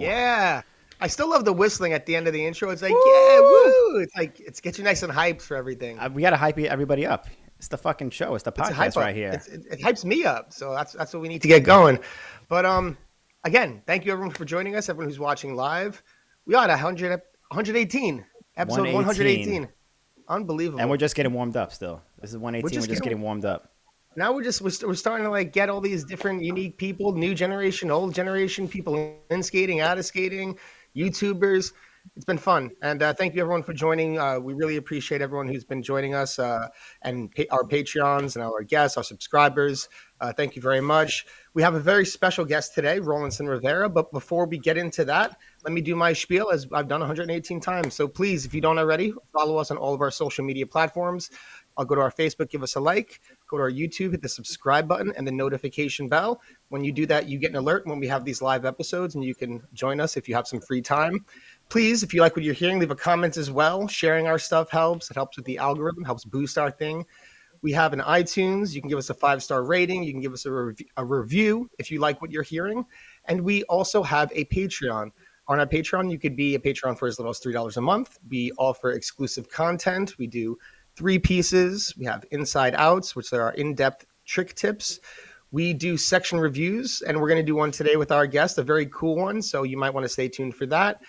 Yeah. I still love the whistling at the end of the intro. It's like, woo! yeah, woo! It's like it's gets you nice and hyped for everything. Uh, we got to hype everybody up. It's the fucking show. It's the podcast it's right here. It's, it, it hypes me up. So that's that's what we need to get going. But um, again, thank you everyone for joining us. Everyone who's watching live. We are at 100, 118 episode 118. 118. Unbelievable. And we're just getting warmed up still. This is 118. We're just, we're just getting, getting warmed up now we're just we're, we're starting to like get all these different unique people new generation old generation people in skating out of skating youtubers. It's been fun. And uh, thank you everyone for joining. Uh, we really appreciate everyone who's been joining us uh, and pa- our patreons and our guests our subscribers. Uh, thank you very much. We have a very special guest today Rawlinson Rivera but before we get into that let me do my spiel as i've done 118 times. So please if you don't already follow us on all of our social media platforms. I'll go to our Facebook, give us a like, go to our YouTube, hit the subscribe button and the notification bell. When you do that, you get an alert when we have these live episodes and you can join us if you have some free time. Please, if you like what you're hearing, leave a comment as well. Sharing our stuff helps. It helps with the algorithm, helps boost our thing. We have an iTunes. You can give us a five star rating. You can give us a, rev- a review if you like what you're hearing. And we also have a Patreon. On our Patreon, you could be a Patreon for as little as $3 a month. We offer exclusive content. We do three pieces. We have inside outs, which are our in depth trick tips. We do section reviews, and we're going to do one today with our guest, a very cool one. So you might want to stay tuned for that.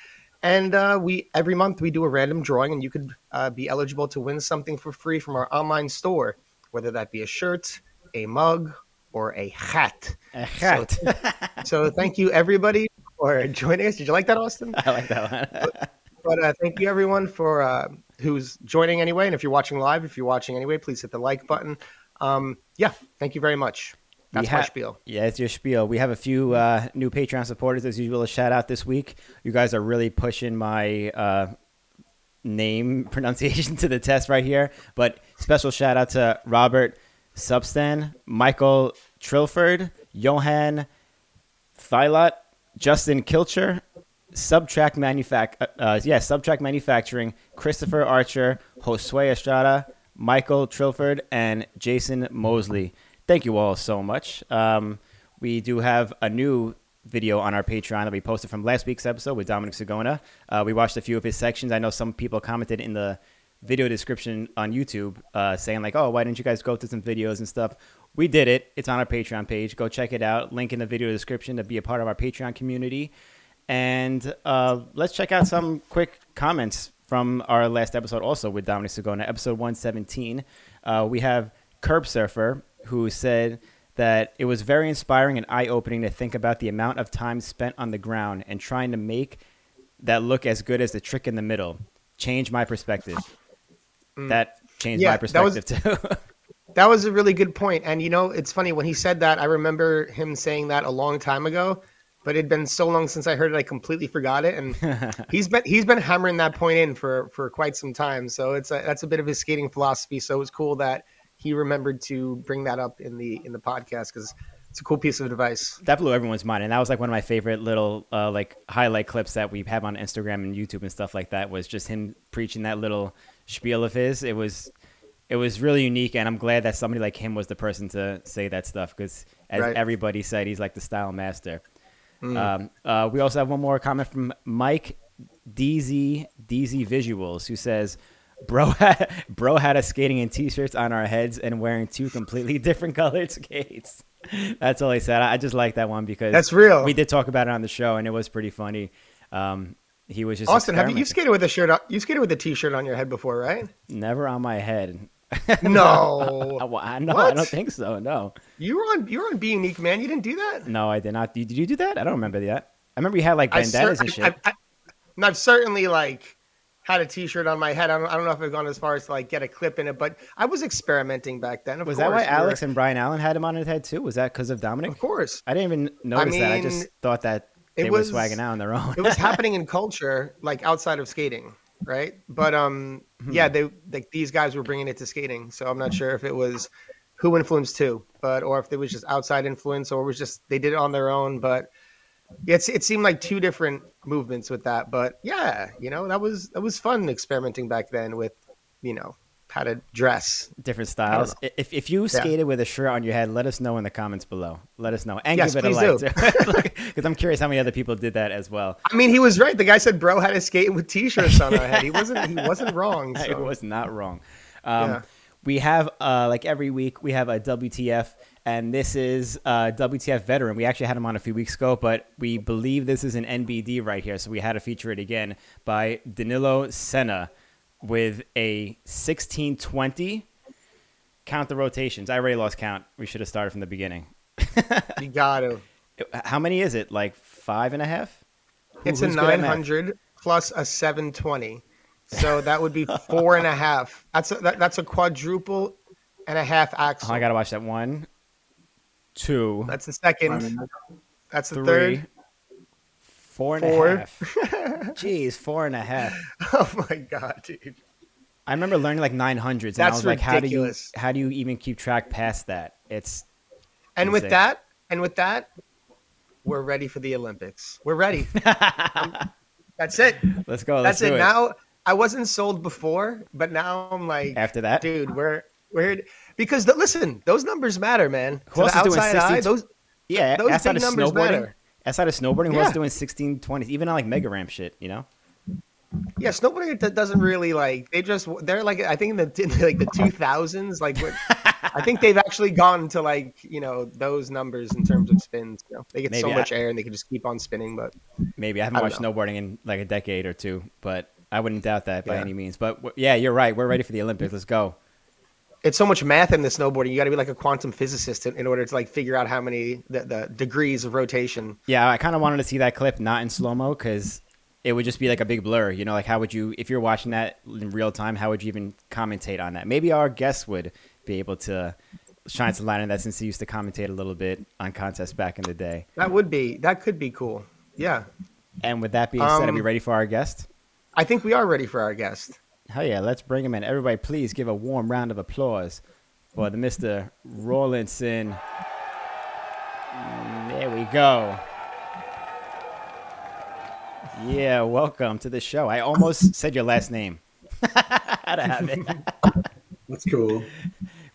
And uh, we every month we do a random drawing, and you could uh, be eligible to win something for free from our online store, whether that be a shirt, a mug, or a hat. A hat. So, so thank you everybody for joining us. Did you like that, Austin? I like that one. but, but uh, thank you everyone for uh, who's joining anyway. And if you're watching live, if you're watching anyway, please hit the like button. Um, yeah, thank you very much. That's ha- my spiel. Yeah, it's your spiel. We have a few uh, new Patreon supporters as usual. A shout out this week. You guys are really pushing my uh, name pronunciation to the test right here. But special shout out to Robert Substan, Michael Trilford, Johan Thylot, Justin Kilcher, Subtract Manufac, uh, uh, yeah, Subtract Manufacturing, Christopher Archer, Josue Estrada, Michael Trilford, and Jason Mosley. Thank you all so much. Um, we do have a new video on our Patreon that we posted from last week's episode with Dominic Sagona. Uh, we watched a few of his sections. I know some people commented in the video description on YouTube uh, saying like, "Oh, why didn't you guys go through some videos and stuff?" We did it. It's on our Patreon page. Go check it out. Link in the video description to be a part of our Patreon community. And uh, let's check out some quick comments from our last episode, also with Dominic Sagona, episode 117. Uh, we have Curb Surfer, who said that it was very inspiring and eye opening to think about the amount of time spent on the ground and trying to make that look as good as the trick in the middle. Change my perspective. Mm. That changed yeah, my perspective that was, too. that was a really good point. And you know, it's funny when he said that, I remember him saying that a long time ago but it'd been so long since I heard it, I completely forgot it. And he's been he's been hammering that point in for for quite some time. So it's a, that's a bit of his skating philosophy. So it was cool that he remembered to bring that up in the in the podcast because it's a cool piece of advice. That blew everyone's mind, and that was like one of my favorite little uh, like highlight clips that we have on Instagram and YouTube and stuff like that. Was just him preaching that little spiel of his. It was it was really unique, and I'm glad that somebody like him was the person to say that stuff because, as right. everybody said, he's like the style master. Mm. Um, uh, we also have one more comment from Mike DZ DZ Visuals, who says, "Bro had bro had us skating in t-shirts on our heads and wearing two completely different colored skates." That's all he said. I just like that one because that's real. We did talk about it on the show, and it was pretty funny. Um, he was just Austin. Have you, you skated with a shirt? You skated with a t-shirt on your head before, right? Never on my head. no, no, I, no I don't think so. No, you were on you were on Be Unique, man. You didn't do that. No, I did not. Did you do that? I don't remember that. I remember you had like bandanas cer- and shit. I, I, I've certainly like had a T-shirt on my head. I don't, I don't know if I've gone as far as to like get a clip in it, but I was experimenting back then. was that why Alex and Brian Allen had him on his head too? Was that because of Dominic? Of course. I didn't even notice I mean, that. I just thought that they was, were swagging out on their own. it was happening in culture, like outside of skating right? But um. Yeah, hmm. they like these guys were bringing it to skating, so I'm not sure if it was who influenced who, but or if it was just outside influence or it was just they did it on their own. But it's it seemed like two different movements with that. But yeah, you know that was that was fun experimenting back then with you know how to dress. Different styles. If, if you skated with a shirt on your head, let us know in the comments below. Let us know and Yes, give it a like because I'm curious how many other people did that as well. I mean, he was right. The guy said, "Bro, had to skate with t-shirts on our head." He wasn't. He wasn't wrong. So. was not wrong. Um, Yeah. We have uh, like every week we have a WTF, and this is uh, WTF veteran. We actually had him on a few weeks ago, but we believe this is an NBD right here, so we had to feature it again by Danilo Senna with a 1620. Count the rotations. I already lost count. We should have started from the beginning. You got to. How many is it? Like five and a half? Who- It's a who's good at math? 900 plus a 720. So that would be four and a half. That's a, that, that's a quadruple and a half axle. Oh, I gotta watch that one, two, That's the second. That's the three, third. Four and a half. Jeez, four and a half. Oh my god, dude. I remember learning like 900s, and I That's was like, how do you how do you even keep track past that? It's And with Insane. that, and with that, we're ready for the Olympics. We're ready. That's it. let's go. Let's That's do it. Now I wasn't sold before, but now I'm like, After that, dude, we're we're because the, listen, those numbers matter, man. Who to else the is doing outside eye, 16? those yeah, those outside big of numbers snowboarding, matter. Outside of snowboarding, who else Yeah. doing 1620s? Even on like mega ramp shit, you know? Yeah, snowboarding doesn't really like they just they're like I think in the in like the two thousands like what I think they've actually gone to like you know those numbers in terms of spins. You know, they get so I- much air and they can just keep on spinning. But Maybe I haven't I watched know. snowboarding in like a decade or two, but I wouldn't doubt that by Yeah. any means. But w- yeah, you're right. We're ready for the Olympics. Let's go. It's so much math in the snowboarding. You got to be like a quantum physicist in, in order to like figure out how many the, the degrees of rotation. Yeah, I kind of wanted to see that clip not in slow mo because it would just be like a big blur. You know, like how would you, if you're watching that in real time, how would you even commentate on that? Maybe our guests would be able to shine some light on that since he used to commentate a little bit on contests back in the day. That would be that could be cool. Yeah, And with that being said, are we Um, ready for our guest? I think we are ready for our guest. Hell yeah, let's bring him in. Everybody, please give a warm round of applause for the Mr. Rawlinson. Mm, There we go. Yeah, welcome to the show. I almost said your last name. How to have it. That's cool.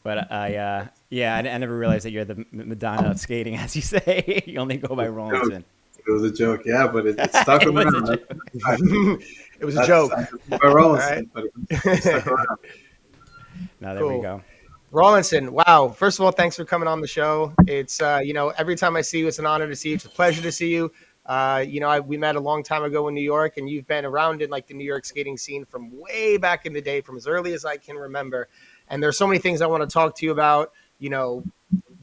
But I, uh, yeah, I, I never realized that you're the Madonna of skating, as you say. you only go by Rawlinson. It was a joke, yeah, but it, it stuck It with me. joke. it was a That's- joke. that's my Rollins, All right. but it, it stuck around. Now there we go. Rawlinson, wow. First of all, thanks for coming on the show. It's, uh, you know, every time I see you, it's an honor to see you. It's a pleasure to see you. Uh, you know, I, we met a long time ago in New York, and you've been around in like the New York skating scene from way back in the day, from as early as I can remember. And there's so many things I want to talk to you about. You know,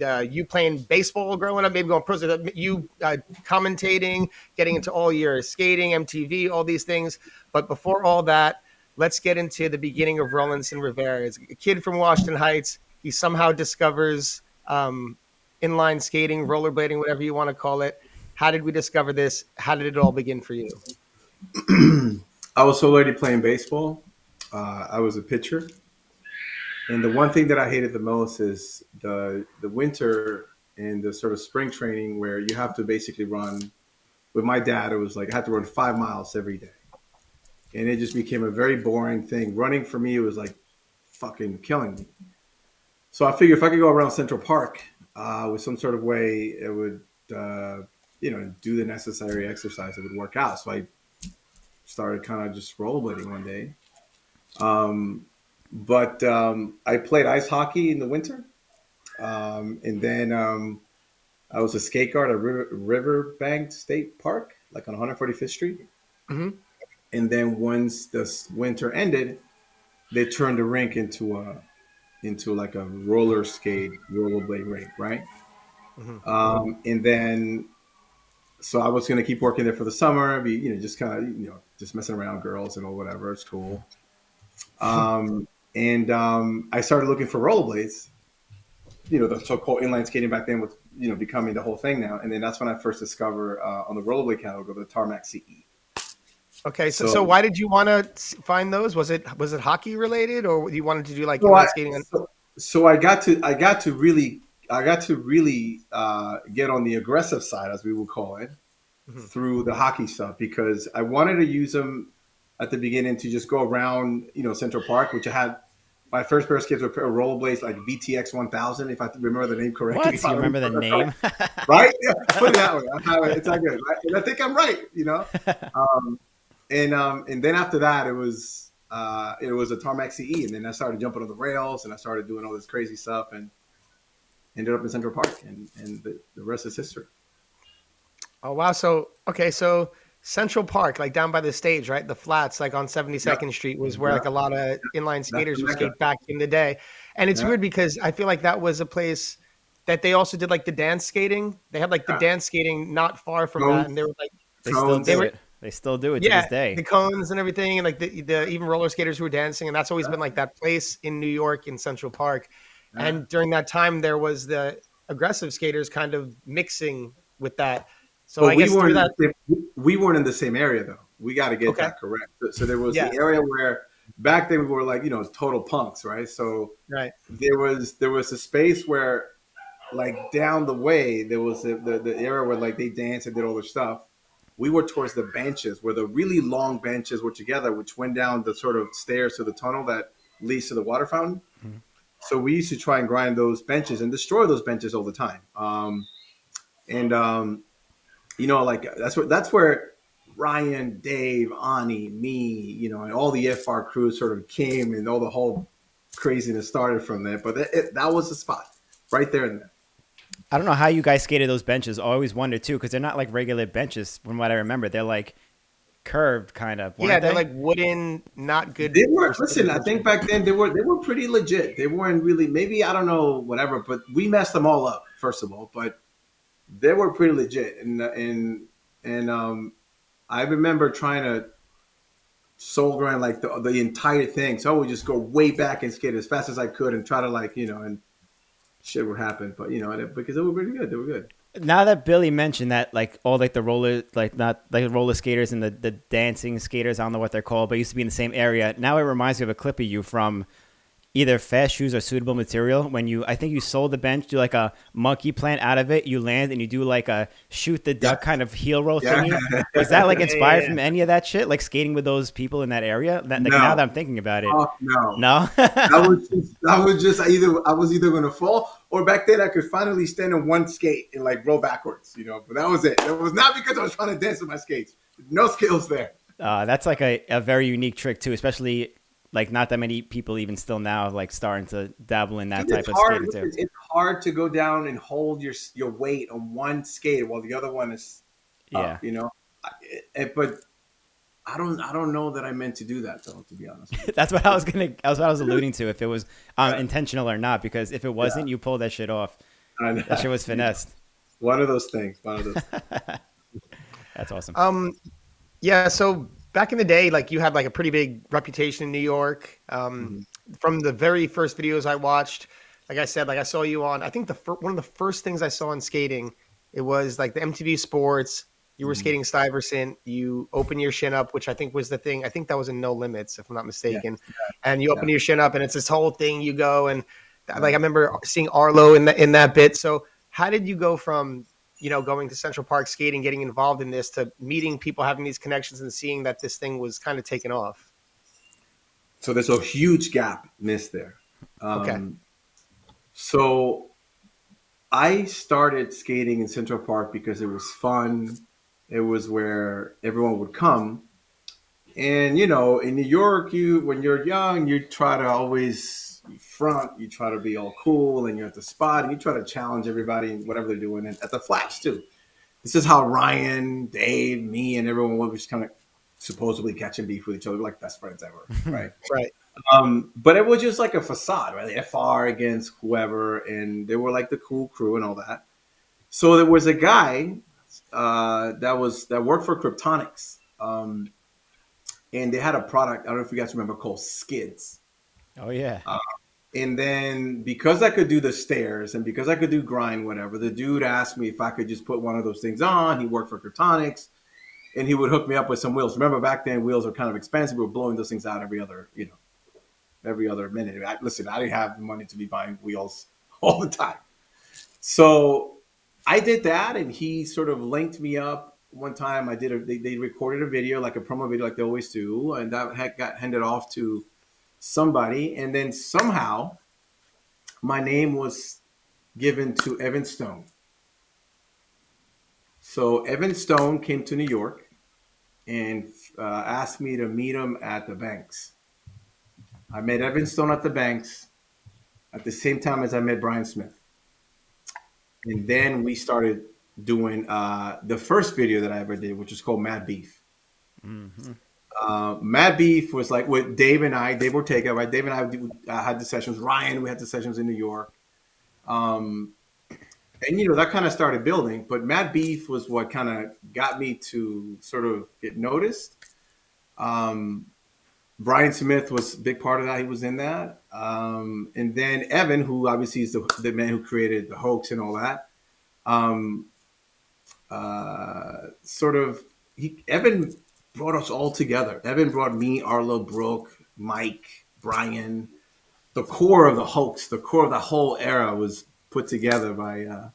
uh, you playing baseball growing up, maybe going pro, you uh, commentating, getting into all your skating, MTV, all these things. But before all that, let's get into the beginning of Rawlinson Rivera. It's a kid from Washington Heights. He somehow discovers um, inline skating, rollerblading, whatever you want to call it. How did we discover this? How did it all begin for you? I was already playing baseball. Uh, I was a pitcher, and the one thing that I hated the most is the the winter and the sort of spring training where you have to basically run. With my dad, it was like I had to run five miles every day, and it just became a very boring thing. Running for me was like fucking killing me. So I figured if I could go around Central Park uh, with some sort of way, it would, uh, you know, do the necessary exercise. It would work out. So I started kind of just rollerblading one day. Um, but um, I played ice hockey in the winter, um, and then um, I was a skate guard at River, Riverbank State Park, like on 145th Street. Mhm. And then once the winter ended, they turned the rink into a into like a roller skate rollerblade rink, right? Mhm. Um, and then so I was gonna keep working there for the summer, be you know just kind of you know just messing around with girls and all whatever. It's cool. Um, and um, I started looking for rollerblades. You know the so-called inline skating back then was you know becoming the whole thing now, and then that's when I first discovered uh, on the rollerblade catalog the Tarmac. CE. Okay, so, So- so why did you want to find those? Was it was it hockey related, or you wanted to do like So inline I, skating? so, so I got to I got to really I got to really uh, get on the aggressive side, as we would call it, Mhm. through the hockey stuff because I wanted to use them at the beginning to just go around, you know, Central Park, which I had, my first pair of skates were rollerblades like VTX 1000, if I remember the name correctly. What? You remember the name? right? Yeah, put it that way. I. It's not good. And I think I'm right, you know? Um, and um, and then after that, it was uh, it was a Tarmac CE. And then I started jumping on the rails and I started doing all this crazy stuff and ended up in Central Park. And, and the, the rest is history. Oh, wow. So, okay. So, Central Park, like down by the stage, right? The flats, like on 72nd yeah. Street, was where yeah. like a lot of inline skaters would skate back in the day. And it's yeah. weird because I feel like that was a place that they also did like the dance skating. They had like the dance skating not far from that, and they were like they still do it. They still do it to this day. The cones and everything, and like the, the even roller skaters who were dancing, and that's always been like that place in New York in Central Park. And during that time, there was the aggressive skaters kind of mixing with that. So but I guess we that we weren't in the same area though. We got to get okay. that correct. So, so there was yeah. the area where back then we were like you know total punks, right? So right there was there was a space where like down the way there was the, the, the area where like they danced and did all their stuff. We were towards the benches where the really long benches were together, which went down the sort of stairs to the tunnel that leads to the water fountain. Mm-hmm. So we used to try and grind those benches and destroy those benches all the time. Um, and um, you know, like that's what that's where Ryan, Dave, Ani, me, you know, and all the FR crew sort of came, and all the whole craziness started from there. But it, it, that was the spot right there and there. I don't know how you guys skated those benches. I always wondered too, because they're not like regular benches. From what I remember, they're like curved, kind of. Yeah, they're they? like wooden, not good. They were. Listen, I think back then they were they were pretty legit. They weren't really maybe I don't know whatever, but we messed them all up first of all. But they were pretty legit, and and and um, I remember trying to soul grind like the the entire thing. So I would just go way back and skate as fast as I could and try to like you know and shit would happen. But you know because they were pretty good. They were good. Now that Billy mentioned that, like all like the roller, like not like roller skaters and the, the dancing skaters, I don't know what they're called, but used to be in the same area. Now it reminds me of a clip of you from either fast shoes or suitable material. When you, I think you souled the bench, do like a monkey plant out of it. You land and you do like a shoot the duck yeah. kind of heel roll yeah. thingy. Was that like inspired yeah, from any of that shit? Like skating with those people in that area? That, like, no. Now that I'm thinking about it, oh, no, no. that was just, that was just either I was either gonna fall or back then I could finally stand on one skate and like roll backwards. You know, but that was it. It was not because I was trying to dance with my skates. No skills there. Uh, that's like a, a very unique trick too, especially like not that many people even still now like starting to dabble in that Dude, type of hard, skating too. It's hard to go down and hold your your weight on one skate while the other one is up, yeah, you know. It, but I don't I don't know that I meant to do that though. To be honest, that's what I was gonna. That's what I was alluding to. If it was um, yeah. intentional or not, because if it wasn't, yeah. you pulled that shit off. That shit was finessed. One of those things. One of those. that's awesome. Um, yeah. So back in the day, like you had like a pretty big reputation in New York. Um, mm-hmm. From the very first videos I watched, like I said, like I saw you on. I think the fir- one of the first things I saw in skating, it was like the MTV Sports. You were mm-hmm. skating Stuyvesant. You open your shin up, which I think was the thing. I think that was in No Limits, if I'm not mistaken. Yeah. And you open yeah. your shin up, and it's this whole thing. You go and like I remember seeing Arlo in that in that bit. So how did you go from you know, going to Central Park skating, getting involved in this, to meeting people, having these connections, and seeing that this thing was kind of taken off. So there's a huge gap missed there. Um, okay. So I started skating in Central Park because it was fun. It was where everyone would come. And you know, in New York, you when you're young, you try to always front, you try to be all cool, and you're at the spot, and you try to challenge everybody, and whatever they're doing, and at the flats too. This is how Ryan, Dave, me, and everyone was kind of supposedly catching beef with each other, like best friends ever, right? right. Um, but it was just like a facade, right? The FR against whoever, and they were like the cool crew and all that. So there was a guy uh, that was that worked for Kryptonics, um, and they had a product. I don't know if you guys remember called Skids. Oh yeah. Uh, and then because I could do the stairs and because I could do grind, whatever, the dude asked me if I could just put one of those things on. He worked for Kryptonics and he would hook me up with some wheels. Remember back then wheels were kind of expensive. We were blowing those things out every other, you know, every other minute. I, listen, I didn't have the money to be buying wheels all the time. So I did that and he sort of linked me up one time I did a they, they recorded a video like a promo video like they always do and that got handed off to somebody, and then somehow my name was given to Evan Stone. So Evan Stone came to New York and uh, asked me to meet him at the banks. I met Evan Stone at the banks at the same time as I met Brian Smith. And then we started doing uh, the first video that I ever did, which was called Mad Beef. Mm-hmm. Uh, Mad Beef was like with Dave and I, Dave Ortega, right? Dave and I uh, had the sessions. Ryan, we had the sessions in New York. Um, and you know that kind of started building but mad beef was what kind of got me to sort of get noticed um, brian smith was a big part of that he was in that um, and then evan who obviously is the, the man who created the hoax and all that um, uh, sort of he evan brought us all together evan brought me arlo brooke mike brian the core of the hoax the core of the whole era was put together by uh,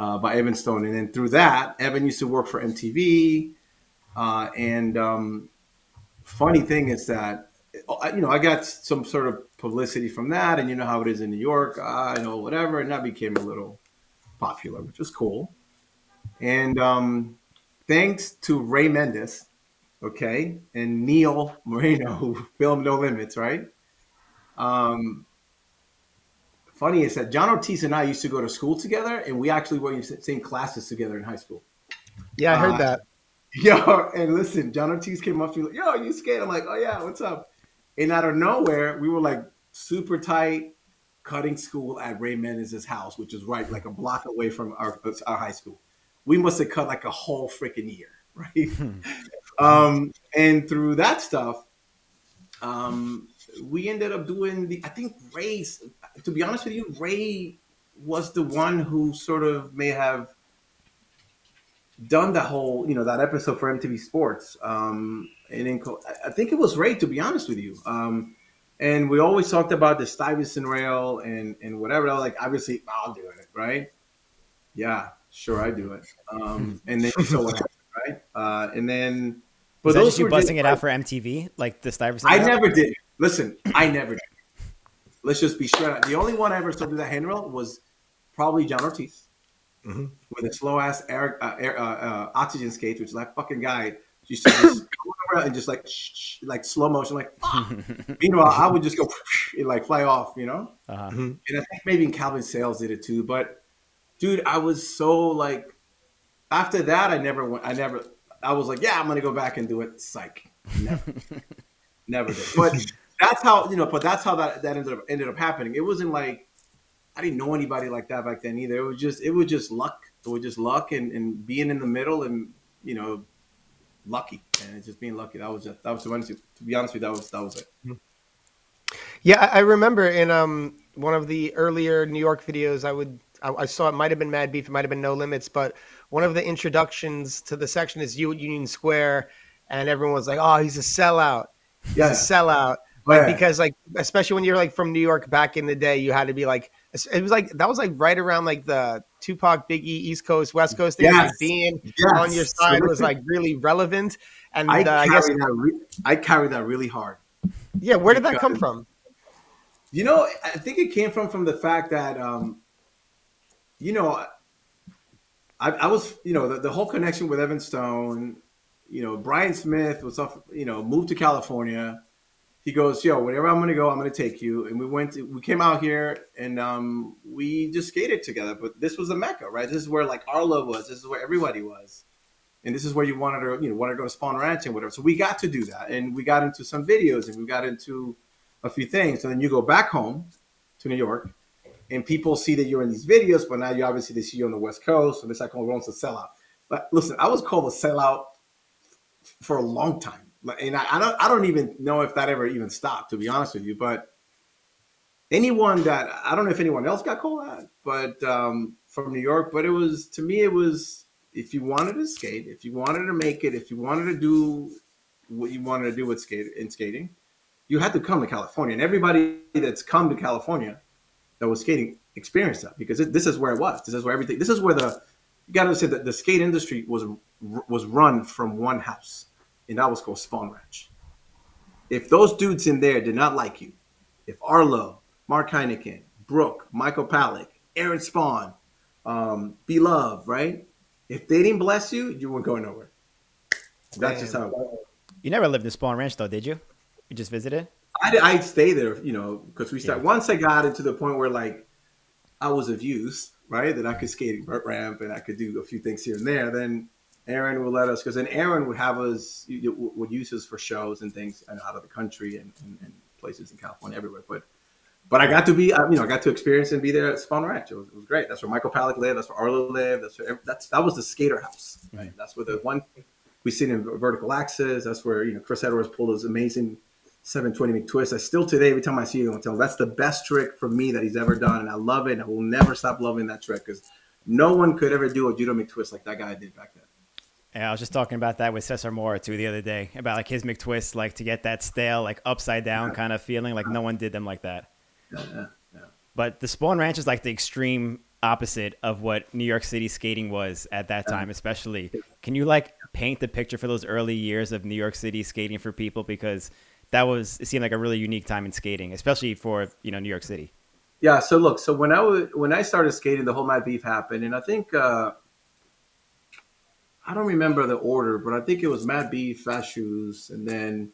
uh, by Evan Stone, and then through that, Evan used to work for MTV. Uh, and um, funny thing is that you know I got some sort of publicity from that, and you know how it is in New York, uh, you know whatever, and that became a little popular, which was cool. And um, thanks to Ray Mendes, okay, and Neil Moreno, who filmed No Limits, right? Um, funny is that John Ortiz and I used to go to school together, and we actually were in the same classes together in high school. Yeah, I heard uh, that. Yo, and listen, John Ortiz came up to me like, "Yo, you skate?" I'm like, "Oh yeah, what's up?" And out of nowhere, we were like super tight, cutting school at Ray Mendes' house, which is right like a block away from our our high school. We must have cut like a whole freaking year, right? Um, and through that stuff, um, we ended up doing the. I think Ray's. To be honest with you, Ray was the one who sort of may have done that whole, you know, that episode for MTV Sports. Um, and in, I think it was Ray, to be honest with you. Um, and we always talked about the Stuyvesant rail and and whatever. Was like, obviously, I'll do it, right? Yeah, sure, I do it. Um, and then so what happened, right? Uh, and then, but those you busting it out for MTV, like the Stuyvesant. I rail? never did. Listen, I never did. Let's just be straight up. The only one I ever saw do that handrail was probably John Ortiz mm-hmm. with a slow ass air, uh, air uh, uh, oxygen skates, which is that fucking guy used to just go around and just like shh, like slow motion, like. Meanwhile, I would just go and like fly off, you know. Uh-huh. Mm-hmm. And I think maybe Calvin Sales did it too. But dude, I was so like. After that, I never went. I never. I was like, yeah, I'm gonna go back and do it. Psych. Never. never did. But that's how you know. But that's how that that ended up ended up happening. It wasn't like I didn't know anybody like that back then either. It was just it was just luck. It was just luck and, and being in the middle and you know lucky and it's just being lucky. That was just that was to be honest with you, that was that was it. Mm-hmm. Yeah, I remember in um one of the earlier New York videos, I would I, saw it might have been Mad Beef, it might have been No Limits, but one of the introductions to the section is you at Union Square, and everyone was like, "Oh, he's a sellout." yeah. a sellout. Like, yeah. because like especially when you're like from New York back in the day, you had to be like it was like that was like right around like the Tupac, Biggie, East Coast, West Coast thing. Yes. Like being yes. on your side was like really relevant. And I, uh, I guess that re- I carry that really hard. Yeah, where did that come from? You know, I think it came from from the fact that um, you know, I, I was you know the, the whole connection with Evan Stone you know, Brian Smith was off, you know, moved to California. He goes, yo, whenever I'm gonna go, I'm gonna take you. And we went, to, we came out here and um, we just skated together. But this was the mecca, right? This is where like Arlo was. This is where everybody was, and this is where you wanted to, you know, wanted to go to Spohn Ranch and whatever. So we got to do that, and we got into some videos, and we got into a few things. And then you go back home to New York, and people see that you're in these videos, but now you obviously they see you on the West Coast, and it's like, oh, we're a sellout. But listen, I was called a sellout for a long time. And I, I, don't I don't even know if that ever even stopped, to be honest with you. But anyone that I don't know if anyone else got called that, but um, from New York. But it was to me, it was if you wanted to skate, if you wanted to make it, if you wanted to do what you wanted to do with skate in skating, you had to come to California. And everybody that's come to California that was skating experienced that because it, this is where it was. This is where everything. This is where the you got to say that the skate industry was was run from one house, and that was called Spohn Ranch. if those dudes in there did not like you, if Arlo, Mark Heineken, Brooke, Michael Palick, Aaron Spohn, um, Beloved, right? If they didn't bless you, you weren't going nowhere. That's just how it was. You never lived in Spohn Ranch though, did you? You just visited? I I'd stay there, you know, because we start Yeah. once I got into the point where like I was of use, right? That I could skate ramp and I could do a few things here and there. Then Aaron would let us because then Aaron would have us would use us for shows and things and out of the country and, and, and places in California everywhere. But but I got to be, you know, I got to experience and be there at Spohn Ranch. It was, it was great. That's where Michael Palick lived. That's where Arlo lived. That's where that's that was the skater house, right? That's where the one we seen in vertical axis. That's where you know Chris Edwards pulled those amazing 720 McTwist. I still today, every time I see him, I tell him that's the best trick for me that he's ever done, and I love it. And I will never stop loving that trick because no one could ever do a judo McTwist like that guy did back then. Yeah, I was just talking about that with Cesar Mora too the other day about like his McTwist, like to get that stale, like upside down kind of feeling. Like no one did them like that. Yeah, yeah, yeah. But the Spohn Ranch is like the extreme opposite of what New York City skating was at that time, especially. Can you like paint the picture for those early years of New York City skating for people? Because that was it seemed like a really unique time in skating, especially for you know New York City. Yeah. So look, so when I was when I started skating, the whole Mad Beef happened, and I think uh, I don't remember the order, but I think it was Mad Beef, Fast Shoes, and then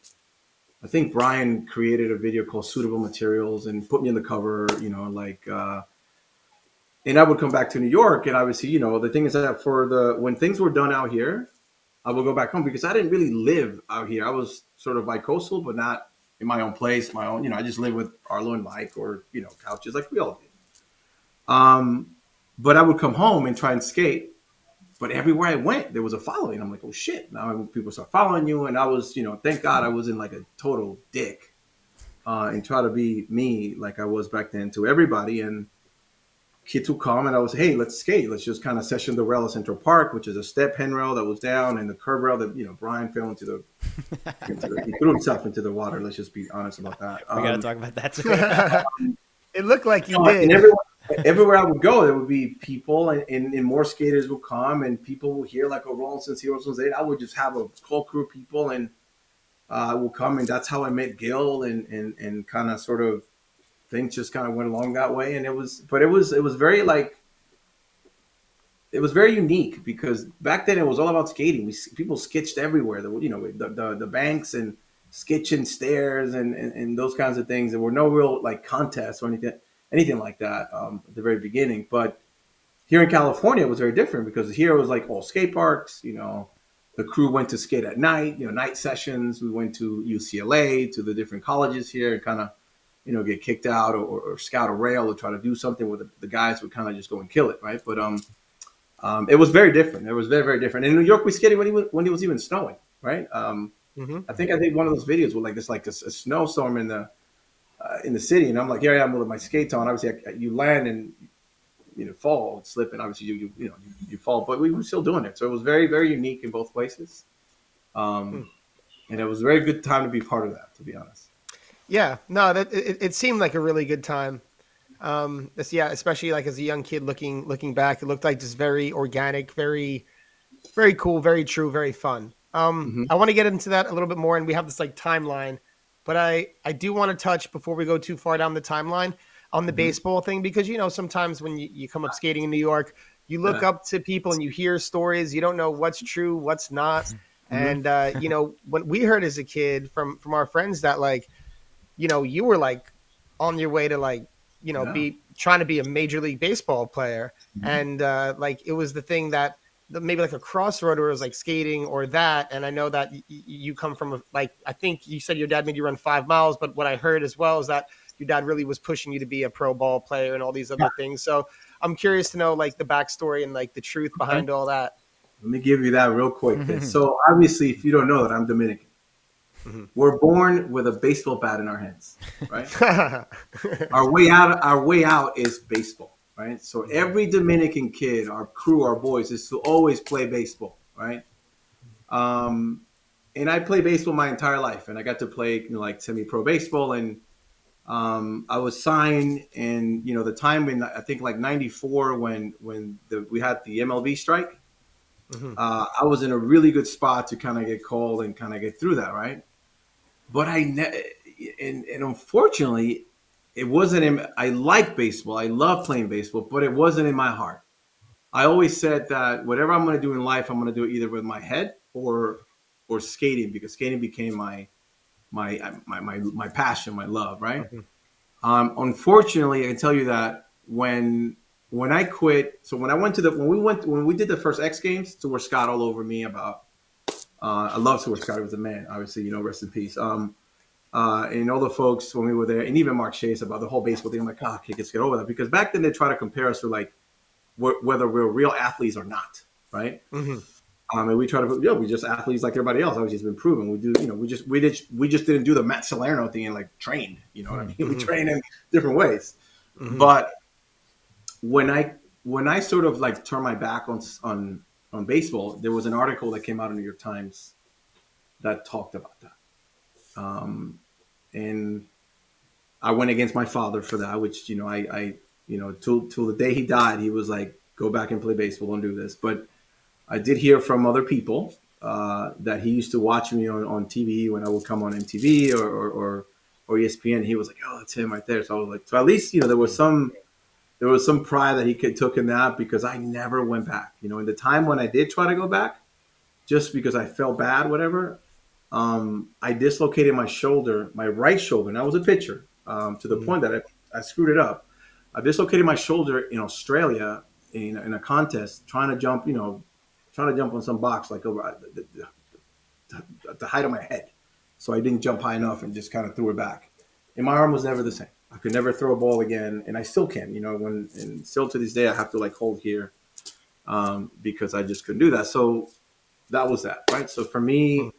I think Brian created a video called Suitable Materials and put me in the cover. You know, like. Uh, and I would come back to New York, and obviously, you know, the thing is that for the when things were done out here, I would go back home because I didn't really live out here. I was sort of bi-coastal, but not in my own place, my own. You know, I just live with Arlo and Mike, or you know, couches like we all did. Um, but I would come home and try and skate. But everywhere I went, there was a following. I'm like, oh shit! Now people start following you, and I was, you know, thank God I was in like a total dick, uh, and try to be me like I was back then to everybody. And kids would come, and I was, hey, let's skate. Let's just kind of session the rail at Central Park, which is a step handrail that was down, and the curb rail that you know Brian fell into the, into the he threw himself into the water. Let's just be honest about that. We got to Um, talk about that too. it looked like you no, did. and everywhere, everywhere I would go, there would be people, and, and, and more skaters would come, and people would hear like a Rolling Stones Heroes was eight. I would just have a whole crew of people, and uh, will come, and that's how I met Gil, and and and kind of sort of things just kind of went along that way, and it was, but it was it was very like. It was very unique because back then it was all about skating. We people sketched everywhere. The you know the the, the banks and sketching stairs and, and and those kinds of things. There were no real like contests or anything anything like that um, at the very beginning. But here in California, it was very different because here it was like all skate parks. You know, the crew went to skate at night. You know, night sessions. We went to UCLA to the different colleges here kind of you know get kicked out or, or scout a rail or try to do something with the, the guys would kind of just go and kill it, right? But um, um, it was very different. It was very very different. In New York, we skated when he was, when it was even snowing, right? Um, Mhm. I think I did one of those videos with like this like a, a snowstorm in the uh, in the city, and I'm like, here I am with my skates on. Obviously, I, you land and you know fall, slip, and obviously you you, you know you, you fall, but we were still doing it. So it was very very unique in both places, um, and it was a very good time to be part of that. To be honest, Yeah, no, that it, it seemed like a really good time. Um, this, yeah, especially like as a young kid looking looking back, it looked like just very organic, very, very cool, very true, very fun. Um, Mhm. I want to get into that a little bit more, and we have this like timeline, but I I do want to touch before we go too far down the timeline on the Mhm. baseball thing because you know sometimes when you, you come up skating in New York, you look Yeah. up to people and you hear stories, you don't know what's true, what's not, Mhm. and uh, you know when we heard as a kid from from our friends that like you know, you were like on your way to like, you know, Yeah. be trying to be a major league baseball player. Mhm. And uh, like it was the thing that maybe like a crossroad where it was like skating or that. And I know that y- you come from a, like, I think you said your dad made you run five miles, but what I heard as well is that your dad really was pushing you to be a pro ball player and all these other things. So I'm curious to know like the backstory and like the truth behind all that. let me give you that real quick. so obviously, if you don't know that, I'm Dominican. Mhm. We're born with a baseball bat in our hands, right? our way out our way out is baseball right so every dominican kid our crew our boys is to always play baseball right um and i played baseball my entire life and i got to play you know, like semi-pro baseball and um, I was signed in you know the time in I think like '94 when when the, we had the MLB strike. Mhm. Uh, I was in a really good spot to kind of get called and kind of get through that, right? But I ne- and, and unfortunately, it wasn't in. I like baseball. I love playing baseball, but it wasn't in my heart. I always said that whatever I'm going to do in life, I'm going to do it either with my head or or skating because skating became my my my my, my passion, my love, right? Mm-hmm. Um, unfortunately, I can tell you that when when I quit, so when I went to the when we went when we did the first X Games, to where Scott all over me about. Uh, I love Stuart Scott. He was a man, obviously, you know, rest in peace. Um, uh, and all the folks when we were there, and even Mark Chase about the whole baseball thing. I'm like, oh, I can't get over that because back then they try to compare us to like wh- whether we're real athletes or not, right? Mm-hmm. Um, and we try to, yeah, we just athletes like everybody else. Obviously, it's been proven. We do, you know, we just we did we just didn't do the Matt Salerno thing and like train. You know what I mean? Mm-hmm. We train in different ways. Mm-hmm. But when I when I sort of like turn my back on on on baseball, there was an article that came out in New York Times that talked about that. Um, and I went against my father for that, which you know I, I you know till till the day he died, he was like, "Go back and play baseball, don't do this." But I did hear from other people uh, that he used to watch me on, on TV when I would come on MTV or or, or, or ESPN. He was like, "Oh, that's him right there." So I was like, so at least you know there was some there was some pride that he could, took in that because I never went back. You know, in the time when I did try to go back, just because I felt bad, whatever, um, I dislocated my shoulder, my right shoulder, and I was a pitcher um, to the mm-hmm. point that I, I, screwed it up. I dislocated my shoulder in Australia in, in, a contest, trying to jump, you know, trying to jump on some box like over uh, the, the, the, the height of my head. So I didn't jump high enough and just kind of threw it back. And my arm was never the same. I could never throw a ball again, and I still can. You know, when and still to this day, I have to like hold here um, because I just couldn't do that. So that was that, right? So for me, hmm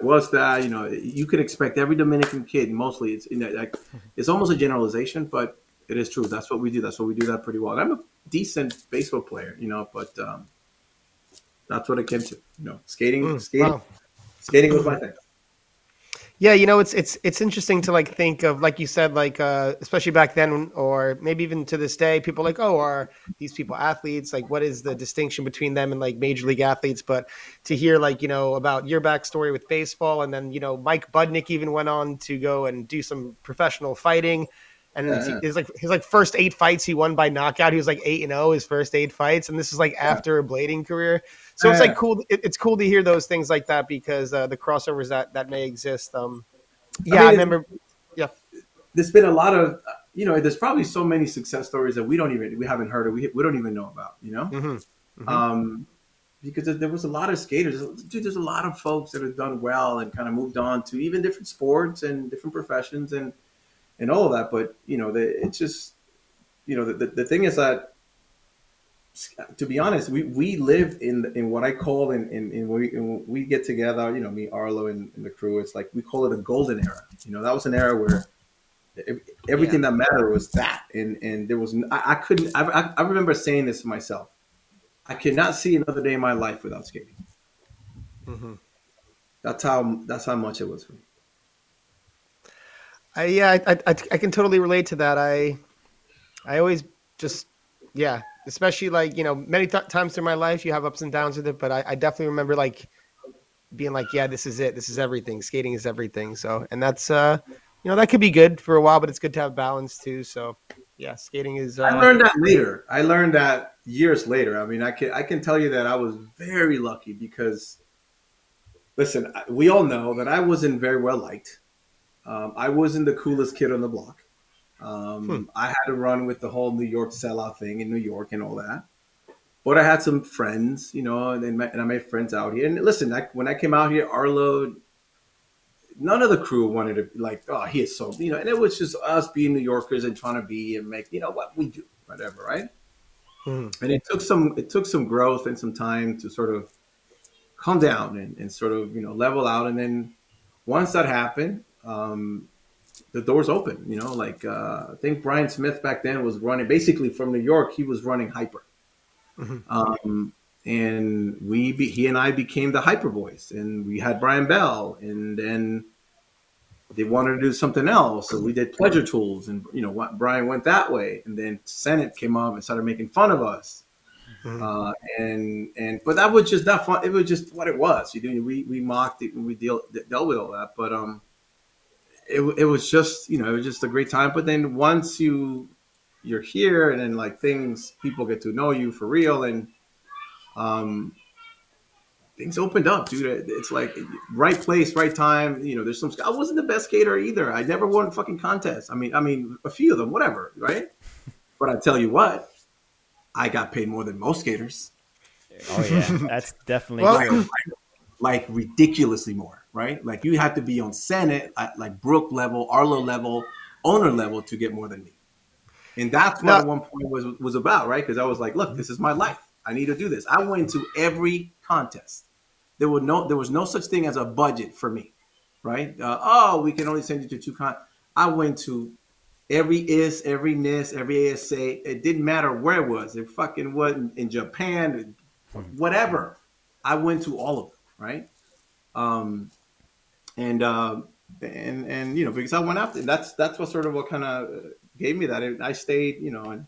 was that you know you could expect every Dominican kid mostly it's in like it's almost a generalization but it is true that's what we do that's what we do that pretty well and I'm a decent baseball player you know but um, that's what it came to you know skating mm, skating wow. skating was my thing yeah, you know, it's it's it's interesting to like think of like you said, like uh, especially back then, or maybe even to this day, people like, oh, are these people athletes? Like, what is the distinction between them and like major league athletes? But to hear like you know about your backstory with baseball, and then you know Mike Budnik even went on to go and do some professional fighting and uh-huh. his like his like first eight fights he won by knockout. He was like eight and zero oh his first eight fights, and this is like after a blading career. So it's like cool. It, it's cool to hear those things like that because uh, the crossovers that that may exist. Um, yeah, I, mean, I remember. Yeah, there's been a lot of you know. There's probably so many success stories that we don't even we haven't heard of. We we don't even know about. You know. Mm-hmm. Mm-hmm. Um, because there was a lot of skaters. Dude, there's a lot of folks that have done well and kind of moved on to even different sports and different professions and and all of that. But you know, the, it's just you know the, the, the thing is that to be honest, we, we live in in what I call in in, in, we, in we get together, you know, me, Arlo, and, and, the crew. It's like we call it a golden era. You know, that was an era where everything yeah. that mattered was that, and and there was I, I couldn't. I, I remember saying this to myself. I cannot see another day in my life without skating. Mm-hmm. That's how that's how much it was for me. I, yeah, I, I, I can totally relate to that. I, I always just, yeah, especially like you know, many times through my life, you have ups and downs with it, but I, I definitely remember like being like, yeah, this is it, this is everything. Skating is everything. So, and that's, uh, you know, that could be good for a while, but it's good to have balance too. So, yeah, skating is. Uh, I learned that later. I learned that years later. I mean, I can I can tell you that I was very lucky because, listen, we all know that I wasn't very well liked. Um, I wasn't the coolest kid on the block. Um, hmm. I had to run with the whole New York sellout thing in New York and all that. But I had some friends, you know, and, and I made friends out here. And listen, I, when I came out here, Arlo, none of the crew wanted to like, oh, he is so, you know, and it was just us being New Yorkers and trying to be and make, you know, what we do, whatever, right? Hmm. And it took some, it took some growth and some time to sort of calm down and, and sort of, you know, level out. And then once that happened, um, the doors open. You know, like uh, I think Brian Smith back then was running basically from New York. He was running Hyper, mm-hmm. um, and we be, he and I became the Hyper Boys, and we had Brian Bell, and then they wanted to do something else, so we did Pleasure Tools, and you know Brian went that way, and then Senate came up and started making fun of us. Mm-hmm. Uh, and and but that was just that fun. It was just what it was. You know, we we mocked it and we deal dealt with all that. But um, it, it was just you know it was just a great time. But then once you you're here and then like things people get to know you for real and um things opened up, dude. It's like right place, right time. You know, there's some. I wasn't the best skater either. I never won fucking contests. I mean, I mean, a few of them, whatever, right? But I tell you what, I got paid more than most skaters. Oh yeah, that's definitely Well, like, like, like ridiculously more, right? Like you have to be on Senate at like Brooke level, Arlo level, owner level to get more than me. And that's what Now- at one point was was about, right? Because I was like, look, this is my life. I need to do this. I went to every contest. There was no there was no such thing as a budget for me, right? Uh, oh, we can only send you to two con. I went to every IS, every NIS, every ASA. It didn't matter where it was. It fucking was in, in Japan, whatever. I went to all of them, right? Um, and uh, and and you know because I went after that's that's what sort of what kind of gave me that. I stayed, you know, in,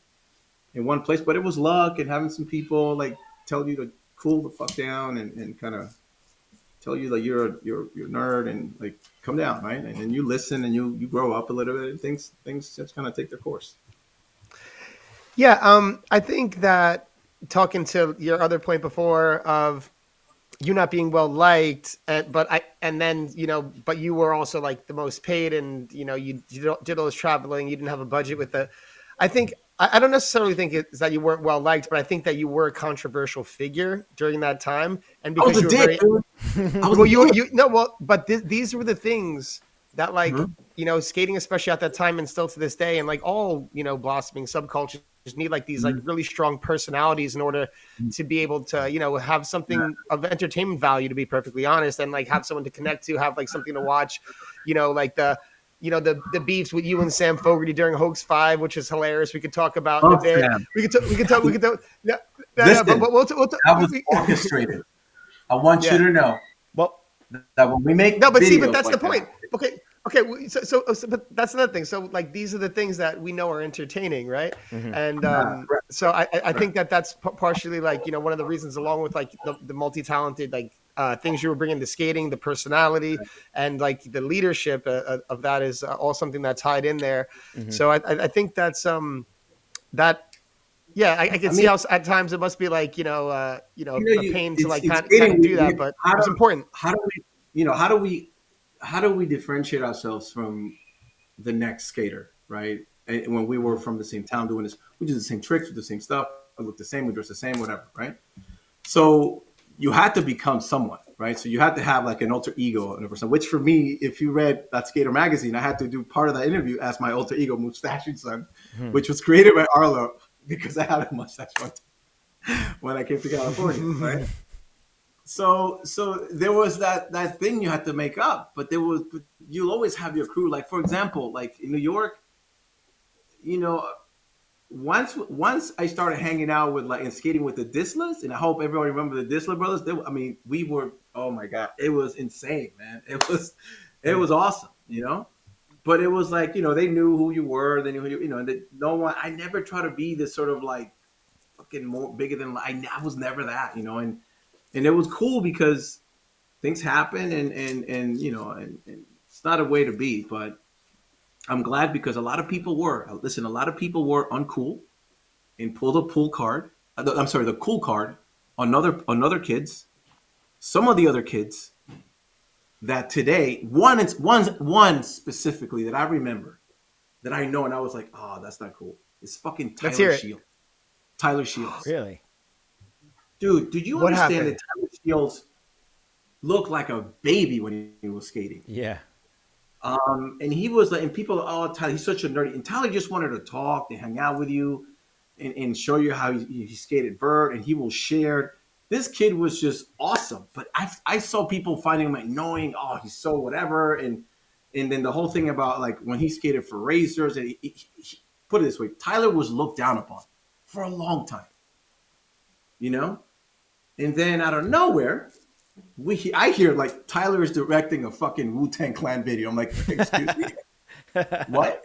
in one place, but it was luck and having some people like tell you to cool the fuck down and, and kind of tell you that you're a you're you're a nerd and like come down, right? And then you listen and you you grow up a little bit and things things just kind of take their course. Yeah, um, I think that talking to your other point before of you not being well liked, and but I and then you know, but you were also like the most paid, and you know, you, you did all this traveling, you didn't have a budget with the. I think I, I don't necessarily think it's that you weren't well liked, but I think that you were a controversial figure during that time, and because you were dick. very. Well, you you no, well, but th- these were the things that like Mhm. you know skating, especially at that time and still to this day, and like all you know blossoming subcultures need like these like mm-hmm. really strong personalities in order mm-hmm. to be able to you know have something of entertainment value to be perfectly honest and like have someone to connect to have like something to watch you know like the you know the the beefs with you and Sam Fogarty during Hoax Five, which is hilarious. We could talk about bit. Sam. We could talk. We could talk. We could talk. No, no, no, Listen, but, but we'll, we'll, That was orchestrated. I want Yeah. you to know well. that when we make No, but see, but that's like the point. that- Okay, okay. So, so, so, but that's another thing. So, like, these are the things that we know are entertaining, right? Mhm. And um, right. so, I, I I think that that's partially like you know one of the reasons, along with like the, the multi-talented like uh, things you were bringing to skating, the personality, and like the leadership uh, uh, of that is uh, all something that's tied in there. Mhm. So, I, I I think that's um that. Yeah, I, I can I see mean- how at times it must be like you know, uh, you know, You know, a you- pain to like kind, kind of do that, but how it's do- important. how do we you know how do we how do we differentiate ourselves from the next skater right? And when we were from the same town doing this we do the same tricks we do the same stuff we look the same we dress the same whatever right? So you had to become someone right? So you had to have like an alter ego and a person which for me if you read that skater magazine i had to do part of that interview as my alter ego mustachioed son Hmm. which was created by arlo because i had a mustache when i came to california right so so there was that that thing you had to make up but there was you'll always have your crew. Like for example like in new york you know once once i started hanging out with like and skating with the dislas and i hope everyone remember the disla brothers they, i mean we were oh my god it was insane man. It was it was awesome you know? But it was like you know they knew who you were they knew who you you know and they, no one i never try to be this sort of like fucking more bigger than I, I was never that you know? And and it was cool because things happen and and and you know and, and it's not a way to be but i'm glad because a lot of people were listen a lot of people were uncool and pulled a pool card uh, i'm sorry the cool card on other on other kids some of the other kids that today one is one one specifically that i remember that i know and i was like oh that's not cool it's fucking tyler it. shields tyler shields Really? Dude, did you What understand happened? that Tyler Shields looked like a baby when he was skating? Yeah. Um, and he was like, and people, oh, Tyler, he's such a nerdy. And Tyler just wanted to talk and hang out with you and, and show you how he, he skated vert and he will share. This kid was just awesome. But I, I saw people finding him annoying. Oh, he's so whatever. And and then the whole thing about like when he skated for Razors, and he, he, he- put it this way, Tyler was looked down upon for a long time. You know? And then out of nowhere, we I hear like Tyler is directing a fucking Wu Tang Clan video. I'm like, excuse me, what?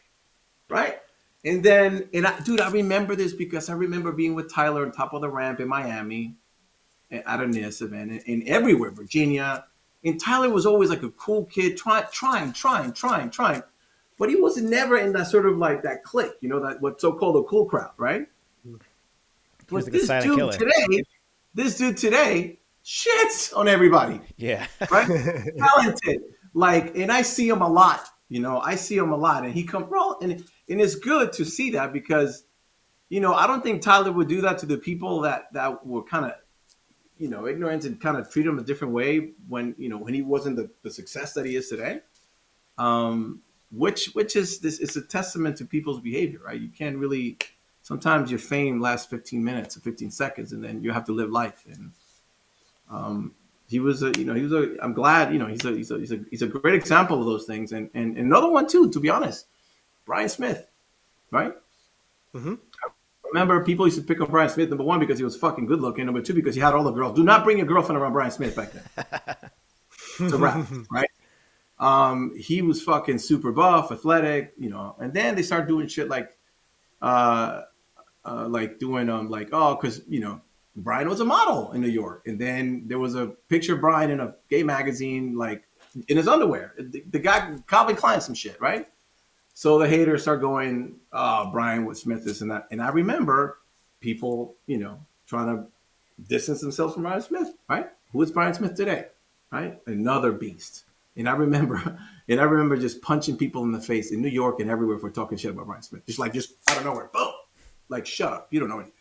Right? And then, and I, dude, I remember this because I remember being with Tyler on top of the ramp in Miami, and out of NIS event, and, and everywhere, Virginia. And Tyler was always like a cool kid, trying, trying, trying, trying, trying. but he was never in that sort of like that clique, you know, that what's so called a cool crowd, right? Mm. was But like this dude killer. today, this dude today shits on everybody, Yeah. right? Talented, like, and I see him a lot. You know, I see him a lot, and he come bro, and and it's good to see that because, you know, I don't think Tyler would do that to the people that that were kind of, you know, ignorant and kind of treat him a different way when you know when he wasn't the, the success that he is today. Um, which which is this is a testament to people's behavior, right? You can't really. Sometimes your fame lasts 15 minutes or 15 seconds, and then you have to live life. And um, he was a, you know, he was a. I'm glad, you know, he's a, he's a, he's a, he's a great example of those things. And and another one too, to be honest, Brian Smith, right? mm-hmm. Remember, people used to pick on Brian Smith number one because he was fucking good looking. Number two because he had all the girls. Do not bring your girlfriend around Brian Smith back then. it's a wrap, right? Um, he was fucking super buff, athletic, you know. And then they start doing shit like, uh, uh like doing um like oh because you know Brian was a model in New York, and then there was a picture of Brian in a gay magazine like in his underwear. The, the guy Calvin Klein some shit, right? So the haters start going, oh, Brian with Smith, this and that. And I remember people, you know, trying to distance themselves from Brian Smith, right? Who is Brian Smith today? Right? Another beast. And I remember, and I remember just punching people in the face in New York and everywhere for talking shit about Brian Smith. Just like, just out of nowhere, boom. Like, shut up. You don't know anything.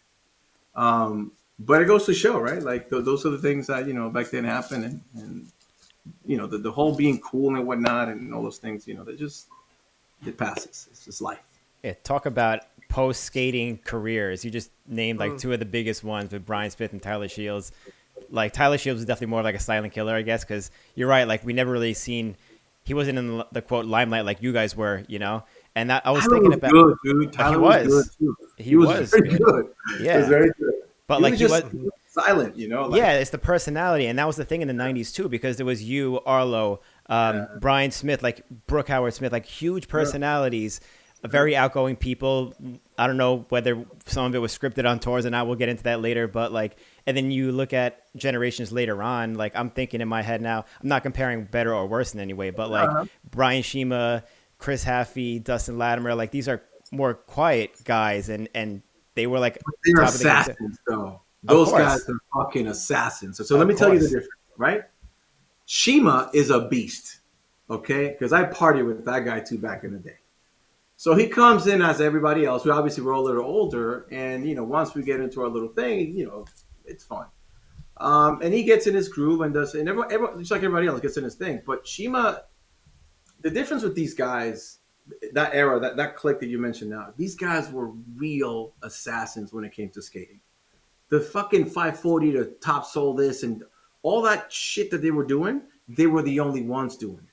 Um, but it goes to show, right? Like, th- those are the things that, you know, back then happened. And, and you know, the, the whole being cool and whatnot and all those things, you know, they just, it passes. It's just life. Yeah, talk about post skating careers. You just named like Mm. two of the biggest ones with Brian Smith and Tyler Shields. Like Tyler Shields is definitely more of like a silent killer, I guess, because you're right. Like we never really seen. He wasn't in the, the quote limelight like you guys were, you know. And that I was Tyler thinking was about. good, dude. Tyler was. was. good too. He was very good. good. He Yeah. was very good. But he like was he just was, silent, you know. Like, yeah, it's the personality, and that was the thing in the '90s too, because there was you, Arlo, um, Brian Smith, like Brooke Howard Smith, like huge personalities, very outgoing people. I don't know whether some of it was scripted on tours, and I will get into that later. But like, and then you look at generations later on. Like I'm thinking in my head now, I'm not comparing better or worse in any way, but like Uh-huh. Brian Shima, Chris Haffey, Dustin Latimer, like these are more quiet guys, and and they were like they're top of the assassins, though. Those guys are fucking assassins. So, so Of let me tell you the difference, right? Shima is a beast, okay? Because I partied with that guy too back in the day. So he comes in as everybody else. We obviously we're a little older, and you know, once we get into our little thing, you know, it's fun. Um, and he gets in his groove and does, and everyone, everyone, just like everybody else, gets in his thing. But Shima, the difference with these guys, that era, that that clique that you mentioned now, these guys were real assassins when it came to skating. The fucking 540 to top soul this and all that shit that they were doing, they were the only ones doing,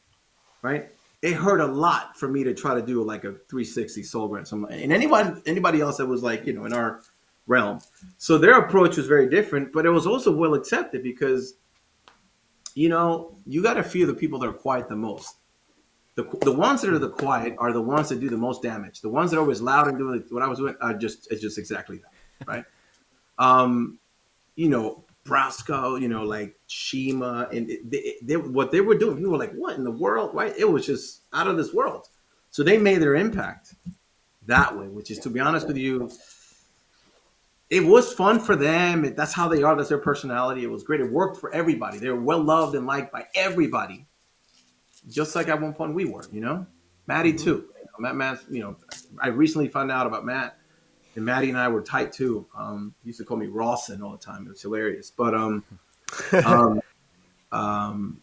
right? It hurt a lot for me to try to do like a 360 soul. Something, and anybody anybody else that was like you know in our realm. So their approach was very different, but it was also well accepted because, you know, you got to fear the people that are quiet the most. The, the ones that are the quiet are the ones that do the most damage. The ones that are always loud and doing what I was doing are just it's just exactly that, right? um, you know, Brasco, you know, like Shima, and they, they, what they were doing, people were like, "What in the world?" Right? It was just out of this world. So they made their impact that way, which is, to be honest with you, it was fun for them. It, that's how they are. That's their personality. It was great. It worked for everybody. They were well loved and liked by everybody, just like at one point we were. You know, Maddie too. You know, Matt, Matt, you know, I recently found out about Matt and Maddie and I were tight too. Um, he used to call me Rawson all the time. It was hilarious. But um, um, um,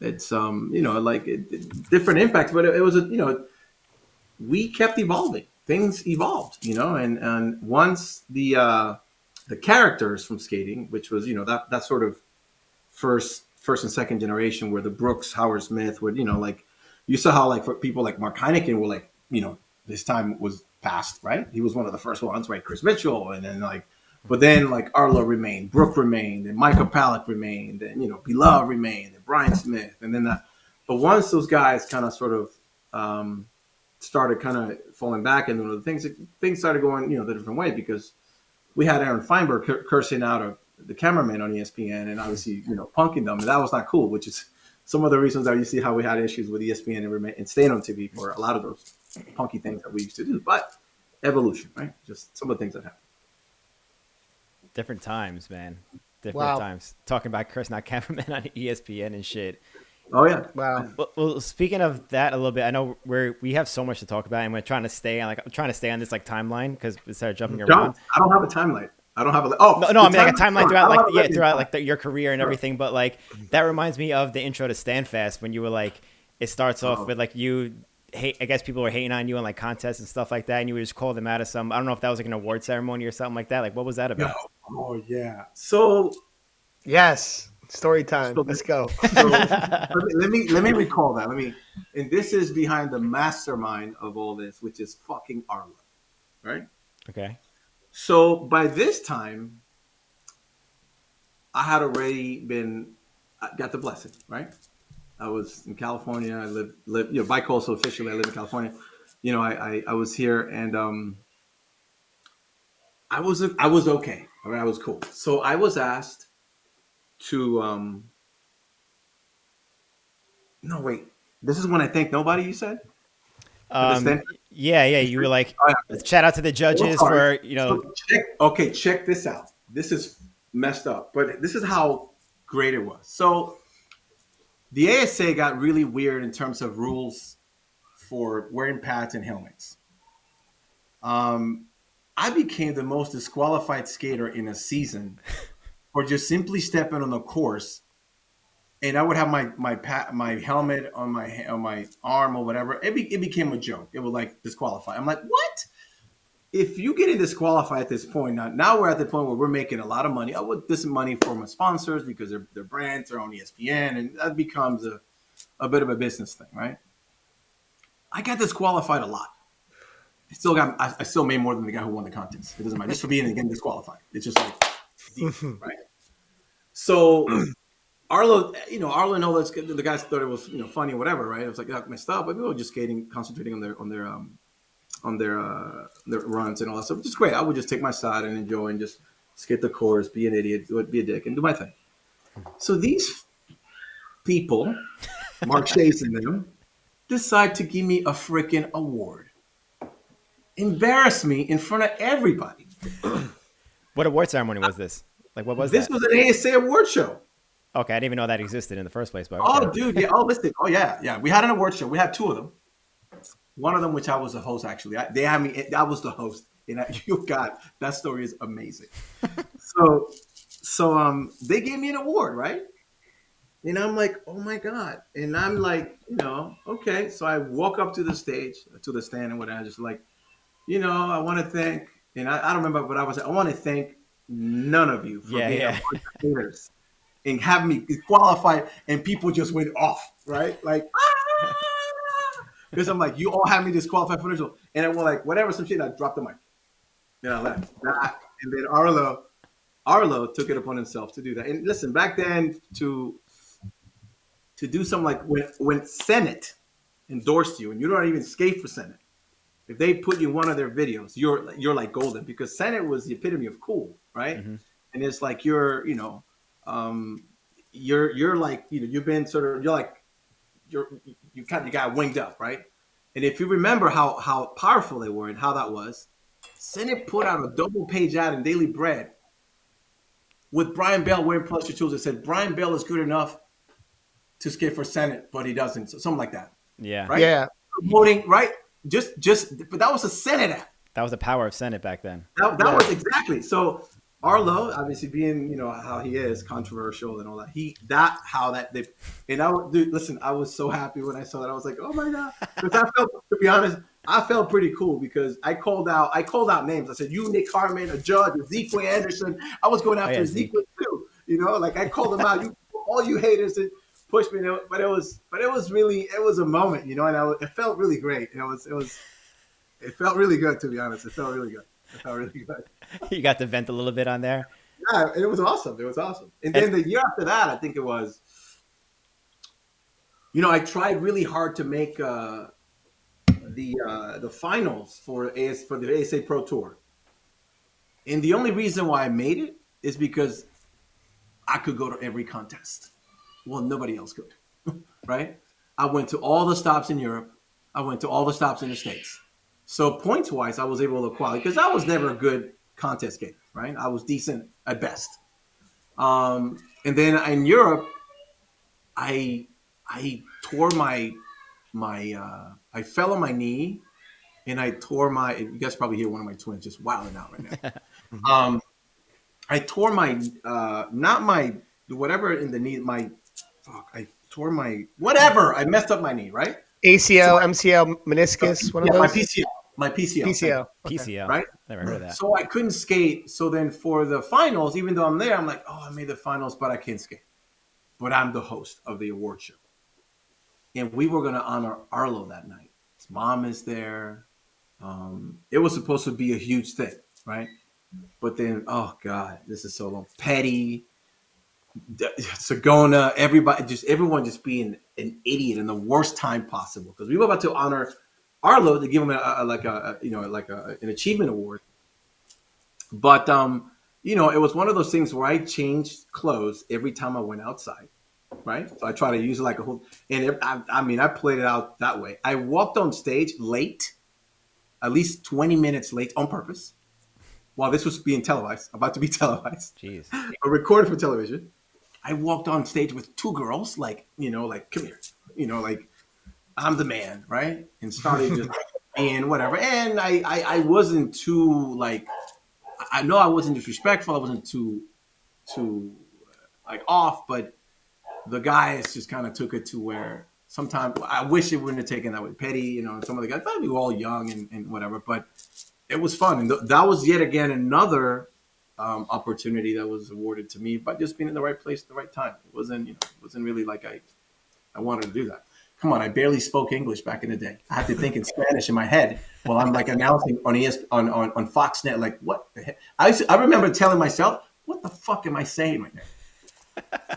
it's um, you know, like it, it- different impacts. But it, it was a you know, we kept evolving. Things evolved, you know, and and once the uh, the characters from skating, which was you know that that sort of first first and second generation, where the Brooks, Howard Smith, would you know like you saw how like for people like Mark Heineken were like you know his time was past, right? He was one of the first ones, right? Chris Mitchell, and then like, but then like Arlo remained, Brooke remained, and Michael Palak remained, and you know Beloved remained, and Brian Smith, and then that. But once those guys kind of sort of um, started kind of falling back, and then the things things started going you know the different way because we had Aaron Feinberg cursing out of the cameraman on ESPN, and obviously you know punking them, and that was not cool. Which is some of the reasons that you see how we had issues with ESPN and, remain, and staying on TV for a lot of those punky things that we used to do. But evolution, right? Just some of the things that happen. Different times, man. Different Wow. times. Talking about Chris not cameraman on ESPN and shit. Oh yeah, Wow. Well, well, speaking of that a little bit, I know we're we have so much to talk about, and we're trying to stay on like I'm trying to stay on this like timeline because we started jumping around. Don't. I don't have a timeline. I don't have a. Oh No, no, I the mean like a timeline oh, throughout like yeah throughout like the, your career and everything. But like that reminds me of the intro to Stand Fast when you were like it starts off Oh. with like you hate. I guess people were hating on you in like contests and stuff like that, and you would just call them out of some. I don't know if that was like an award ceremony or something like that. Like what was that Yo, about? oh yeah. So Yes. Story time. So- Let's go. So let, me, let me let me recall that. Let me, and this is behind the mastermind of all this, which is fucking Arlo, right? Okay. So by this time, I had already been I got the blessing, right? I was in California. I live live you know bi-coastal officially. I live in California. You know, I I, I was here and um, I was I was okay. All right, I was cool. So I was asked to um. No wait, this is when I thank nobody. You said. Um, yeah, yeah. You were like, shout out to the judges for you know. So check, okay, check this out. This is messed up, but this is how great it was. So the ASA got really weird in terms of rules for wearing pads and helmets. Um, I became the most disqualified skater in a season for just simply stepping on the course. And I would have my my my helmet on my on my arm or whatever. It, be, it became a joke. It would like disqualify. I'm like, what? if you getting disqualified at this point, now, now we're at the point where we're making a lot of money. I would this money for my sponsors because their their brands are on ESPN, and that becomes a, a bit of a business thing, right? I got disqualified a lot. I still got I, I still made more than the guy who won the contest. It doesn't matter. Just for being again disqualified. It's just like deep, right? So Arlo, you know, Arlo and all those the guys thought it was you know funny or whatever, right? It was like yeah, messed up, but we were just skating, concentrating on their on their um on their uh, their runs and all that stuff, which is great. I would just take my side and enjoy and just skate the course, be an idiot, be a dick, and do my thing. So these people, Mark Chase and them, decide to give me a freaking award, embarrass me in front of everybody. What award ceremony was this? Like what was this that? was an ASA award show. Okay, I didn't even know that existed in the first place. But Oh, dude, yeah. Oh, listen. Oh, yeah, yeah. We had an award show. We had two of them. One of them, which I was the host, actually. I, they had me. I was the host, and I, you God, that story is amazing. so, so um, they gave me an award, right? And I'm like, oh my God. And I'm like, you know, okay. So I walk up to the stage, to the stand, and whatever. Just like, you know, I want to thank, and I, I don't remember what I was. I want to thank none of you for Yeah, being yeah. haters and have me qualified, and people just went off, right? Like, because I'm like, you all have me disqualified for this, and I went like, whatever, some shit. I dropped the mic, then I left. And then Arlo, Arlo took it upon himself to do that. And listen, back then, to to do something like when when Senate endorsed you, and you don't even skate for Senate. If they put you in one of their videos, you're you're like golden because Senate was the epitome of cool, right? Mhm. And it's like you're, you know, um, you're you're like you know you've been sort of you're like you're you kind of you got winged up, right? And if you remember how how powerful they were and how that was, Senate put out a double page ad in Daily Bread with Brian Bell wearing plus your tools. It said Brian Bell is good enough to skip for Senate, but he doesn't. So something like that, yeah, right? Yeah. Promoting, right? Just just but that was a Senate ad. that was the power of Senate back then. That, that Yeah. was exactly so. Arlo, obviously being you know how he is controversial and all that. He that how that they and I dude, listen. I was so happy when I saw that. I was like, oh my god, because I felt to be honest, I felt pretty cool because I called out I called out names. I said you, Nick Harmon, a judge, Ezekiel Anderson. I was going oh, after yeah, Zeke. Ezekiel too. You know, like I called them out. You all you haters that pushed me, but it was but it was really it was a moment, you know, and I, it felt really great. It was it was it felt really good to be honest. It felt really good. It felt really good. you got to vent a little bit on there. Yeah, it was awesome. It was awesome. And then the year after that, I think it was, you know, I tried really hard to make uh, the uh, the finals for AS for the ASA Pro Tour. And the only reason why I made it is because I could go to every contest. Well, nobody else could. right? I went to all the stops in Europe. I went to all the stops in the States. So points wise, I was able to qualify because I was never a good contest game, right? I was decent at best. Um, and then in Europe, I I tore my my uh, I fell on my knee and I tore my. You guys probably hear one of my twins just wilding out right now. um, I tore my uh, not my whatever in the knee. My fuck, I tore my whatever. I messed up my knee, right? ACL, MCL, meniscus, one yeah, of my. PCL, my PCL, PCL. Okay. PCL. right? Never heard of that. So I couldn't skate. So then for the finals, even though I'm there, I'm like, oh, I made the finals, but I can't skate. But I'm the host of the award show. And we were going to honor Arlo that night. His mom is there. Um, it was supposed to be a huge thing, right? But then, oh God, this is so long. Petty, Sagona, everybody, just everyone just being an idiot in the worst time possible because we were about to honor Arlo to give him a, a like a, you know like a, an achievement award. But um, you know, it was one of those things where I changed clothes every time I went outside, right? So I try to use it like a whole. And it, I, I mean, I played it out that way. I walked on stage late, at least twenty minutes late on purpose, while this was being televised, about to be televised Jeez. or recorded for television. I walked on stage with two girls, like you know, like come here, you know, like I'm the man, right? And started just and whatever. And I, I, I wasn't too like, I know I wasn't disrespectful. I wasn't too, too like off, but the guys just kind of took it to where sometimes I wish it wouldn't have taken that with Petty, you know, and some of the guys. But we were all young and, and whatever, but it was fun, and th- that was yet again another um, opportunity that was awarded to me by just being in the right place at the right time. It wasn't, you know, it wasn't really like I, I wanted to do that. Come on, I barely spoke English back in the day. I had to think in Spanish in my head while I'm like announcing on ES on, on, on Foxnet. Like, what the heck? I, to- I remember telling myself, "What the fuck am I saying right now?"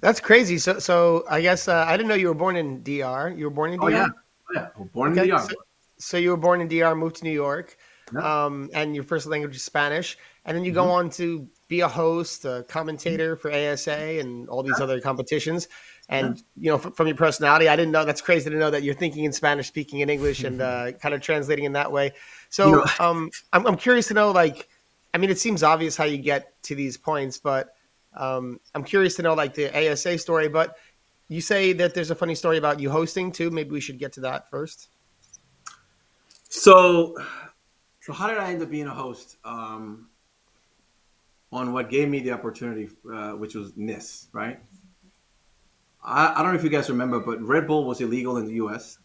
That's crazy. So, so I guess uh, I didn't know you were born in DR. You were born in DR. Oh yeah, oh, yeah. Well, born in Okay, the yard. so, so you were born in DR, moved to New York, Yeah. um, and your first language is Spanish, and then you go on to be a host, a commentator for ASA, and all these other competitions. And you know, f- from your personality, I didn't know. That's crazy to know that you're thinking in Spanish, speaking in English, and uh, kind of translating in that way. So, You know- um, I'm, I'm curious to know, like, I mean, it seems obvious how you get to these points, but um, I'm curious to know, like, the ASA story. But you say that there's a funny story about you hosting too. Maybe we should get to that first. So, so how did I end up being a host um, on what gave me the opportunity, uh, which was NIS, right? I, I don't know if you guys remember, but Red Bull was illegal in the U.S.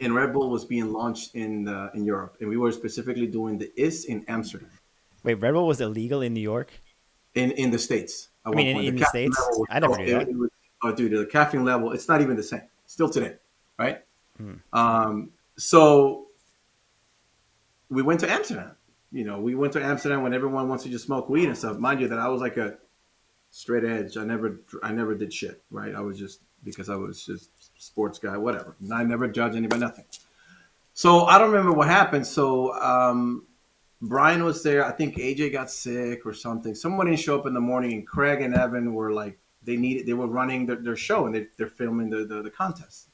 and Red Bull was being launched in uh, in Europe, and we were specifically doing the IS in Amsterdam, Wait, Red Bull was illegal in New York? in in the states. I mean, in- in the caffeine States? was I never so- knew that. was- oh, dude, the caffeine level, it's not even the same. Still today, right? Hmm. Um, so we went to Amsterdam. You know, we went to Amsterdam when everyone wants to just smoke weed and stuff. Mind you, that I was like a straight edge. I never, I never did shit. Right? I was just because I was just sports guy, whatever. And I never judge anybody, nothing. So I don't remember what happened. So um, Brian was there. I think AJ got sick or something. Someone didn't show up in the morning, and Craig and Evan were like, they needed, they were running their, their show and they, they're filming the, the the contest.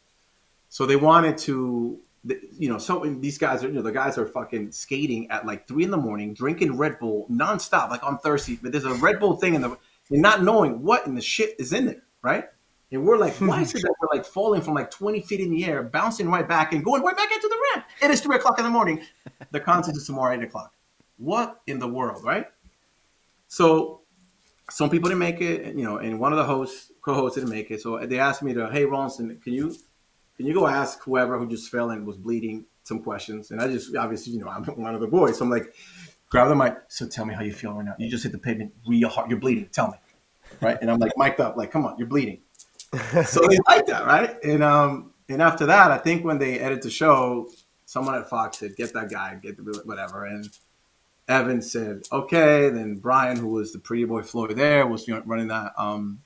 So they wanted to, you know, so these guys are, you know, the guys are fucking skating at like three in the morning, drinking Red Bull nonstop, like I'm thirsty. But there's a Red Bull thing in the, and not knowing what in the shit is in there, right? And we're like, why is it that we're like falling from like 20 feet in the air, bouncing right back and going right back into the ramp? It is three o'clock in the morning. The concert is tomorrow, eight o'clock. What in the world, right? So some people didn't make it, you know, and one of the hosts, co-hosts didn't make it. So they asked me to, hey, Ronson, can you can you go ask whoever who just fell and was bleeding some questions? And I just obviously, you know, I'm one of the boys. So I'm like, grab the mic. So tell me how you feel right now. You just hit the pavement real hard. You're bleeding. Tell me. Right. And I'm like mic'd up, like, come on, you're bleeding. so they like that, right? And um, and after that, I think when they edit the show, someone at Fox said, get that guy, get the whatever. And Evan said, okay. Then Brian, who was the pretty boy Floyd there, was you know, running that um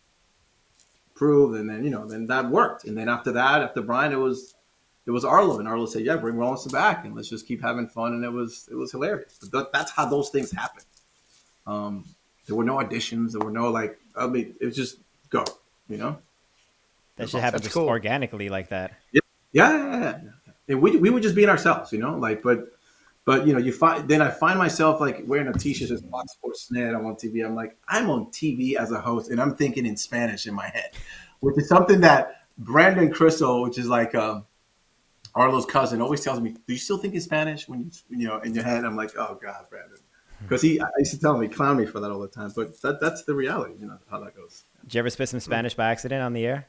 proved, and then you know, then that worked. And then after that, after Brian, it was it was Arlo, and Arlo said, "Yeah, bring Rollins back, and let's just keep having fun." And it was it was hilarious. But that, that's how those things happen. Um, there were no auditions. There were no like. I mean, it was just go. You know. That should happen just cool. organically like that. Yeah, yeah, yeah, yeah. And we we would just being ourselves, you know, like but but you know, you find then I find myself like wearing a t-shirt that says Fox Sports Net. I'm on TV. I'm like, I'm on TV as a host, and I'm thinking in Spanish in my head, which is something that Brandon Crystal, which is like um, Arlo's cousin, always tells me, "Do you still think in Spanish when you you know in your head?" I'm like, "Oh God, Brandon," because he I used to tell me, clown me for that all the time. But that that's the reality, you know, how that goes. Did you ever spit some Spanish by accident on the air?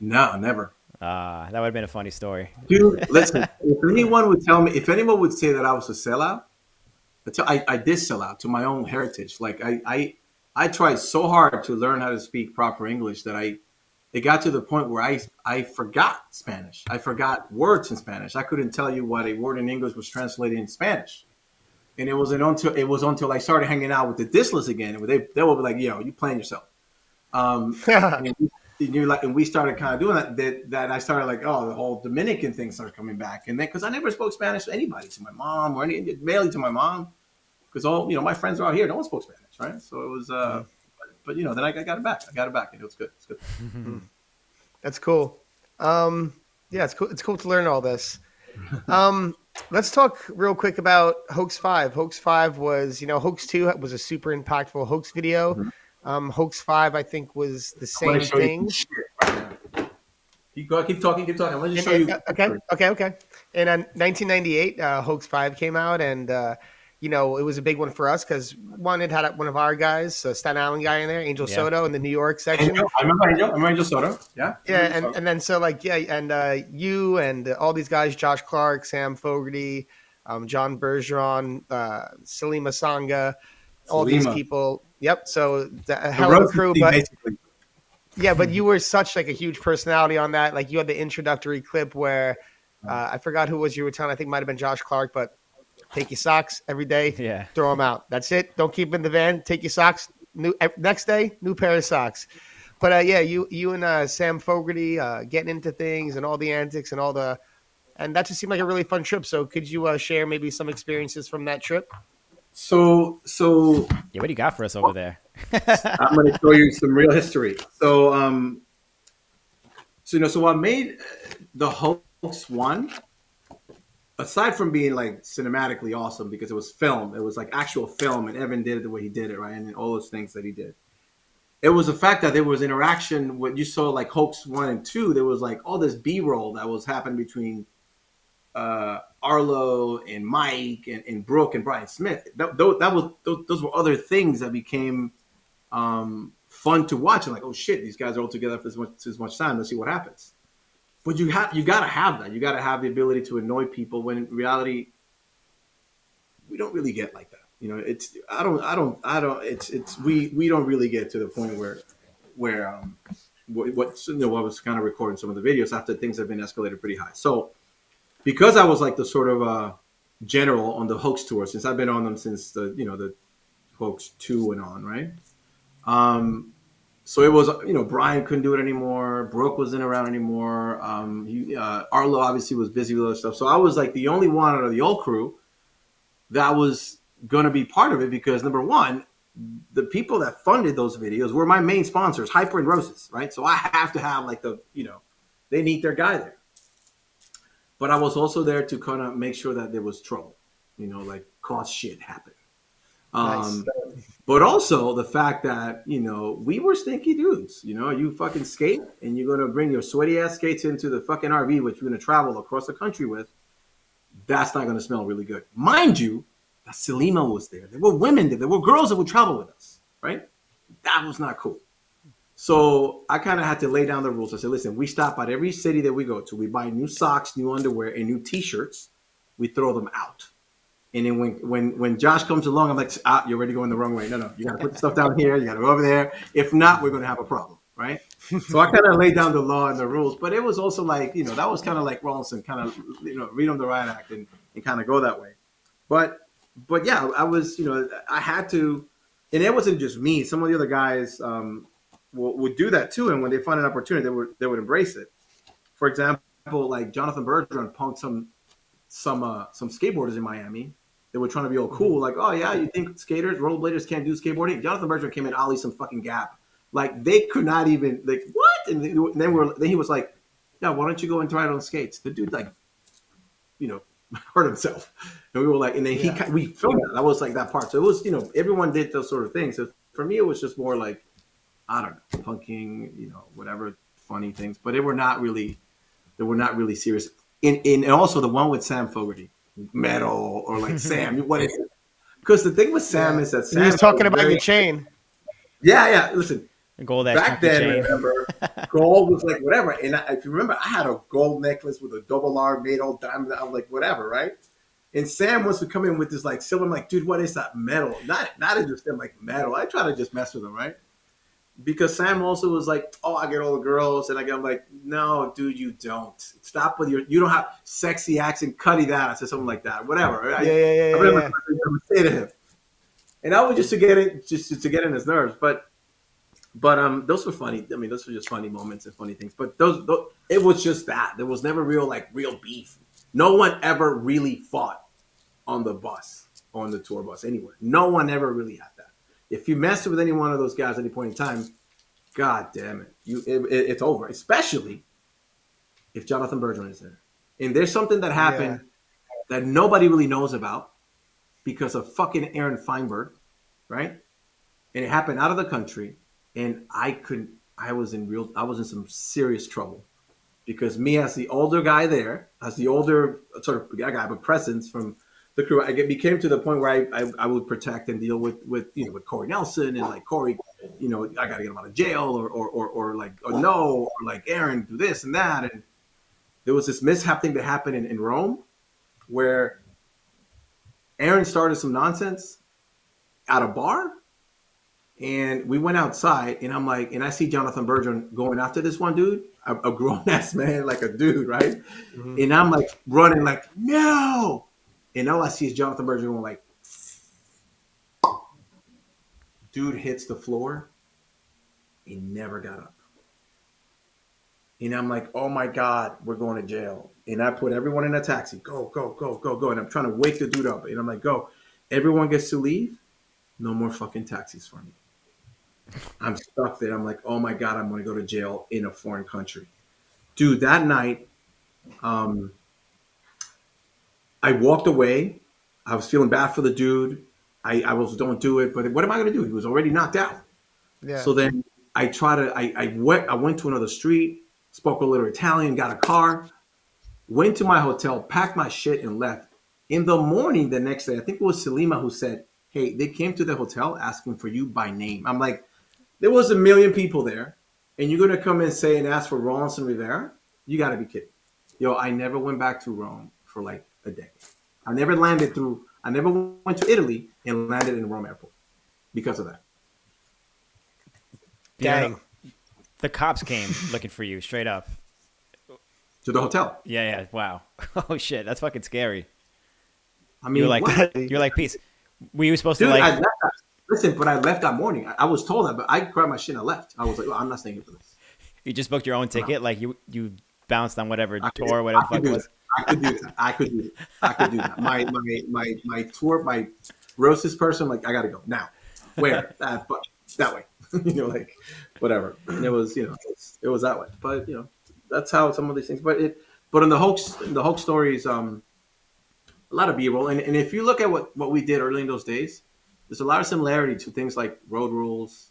No, never. Ah, that would have been a funny story. Dude, listen. if anyone would tell me, if anyone would say that I was a sellout, I, I did sell out to my own heritage. Like I, I, I tried so hard to learn how to speak proper English that I, it got to the point where I, I forgot Spanish. I forgot words in Spanish. I couldn't tell you what a word in English was translated in Spanish. And it wasn't until it was until I started hanging out with the Dislas again, and they they would be like, "Yo, you playing yourself." Um, and we- and you like, and we started kind of doing that, that. That I started like, oh, the whole Dominican thing started coming back, and then because I never spoke Spanish to anybody, to my mom or any, mainly to my mom, because all you know, my friends are out here, no one spoke Spanish, right? So it was, uh, but, but you know, then I, I got it back, I got it back, and it was good. It's good. That's cool. Um, yeah, it's cool. It's cool to learn all this. Um, let's talk real quick about Hoax Five. Hoax Five was, you know, Hoax Two was a super impactful hoax video. Mhm. Um, Hoax Five, I think, was the same thing. some shit right now. Keep keep talking, keep talking. Gonna just show And- you. okay, okay, okay. And in 1998, uh, Hoax Five came out, and uh, you know it was a big one for us because one, it had one of our guys, a Staten Island guy in there, Angel Yeah. Soto, in the New York section. Angel, I remember Angel. I remember Angel Soto. Yeah. Yeah, and, Soto. and then so like yeah, and uh, you and all these guys, Josh Clark, Sam Fogarty, um, John Bergeron, uh, Salima Sanga, all these people. Yep. So the The hell of a crew, but basically. yeah, but you were such like a huge personality on that. Like you had the introductory clip where uh, I forgot who was you were telling. I think it might have been Josh Clark, but take your socks every day, Yeah. throw them out. That's it. Don't keep them in the van. Take your socks. New next day, new pair of socks. But uh, yeah, you you and uh, Sam Fogarty uh, getting into things and all the antics and all the, and that just seemed like a really fun trip. So could you uh, share maybe some experiences from that trip? So, so Yeah, what do you got for us over there? I'm going to show you some real history. So, um, so you know, so what made the hoax one, aside from being like cinematically awesome because it was film, it was like actual film, and Evan did it the way he did it, right, and all those things that he did. It was the fact that there was interaction. When you saw like hoax one and two, there was like all this B roll that was happening between uh, Arlo and Mike and, and Brooke and Brian Smith. That, that was those, those were other things that became um, fun to watch and like, oh shit, these guys are all together for this much, this much time. Let's see what happens. But you have you got to have that. You got to have the ability to annoy people when in reality we don't really get like that. You know, it's I don't I don't I don't it's it's we we don't really get to the point where where um what, what you know I was kind of recording some of the videos after things have been escalated pretty high. So because I was like the sort of uh general on the hoax tour since I've been on them since the you know the hoax two and on right. Um, so it was you know Brian couldn't do it anymore. Brooke wasn't around anymore. Um, he, uh, Arlo obviously was busy with other stuff. So I was like the only one out of the old crew that was going to be part of it because number one, the people that funded those videos were my main sponsors, Hyper and Roces, right? So I have to have like the you know they need their guy there. But I was also there to kind of make sure that there was trouble, you know, like cause shit happen. Um, but also the fact that you know we were stinky dudes. You know, you fucking skate and you're gonna bring your sweaty ass skates into the fucking RV, which you're gonna travel across the country with. That's not gonna smell really good, mind you. That Selima was there. There were women there. There were girls that would travel with us, right? That was not cool. So I kind of had to lay down the rules. I said, listen, we stop at every city that we go to. We buy new socks, new underwear, and new T-shirts. We throw them out. And then when when when Josh comes along, I'm like, ah, you're already going the wrong way. No, no, you got to put the stuff down here. You got to go over there. If not, we're going to have a problem, right? so I kind of laid down the law and the rules, but it was also like, you know, that was kind of like Rawlinson, kind of, you know, read on the right act and, and kind of go that way. But but yeah, I was, you know, I had to, and it wasn't just me. Some of the other guys um, would, would do that too, and when they find an opportunity, they would they would embrace it. For example, like Jonathan Bergeron punked some some uh, some skateboarders in Miami. They were trying to be all cool, like, oh yeah, you think skaters, rollerbladers can't do skateboarding? Jonathan Bergeron came in, ollie some fucking gap Like they could not even like what? And then we are then he was like, "Yeah, why don't you go and try it on skates?" The dude like, you know, hurt himself, and we were like, and then yeah. he we filmed that. That was like that part. So it was you know everyone did those sort of things. So for me, it was just more like I don't know, punking, you know, whatever funny things, but they were not really they were not really serious. In in and also the one with Sam Fogarty, metal or like Sam, what is it? Because the thing with Sam is that Sam he was talking about very, your chain. Yeah, yeah. Listen, gold back then, chain. remember, gold was like whatever. And I, if you remember, I had a gold necklace with a double R made all diamond. I was like, whatever, right? And Sam wants to come in with this like silver. I'm like, dude, what is that metal? Not not understand like metal. I try to just mess with them, right? Because Sam also was like, "Oh, I get all the girls," and I am like, "No, dude, you don't. Stop with your. You don't have sexy accent. Cutty that." I said something like that. Whatever. Yeah, I, yeah, yeah. I yeah, yeah. say to him, and I was just to get it, just to get in his nerves. But, but um, those were funny. I mean, those were just funny moments and funny things. But those, those it was just that. There was never real like real beef. No one ever really fought on the bus, on the tour bus, anywhere. No one ever really had if you mess with any one of those guys at any point in time, god damn it, you it, it, it's over. Especially if Jonathan Bergeron is there, and there's something that happened yeah. that nobody really knows about because of fucking Aaron Feinberg, right? And it happened out of the country, and I couldn't. I was in real. I was in some serious trouble because me as the older guy there, as the older sort of guy, have a presence from the crew. I get, became to the point where I, I, I, would protect and deal with, with, you know, with Corey Nelson and like Corey, you know, I got to get him out of jail or, or, or, or like, or no, or like Aaron, do this and that. And there was this mishap thing that happened in, in Rome where Aaron started some nonsense at a bar and we went outside and I'm like, and I see Jonathan Bergeron going after this one dude, a, a grown ass man, like a dude, right? Mm-hmm. And I'm like running like, no, and all I see is Jonathan Bergeron going like, dude hits the floor. He never got up. And I'm like, oh my God, we're going to jail. And I put everyone in a taxi. Go, go, go, go, go. And I'm trying to wake the dude up. And I'm like, go. Everyone gets to leave. No more fucking taxis for me. I'm stuck there. I'm like, oh my God, I'm going to go to jail in a foreign country. Dude, that night, um, I walked away. I was feeling bad for the dude. I, I was don't do it, but what am I going to do? He was already knocked out. Yeah. So then I try to. I, I went. I went to another street, spoke a little Italian, got a car, went to my hotel, packed my shit, and left. In the morning, the next day, I think it was Selima who said, "Hey, they came to the hotel asking for you by name." I'm like, there was a million people there, and you're gonna come and say and ask for Rawlinson Rivera? You got to be kidding. Yo, I never went back to Rome for like a day. I never landed through. I never went to Italy and landed in Rome airport because of that. Dang. the cops came looking for you straight up to the hotel. Yeah, yeah. Wow. Oh shit, that's fucking scary. I mean, you're like what? you're like peace. Were you supposed Dude, to like? listen, but I left that morning. I, I, was told that, but I grabbed my shit and I left. I was like, well, I'm not staying here for this. You just booked your own ticket, like you you bounced on whatever tour, whatever the fuck it was. I could do that. I could do that. I could do that. My my my my tour, my roasters person, like I gotta go now. Where? uh, but that way. you know, like whatever. And it was, you know, it was that way. But you know, that's how some of these things. But it, but in the hoax, the hoax stories, um, a lot of B-roll. And, and if you look at what what we did early in those days, there's a lot of similarity to things like Road Rules.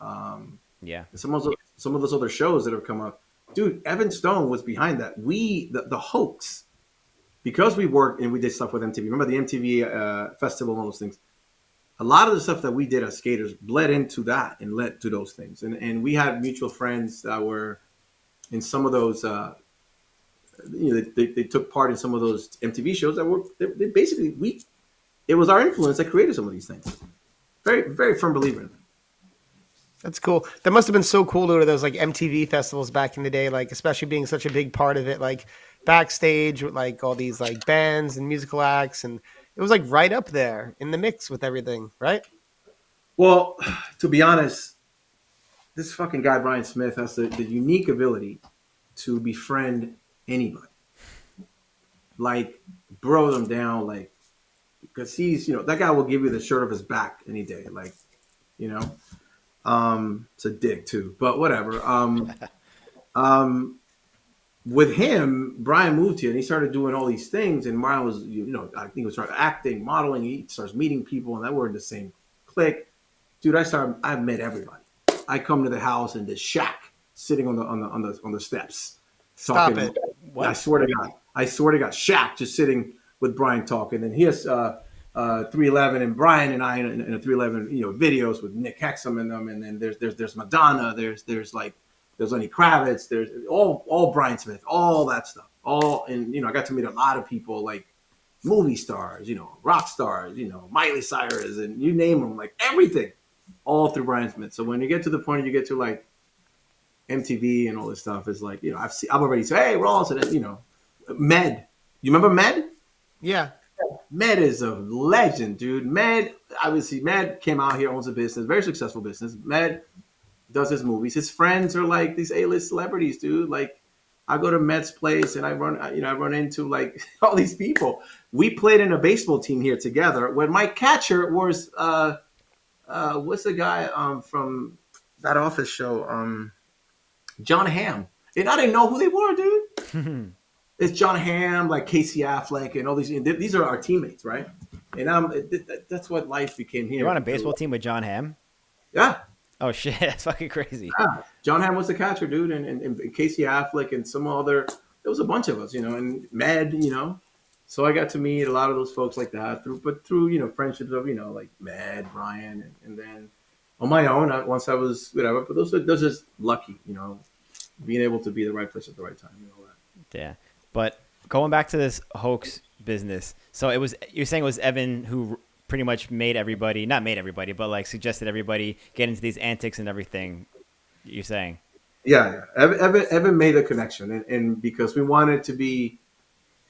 Um, yeah. Some of those, some of those other shows that have come up dude, Evan Stone was behind that. We the, the hoax because we worked and we did stuff with MTV. Remember the MTV uh, festival and all those things. A lot of the stuff that we did as skaters bled into that and led to those things. And and we had mutual friends that were in some of those. Uh, you know, they, they took part in some of those MTV shows that were they, they basically we. It was our influence that created some of these things. Very very firm believer in that. That's cool. That must have been so cool to go to those like MTV festivals back in the day, like especially being such a big part of it, like backstage with like all these like bands and musical acts, and it was like right up there in the mix with everything, right? Well, to be honest, this fucking guy Brian Smith has the, the unique ability to befriend anybody, like bro them down, like because he's you know that guy will give you the shirt of his back any day, like you know Um, it's a dick too, but whatever. Um, um, with him, Brian moved here and he started doing all these things. And Brian was, you know, I think he was acting, modeling. He starts meeting people, and that we're in the same clique. Dude, I started. I met everybody. I come to the house and there's Shaq sitting on the on the on the on the steps. Stop talking. it. I swear to God. I swear to God. Shaq just sitting with Brian talking. And here's uh, uh, 311 and Brian and I in, in a 311, you know, videos with Nick Hexum in them. And then there's there's there's Madonna. There's there's like there's Lenny Kravitz. There's all all Brian Smith. All that stuff. All and you know I got to meet a lot of people like movie stars, you know, rock stars, you know, Miley Cyrus, and you name them, like everything, all through Brian Smith. So when you get to the point you get to like MTV and all this stuff, is like you know I've seen, I've already said, hey, and then, you know, Med. You remember Med? Yeah. Med is a legend, dude. Med, obviously, Med came out here, owns a business, very successful business. Med does his movies. His friends are like these A-list celebrities, dude. Like, I go to Med's place and I run, you know, I run into like all these people. We played in a baseball team here together. When my catcher was, uh, uh, what's the guy um, from that Office show, um, Jon Hamm, and I didn't know who they were, dude it's Jon Hamm, like Casey Affleck, and all these. These are our teammates, right? And um, it, that's what life became here. You're on a baseball team with Jon Hamm. Yeah. Oh shit, that's fucking crazy. Yeah. Jon Hamm was the catcher, dude, and, and, and Casey Affleck and some other. There was a bunch of us, you know, and Med, you know. So I got to meet a lot of those folks like that through, but through you know friendships of you know like Med, Brian, and, and then on my own I, once I was whatever. But those are those are just lucky, you know, being able to be the right place at the right time and all that. Yeah, but going back to this hoax business, so it was you're saying it was Evan who pretty much made everybody not made everybody, but like suggested everybody get into these antics and everything. You're saying. Yeah. Evan, Evan, Evan made a connection, and, and because we wanted to be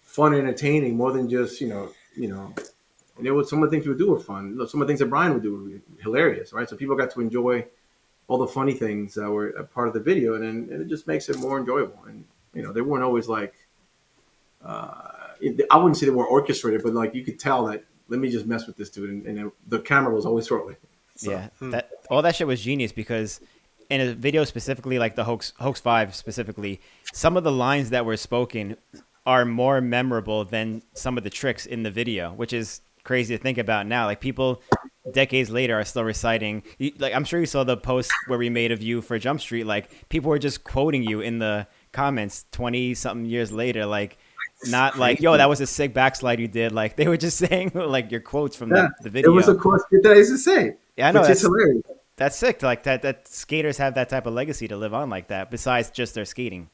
fun and entertaining more than just you know you know and it was some of the things we would do were fun some of the things that brian would do were hilarious right so people got to enjoy all the funny things that were a part of the video and, and it just makes it more enjoyable and you know they weren't always like uh, i wouldn't say they were orchestrated but like you could tell that let me just mess with this dude and, and the camera was always rolling so, yeah, that all that shit was genius because in a video specifically, like the hoax hoax five specifically, some of the lines that were spoken are more memorable than some of the tricks in the video, which is crazy to think about now. Like people decades later are still reciting. Like I'm sure you saw the post where we made of you for Jump Street. Like people were just quoting you in the comments twenty something years later. Like not like yo that was a sick backslide you did. Like they were just saying like your quotes from yeah, the, the video. it was a course that i used to say yeah, I know that's, hilarious that's sick. Like that that skaters have that type of legacy to live on like that. Besides just their skating.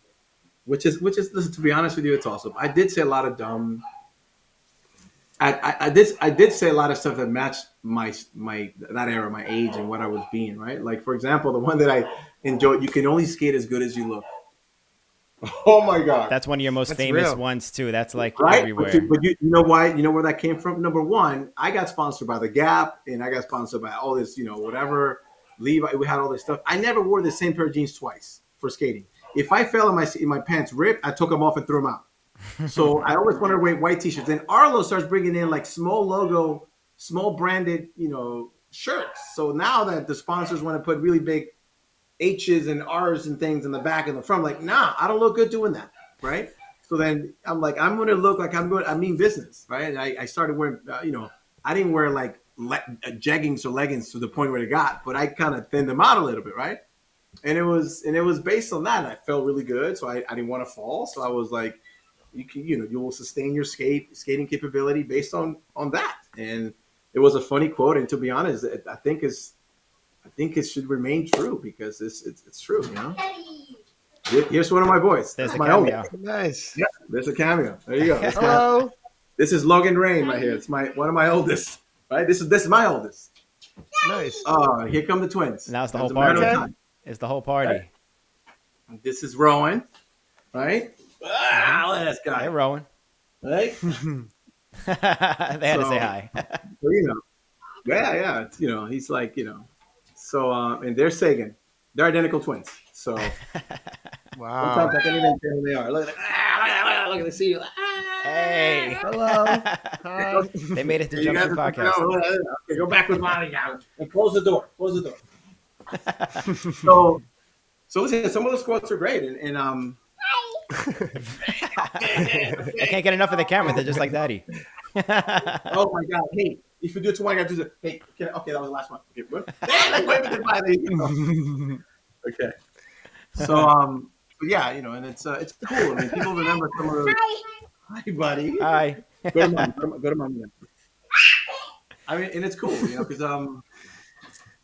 which is which is listen, to be honest with you, it's awesome. I did say a lot of dumb. I, I, I did I did say a lot of stuff that matched my my that era, my age, and what I was being. Right, like for example, the one that I enjoyed. You can only skate as good as you look. Oh my god! That's one of your most That's famous real. ones too. That's like right? everywhere. But, you, but you, you know why? You know where that came from? Number one, I got sponsored by the Gap, and I got sponsored by all this, you know, whatever. Levi, we had all this stuff. I never wore the same pair of jeans twice for skating. If I fell and my in my pants ripped, I took them off and threw them out. So I always wanted to wear white t-shirts. Then Arlo starts bringing in like small logo, small branded, you know, shirts. So now that the sponsors want to put really big H's and R's and things in the back and the front, I'm like, nah, I don't look good doing that, right? So then I'm like, I'm going to look like I'm going. I mean business, right? And I, I started wearing, uh, you know, I didn't wear like le- uh, jeggings or leggings to the point where it got, but I kind of thinned them out a little bit, right? And it was and it was based on that. And I felt really good, so I, I didn't want to fall. So I was like, you can, you know, you will sustain your skate skating capability based on on that. And it was a funny quote, and to be honest, I think is think it should remain true because it's it's, it's true, you know. Here's one of my boys. There's This the my cameo. oldest. Nice. Yeah, there's a cameo. There you go. This, guy- Hello. this is Logan Rain right here. It's my one of my oldest. Right. This is this is my oldest. Nice. Oh, here come the twins. Now it's the That's whole a matter of party. time. It's the whole party. This is Rowan. Right. Ah, look at this Hey. Rowan. Right. they had to say hi. So, you know, yeah, yeah. It's, you know, he's like, you know, so um, and they're Sagan. They're identical twins. So Wow. sometimes I can't even tell who they are. Look at ah, look at look look at the see you. Ah. hey. Hello. Hi. they made it to You Jump guys Street are- Podcast. no, Okay, go back with Lonnie now and close the door. Close the door. so, so listen, some of those quotes are great, and, and um, I can't get enough of the camera. They're just like daddy. oh my god, hey, if you do it to one, I got to do it. Hey, okay, okay, that was the last one. Okay, what? Damn, wait a minute, bye, there you go. okay. So um, but yeah, you know, and it's uh, it's cool. I mean, people remember some of those. Hi, buddy. Hi. Go to mom. Go to, go to mom. again. I mean, and it's cool, you know, because um,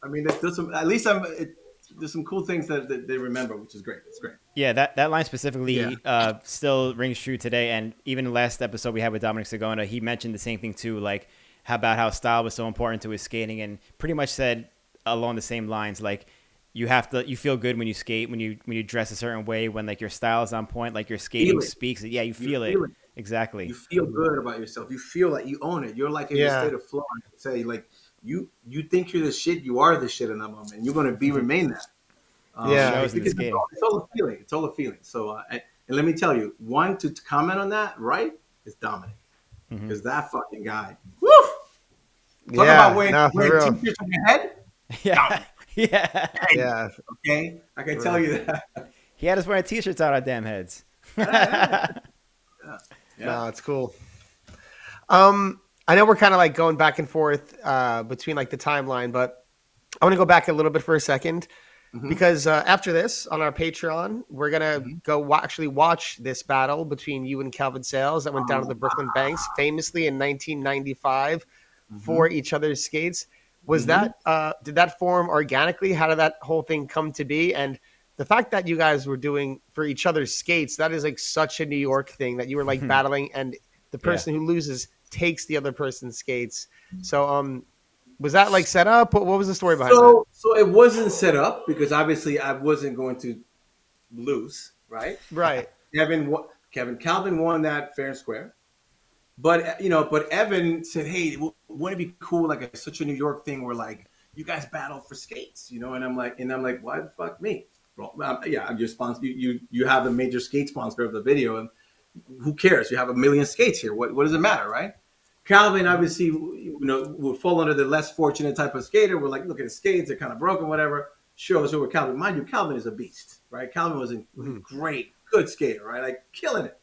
I mean, there's some. At least I'm. It, there's some cool things that, that they remember, which is great. It's great. Yeah, that, that line specifically Yeah. uh, still rings true today. And even the last episode we had with Dominic Sagona, he mentioned the same thing too, like how about how style was so important to his skating, and pretty much said along the same lines, like you have to, you feel good when you skate, when you when you dress a certain way, when like your style is on point, like your skating it. speaks. Yeah, you feel, feel it. it. exactly. You feel good about yourself. You feel like you own it. You're like in Yeah. a state of flow. I say like you you think you're the shit. You are the shit in that moment. And you're going to be remain that. Um, Yeah. Shows in because the it's all, it's all a feeling. It's all a feeling. So uh, and, and let me tell you, one to, to comment on that, right? Is Dominic Mhm. because that fucking guy. Woo! Talk yeah, about wearing, no, for wearing real. t-shirts on your head. yeah, yeah. Yeah, Okay, I can tell you that. He had us wearing t-shirts on our damn heads. Yeah. no, it's cool. Um, I know we're kind of like going back and forth uh, between like the timeline, but I want to go back a little bit for a 2nd Mhm. because uh, after this on our Patreon, we're gonna Mhm. go wa- actually watch this battle between you and Calvin Sales that went down to the Brooklyn Banks, famously in 1995 for each other's skates. Was Mhm. that uh, did that form organically? How did that whole thing come to be? And the fact that you guys were doing for each other's skates, that is like such a New York thing that you were like battling and the person who loses takes the other person's skates. So um was that like set up? What, was the story behind that? So, so it wasn't set up because obviously I wasn't going to lose, right? Right. Kevin, Kevin Calvin won that fair and square, but uh, you know, but Evan said, "Hey, wouldn't it be cool like a, such a New York thing where like you guys battle for skates, you know?" And I'm like, and I'm like, why the fuck me? Well, um, yeah, I'm your sponsor. You, you you have the major skate sponsor of the video, and who cares? You have a million skates here. What what does it matter, right? Calvin obviously, you know, would fall under the less fortunate type of skater. We're like, look at his skates; they're kind of broken, whatever. Sure, so with Calvin, mind you, Calvin is a beast, right? Calvin was a Mhm. great, good skater, right? Like killing it.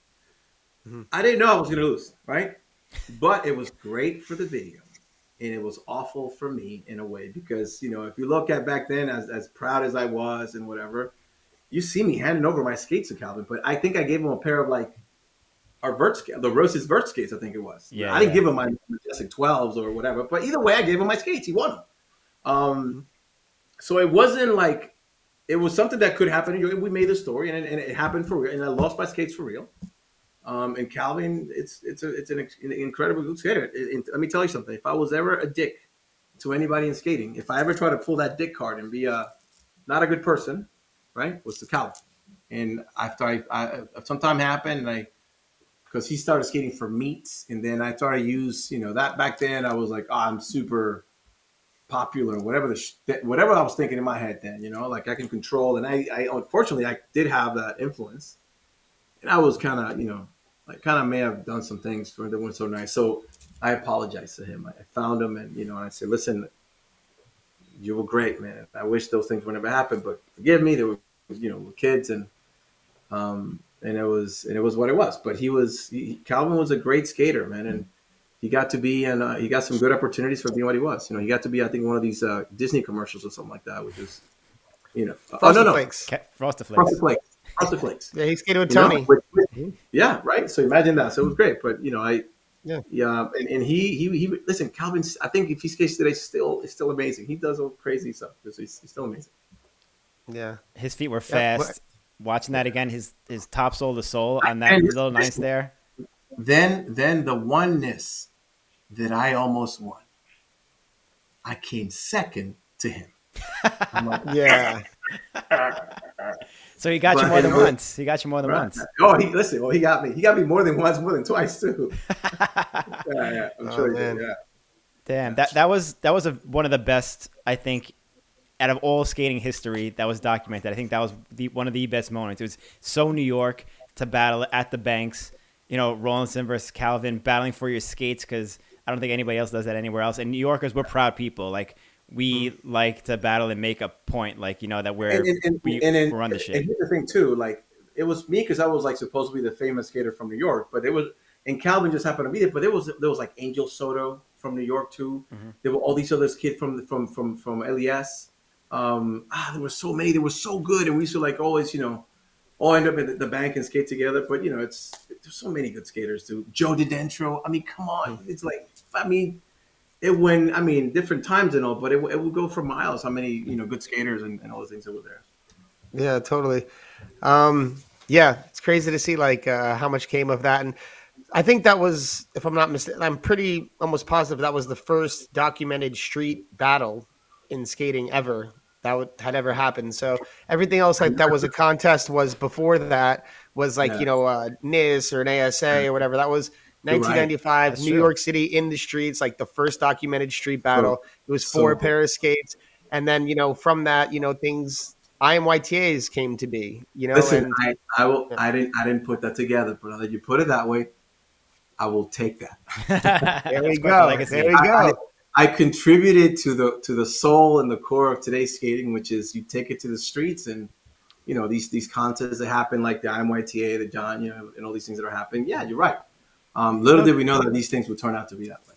Mhm. I didn't know I was going to lose, right? But it was great for the video, and it was awful for me in a way because you know, if you look at back then, as as proud as I was and whatever, you see me handing over my skates to Calvin, but I think I gave him a pair of like our vert skate, the Roces vert skates, I think it was. Yeah, I didn't yeah. give him my majestic twelves or whatever, but either way, I gave him my skates. He won them. Um, so it wasn't like it was something that could happen. We made the story, and it, and it happened for real. And I lost my skates for real. Um, and Calvin, it's it's a, it's an, an incredible good skater. It- it- let me tell you something. If I was ever a dick to anybody in skating, if I ever try to pull that dick card and be a not a good person, right, was to Calvin. And after I, I sometime happened, and I because he started skating for meets, and then I started use you know that back then I was like, oh, I'm super popular, whatever the sh- whatever I was thinking in my head then, you know, like I can control, and I, I unfortunately I did have that influence, and I was kind of you know, like kind of may have done some things for that weren't so nice. So I apologized to him. I found him, and you know, and I said, listen, you were great, man. I wish those things would never happen, but forgive me. There were you know we're kids, and um, and it was and it was what it was. But he was he, Calvin was a great skater, man, and he got to be and uh, he got some good opportunities for being what he was. You know, he got to be I think one of these uh, Disney commercials or something like that, which is you know oh Frosted no no Flakes. Ca- Frosted Flakes. Frosted Flakes Frosted Flakes. Yeah, he skated with You know, Tony. With- with- yeah, right. So imagine that. So it was great, but you know, I Yeah. yeah, and, and he he he listen, Calvin. I think if he skates today, still is still amazing. He does all crazy stuff. He's, he's still amazing. Yeah. His feet were Yeah, fast. Watching that again, his his top sole to sole on that And- little nice there. Then then the oneness that I almost won. I came second to him. I'm like, Yeah. So he got you more than and- once. He got you more than Right. once. Oh, he listen. Well, he got me. He got me more than once, more than twice too. Yeah, yeah. I'm Oh, sure he man. did. Yeah. Damn, that that was that was a, one of the best I think out of all skating history that was documented. I think that was the one of the best moments. It was so New York to battle at the banks. You know, Rawlinson versus Calvin battling for your skates because I don't think anybody else does that anywhere else. And New Yorkers, we're proud people. Like we like to battle and make a point, like you know that we're and, and, we, and, and, we're on the and shit. here's the thing too, like it was me because I was like supposed to be the famous skater from New York, but it was and Calvin just happened to be there. But there was there was like Angel Soto from New York too. Mhm. There were all these other kids from from from from LES. Um, ah, there were so many. They were so good, and we used to like always, you know, all end up at the bank and skate together. But you know, it's there's so many good skaters too. Joe DiDentro. I mean, come on, it's like I mean, it went. I mean, different times and all, but it, it would go for miles. How many you know good skaters and, and all the things that were there. Yeah, totally. Um, yeah, it's crazy to see like uh, how much came of that, and I think that was, if I'm not mistaken, I'm pretty almost positive that was the first documented street battle in skating ever that would, had ever happened. So everything else like that was a contest was before that was like Yeah. you know uh, NIS or an ASA or whatever. That was. You're right. 1995, New true. York City in the streets, like the first documented street battle. It was four So- pair of skates, and then you know from that, you know things IMYTAs came to be. You know, Listen, and I, I will. Yeah. I didn't. I didn't put that together, but now that you put it that way, I will take that. there we That's quite the go. There we I- go. I contributed to the to the soul and the core of today's skating, which is you take it to the streets and you know these these contests that happen, like the IMYTA, the John, you know, and all these things that are happening. Yeah, you're right. Um, little did we know that these things would turn out to be that way.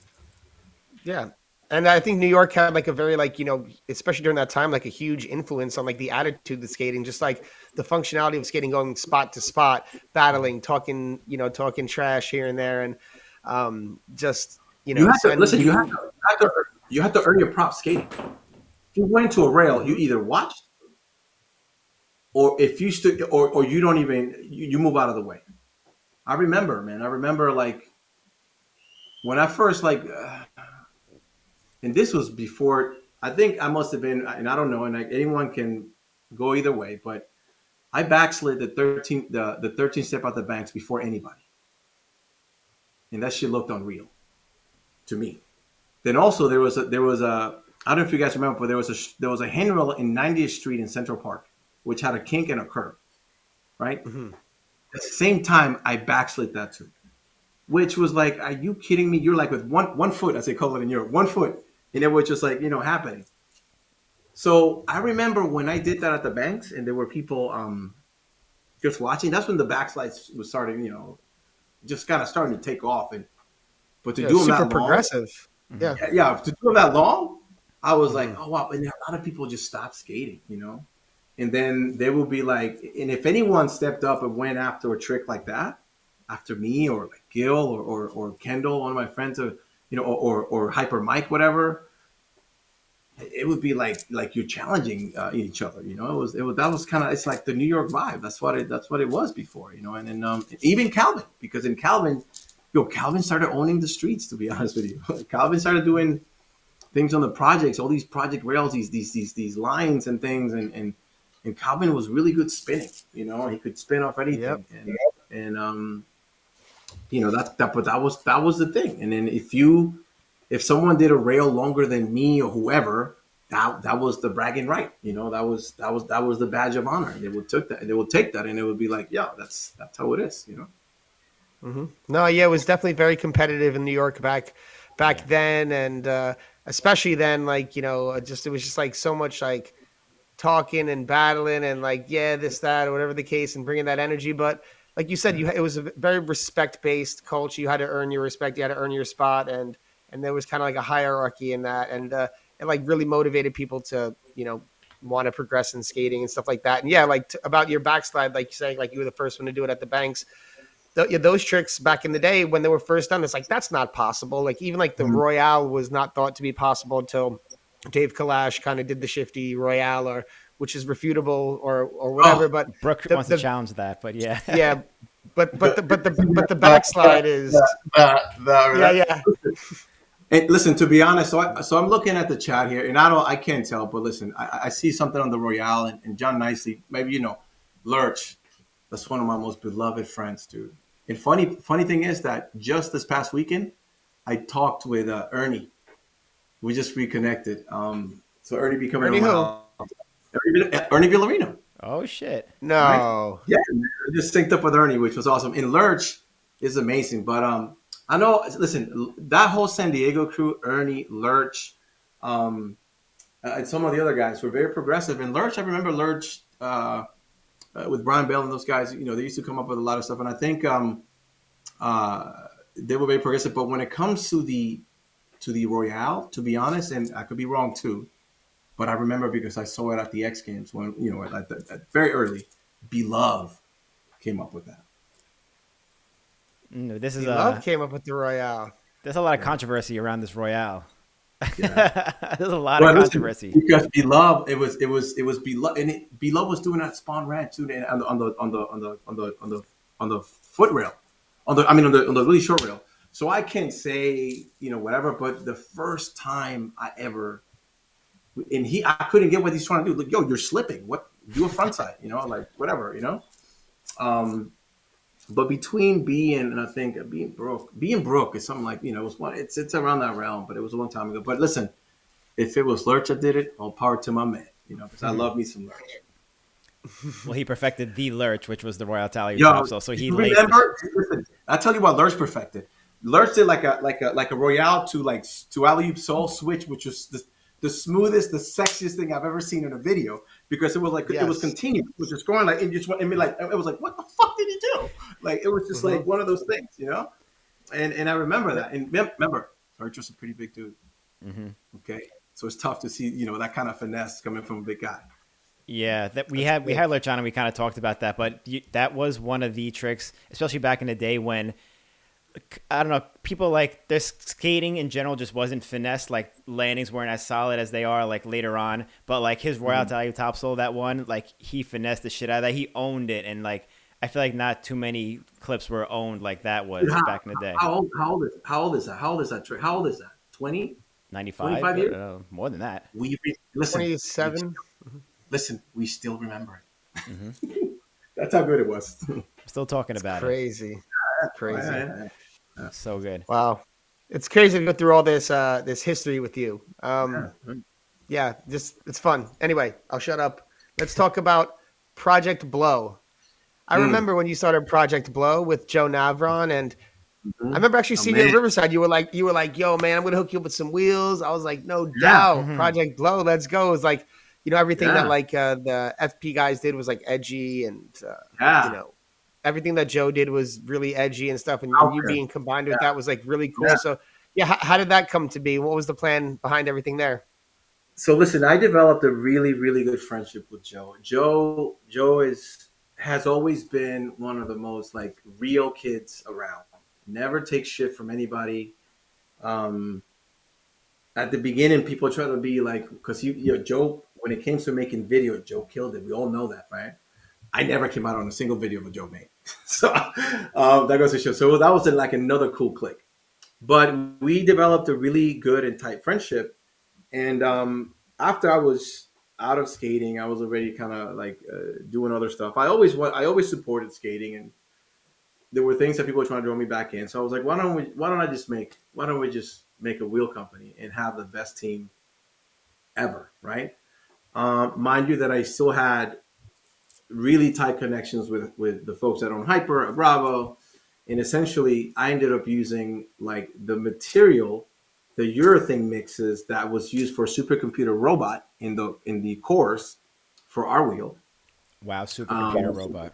Yeah. And I think New York had like a very like, you know, especially during that time, like a huge influence on like the attitude of skating, just like the functionality of skating going spot to spot, battling, talking, you know, talking trash here and there. And um just, you know, You have to listen. You have to, you have to you have to earn your prop skating. If you went to a rail, you either watched, or if you stood, or or you don't even you, you move out of the way. I remember, man. I remember like when I first like, uh, and this was before. I think I must have been, and I don't know, and like anyone can go either way, but I backslid the thirteen the the thirteen step out the banks before anybody, and that shit looked unreal to me. Then also there was a there was a I don't know if you guys remember, but there was a there was a handrail in 90th Street in Central Park, which had a kink and a curve, right? Mhm. At the same time, I backslid that too, which was like, are you kidding me? You're like with one one foot, as they call it in Europe, one foot, and it was just like you know happening. So I remember when I did that at the banks, and there were people um, just watching. That's when the backslides was starting, you know, just kind of starting to take off, and but to yeah, do them super that long, progressive. Yeah. yeah, yeah, to do them that long, I was like, oh wow. And a lot of people just stopped skating, you know. And then they will be like, and if anyone stepped up and went after a trick like that, after me or like Gil or, or, or Kendall, one of my friends, or you know, or, or, or Hyper Mike, whatever, it would be like like you're challenging uh, each other. You know, it was it was that was kind of it's like the New York vibe. That's what it that's what it was before. You know, and then um, even Calvin because in Calvin, yo, Calvin started owning the streets. To be honest with you, Calvin started doing things on the projects, all these project rails, these these these these lines and things, and and and Calvin was really good spinning. You know, he could spin off anything, Yep. and and um, you know that that but that was that was the thing. And then if you if someone did a rail longer than me or whoever, that that was the bragging right. You know, that was that was that was the badge of honor. They would took that. They would take that, and it would be like, yeah, that's that's how it is. You know. hmm No, yeah, it was definitely very competitive in New York back back then, and uh, especially then, like you know, just it was just like so much like talking and battling and like yeah, this that or whatever the case, and bringing that energy. But like you said, you it was a very respect based culture. You had to earn your respect. You had to earn your spot, and and there was kind of like a hierarchy in that, and uh, it like really motivated people to you know want to progress in skating and stuff like that. And yeah, like t- about your backslide, like saying, like you were the first one to do it at the banks th- yeah, those tricks back in the day when they were first done, it's like that's not possible. Like even like the Mhm. Royale was not thought to be possible until Dave Kalash kind of did the shifty Royale, or which is refutable or or whatever. but Brooke The- wants the- to challenge that, but yeah, yeah, but but the but the but the backslide is That, that, yeah yeah And listen, to be honest, so I, so I'm looking at the chat here, and I don't, I can't tell, but listen, I, I see something on the Royale, and, and John Nicely, maybe you know, Lurch, that's one of my most beloved friends, dude. And funny, funny thing is that just this past weekend, I talked with uh, Ernie. We just reconnected. Um, so Ernie becoming Ernie a who? Ernie, Vill- Ernie Villarino. Oh shit! no Yeah, I just synced up with Ernie, which was awesome. And Lurch is amazing. But um, I know. Listen, that whole San Diego crew, Ernie, Lurch, um, uh, and some of the other guys were very progressive. And Lurch, I remember Lurch uh, uh, with Brian Bell and those guys. You know, they used to come up with a lot of stuff, and I think um, uh, they were very progressive. But when it comes to the to the Royale, to be honest, and I could be wrong too, but I remember because I saw it at the X Games when you know at, the, at very early. Beloved came up with that. Mm, this is Love a came up with the Royale. there's a lot of controversy around this Royale. there's a lot Well, of listen, controversy. because beloved, it was it was it was beloved, and it, beloved was doing that Spohn Ranch too, and on the on the on the on the on the on the on the foot rail, on the I mean on the on the really short rail. So I can say you know whatever, but the first time I ever, and he I couldn't get what he's trying to do. Like yo, you're slipping. What do a front side? You know, like whatever. You know. Um, but between B and, and I think B and Brooke, B and Brooke is something like you know it was one. It's it's around that realm, but it was a long time ago. But listen, if it was Lurch that did it, all power to my man. You know, because I love me some Lurch. Well, he perfected the lurch, which was the Royal Italian Yo. So he remember? Listen, I tell you what, Lurch perfected. Lurch did like a like a like a Royale to like to alley soul switch, which was the, the smoothest, the sexiest thing I've ever seen in a video because it was like it was continuous, it was just going like it just went and me like it was like what the fuck did he do? Like it was just like one of those things, you know. And and I remember that. And remember, Lurch was a pretty big dude. hmm Okay, so it's tough to see you know that kind of finesse coming from a big guy. Yeah, that we had we had Lurch on and we kind of talked about that, but you, that was one of the tricks, especially back in the day when I don't know people like their skating in general just wasn't finesse. Like landings weren't as solid as they are like later on. But like his Royal Italian topsoul, that one, like he finessed the shit out of that. He owned it, and like I feel like not too many clips were owned like that was How- back in the day. How old? How old is? How old is that? How old is that trick? How old is that? Twenty. Ninety five, 25 years? uh, more than that. We re- listen. Twenty seven. listen, we still remember it. Mm-hmm. That's how good it was. Still talking about Crazy. Crazy. So good. Wow. It's crazy to go through all this uh this history with you. Um yeah, just it's fun. Anyway, I'll shut up. Let's talk about Project Blow. I Mm. remember when you started Project Blow with Joe Navron and Mhm. I remember actually Oh, seeing you at. Riverside. You were like, you were like, "Yo, man, I'm gonna hook you up with some wheels." I was like, "No Yeah. doubt, Mhm. Project Blow, let's go." It was like, you know, everything Yeah. that like uh, the FP guys did was like edgy, and uh, Yeah. you know, everything that Joe did was really edgy and stuff. And Out you being combined with that was like really cool. Yeah. So, yeah, how, how did that come to be? What was the plan behind everything there? So listen, I developed a really, really good friendship with Joe. Joe, Joe is has always been one of the most like real kids around. Never takes shit from anybody. Um, at the beginning, people try to be like, because you, you know, Joe, when it came to making video, Joe killed it. We all know that, right? I never came out on a single video with Joe made. so um, that goes to show. So that was like another cool click. But we developed a really good and tight friendship. And um, after I was out of skating, I was already kind of like uh, doing other stuff. I always wa- I always supported skating, and there were things that people were trying to draw me back in. So I was like, why don't we? Why don't I just make? Why don't we just make a wheel company and have the best team ever, right? Um, mind you, that I still had really tight connections with with the folks that own Hyper, at Bravo, and essentially I ended up using like the material, the urethane mixes that was used for supercomputer robot in the in the course for our wheel. Wow, supercomputer Um, robot.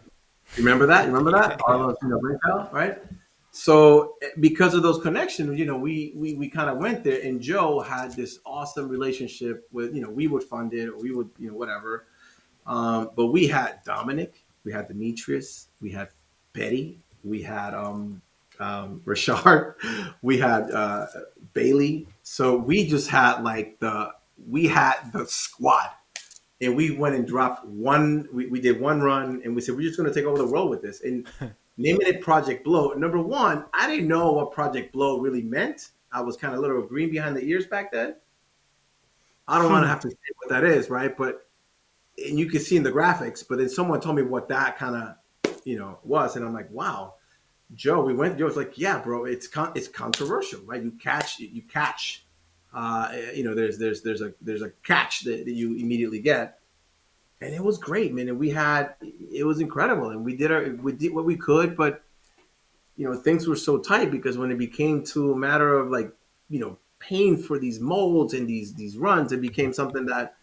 Remember that? Remember that? Arlo, you know, Intel, right? So eh, because of those connections, you know, we we, we kind of went there, and Joe had this awesome relationship with, you know, we would fund it, or we would, you know, whatever. Um, but we had Dominic, we had Demetrius, we had Betty, we had um, um, Richard, we had uh, Bailey. So we just had like the we had the squad. And we went and dropped one we, we did one run and we said we're just going to take over the world with this. And naming it project blow number one i didn't know what project blow really meant. I was kind of a little green behind the ears back then. I don't want to have to say what that is right? But and you can see in the graphics but then someone told me what that kind of you know was and i'm like wow joe we went joe was like yeah bro it's con- it's controversial right you catch you catch uh, you know, there's there's there's a there's a catch that, that you immediately get, and it was great, man. And we had it was incredible, and we did our we did what we could, but you know, things were so tight because when it became to a matter of like you know paying for these molds and these these runs, it became something that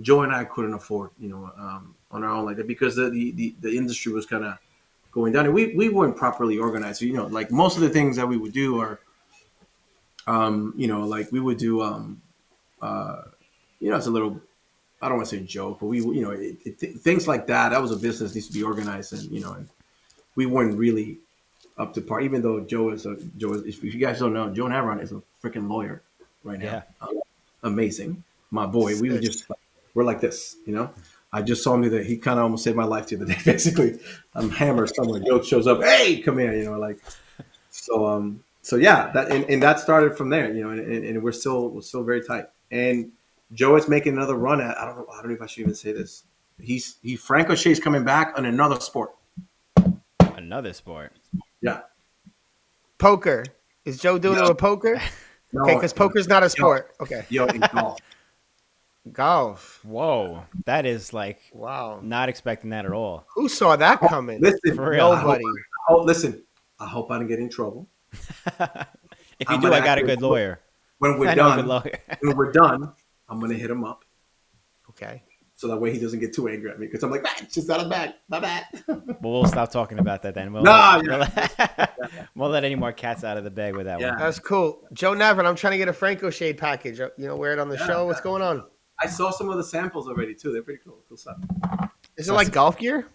Joe and I couldn't afford, you know, um, on our own like that because the the, the, industry was kind of going down and we, we weren't properly organized. So, you know, like most of the things that we would do are, um, you know, like we would do, um, uh, you know, it's a little, I don't want to say joke, but we, you know, it, it, things like that. That was a business needs to be organized, and you know, and we weren't really up to par. Even though Joe is a Joe, is, if you guys don't know, Joe Navron is a freaking lawyer right now. Yeah. Um, amazing, my boy. We were just we're like this, you know. I just saw me that he kind of almost saved my life the other day. Basically, I'm hammered somewhere. Joe shows up, hey, come here, you know, like so. Um, so yeah, that and, and that started from there, you know, and, and we're still we're still very tight. And Joe is making another run at I don't know I don't know if I should even say this. He's he Franco Shade's coming back on another sport. Another sport. Yeah. Poker. Is Joe doing yo, it with poker? No, okay, because poker's not a sport. Yo, okay. Yo, golf. Golf. Whoa, that is like wow. Not expecting that at all. Who saw that oh, coming? Listen, For real. nobody. Oh, listen. I hope I don't get in trouble. if you I'm do, I got a good lawyer. When we're done, when we're done, I'm gonna hit him up. Okay so that way he doesn't get too angry at me because I'm like, ah, just out of bag, my bad. well, we'll stop talking about that then. We'll, nah, we'll, let, we'll let any more cats out of the bag with that yeah. one. That's cool. Joe Navron, I'm trying to get a Franco Shade package. You know, wear it on the yeah, show. What's going on? I saw some of the samples already too. They're pretty cool. Cool stuff. Is it like golf gear?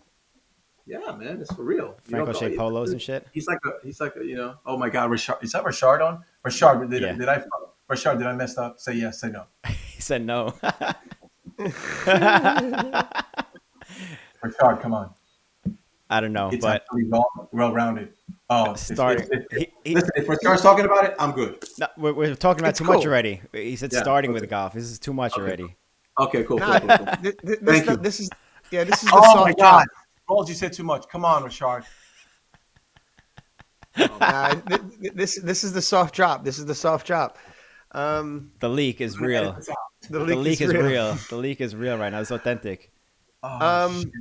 Yeah, man, it's for real. Franco Shade polos and shit. He's like a, he's like a, you know. Oh my God, Richard, is that Richard on? Richard, did, yeah. did I? Richard, did I mess up? Say yes. Say no. he said no. Rashard, come on. I don't know, it's but well-rounded. Oh, starting. Listen, if Rashard's talking about it, I'm good. No, we're, we're talking about it's too cool. much already. He said yeah, starting okay. with golf. This is too much okay. already. Okay, cool. cool, cool, cool. this, Thank you. This is yeah. This is the oh my god. Balls, you said too much. Come on, Rashard. uh, this this is the soft drop. This is the soft drop. Um, the leak is real. The leak, the leak is, is real. real. The leak is real right now. It's authentic. Oh, um,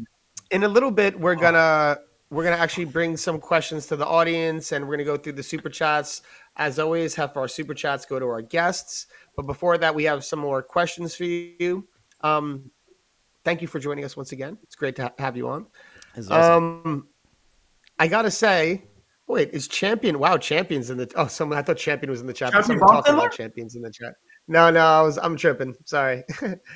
in a little bit, we're gonna we're gonna actually bring some questions to the audience, and we're gonna go through the super chats. As always, have our super chats go to our guests. But before that, we have some more questions for you. Um, thank you for joining us once again. It's great to ha- have you on. Awesome. Um, I gotta say, wait, is champion? Wow, champions in the. Oh, someone I thought champion was in the chat. Someone talking about champions in the chat. No, no, I was I'm tripping. Sorry.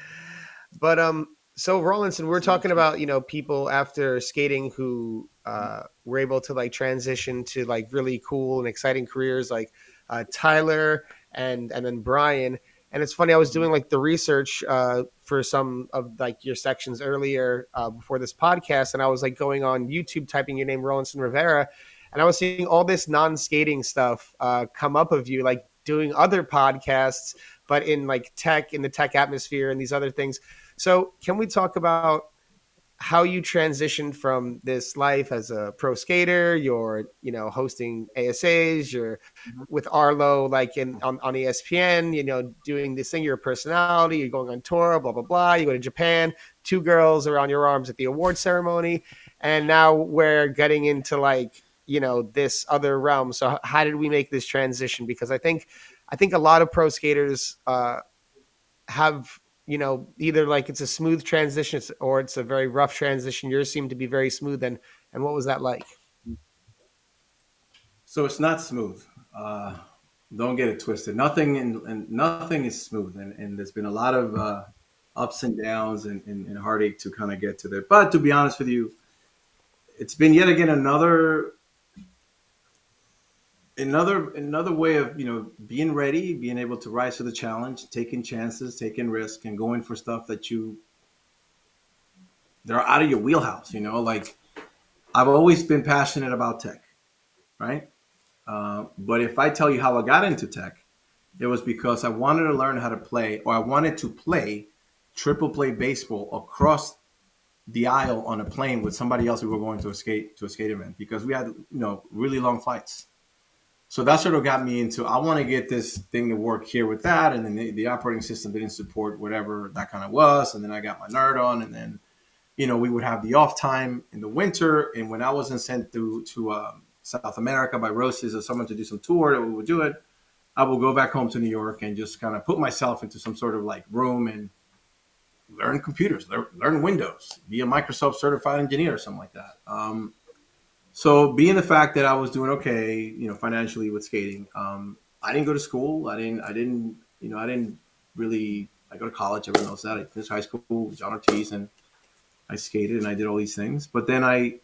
but um so Rawlinson, we're talking about, you know, people after skating who uh were able to like transition to like really cool and exciting careers like uh Tyler and and then Brian. And it's funny, I was doing like the research uh, for some of like your sections earlier uh, before this podcast, and I was like going on YouTube, typing your name, Rawlinson Rivera, and I was seeing all this non-skating stuff uh, come up of you, like doing other podcasts but in like tech, in the tech atmosphere, and these other things. So, can we talk about how you transitioned from this life as a pro skater? You're, you know, hosting ASAs. You're mm-hmm. with Arlo, like in on, on ESPN. You know, doing this thing. You're a personality. You're going on tour. Blah blah blah. You go to Japan. Two girls around your arms at the award ceremony, and now we're getting into like you know this other realm so how did we make this transition because i think I think a lot of pro skaters uh, have you know either like it's a smooth transition or it's a very rough transition. Yours seemed to be very smooth. And and what was that like? So it's not smooth. Uh, don't get it twisted. Nothing and, nothing is smooth, and, and there's been a lot of uh, ups and downs and, and, and heartache to kind of get to there. But to be honest with you, it's been yet again another another another way of you know being ready being able to rise to the challenge taking chances taking risk and going for stuff that you that are out of your wheelhouse you know? Like i've always been passionate about tech right? Uh, but if i tell you how i got into tech it was because i wanted to learn how to play or i wanted to play triple play baseball across the aisle on a plane with somebody else who were going to a skate to a skate event because we had you know really long flights so that sort of got me into I want to get this thing to work here with that, and then the, the operating system didn't support whatever that kind of was, and then I got my nerd on, and then you know we would have the off time in the winter, and when I wasn't sent to to um, South America by Roces or someone to do some tour, we would do it. I will go back home to New York and just kind of put myself into some sort of like room and learn computers, learn, learn Windows, be a Microsoft certified engineer or something like that. Um, so being the fact that I was doing okay, you know, financially with skating, um, I didn't go to school. I didn't, I didn't, you know, I didn't really, I go to college, everyone knows that. I finished high school, John Ortiz, and I skated and I did all these things. But then I,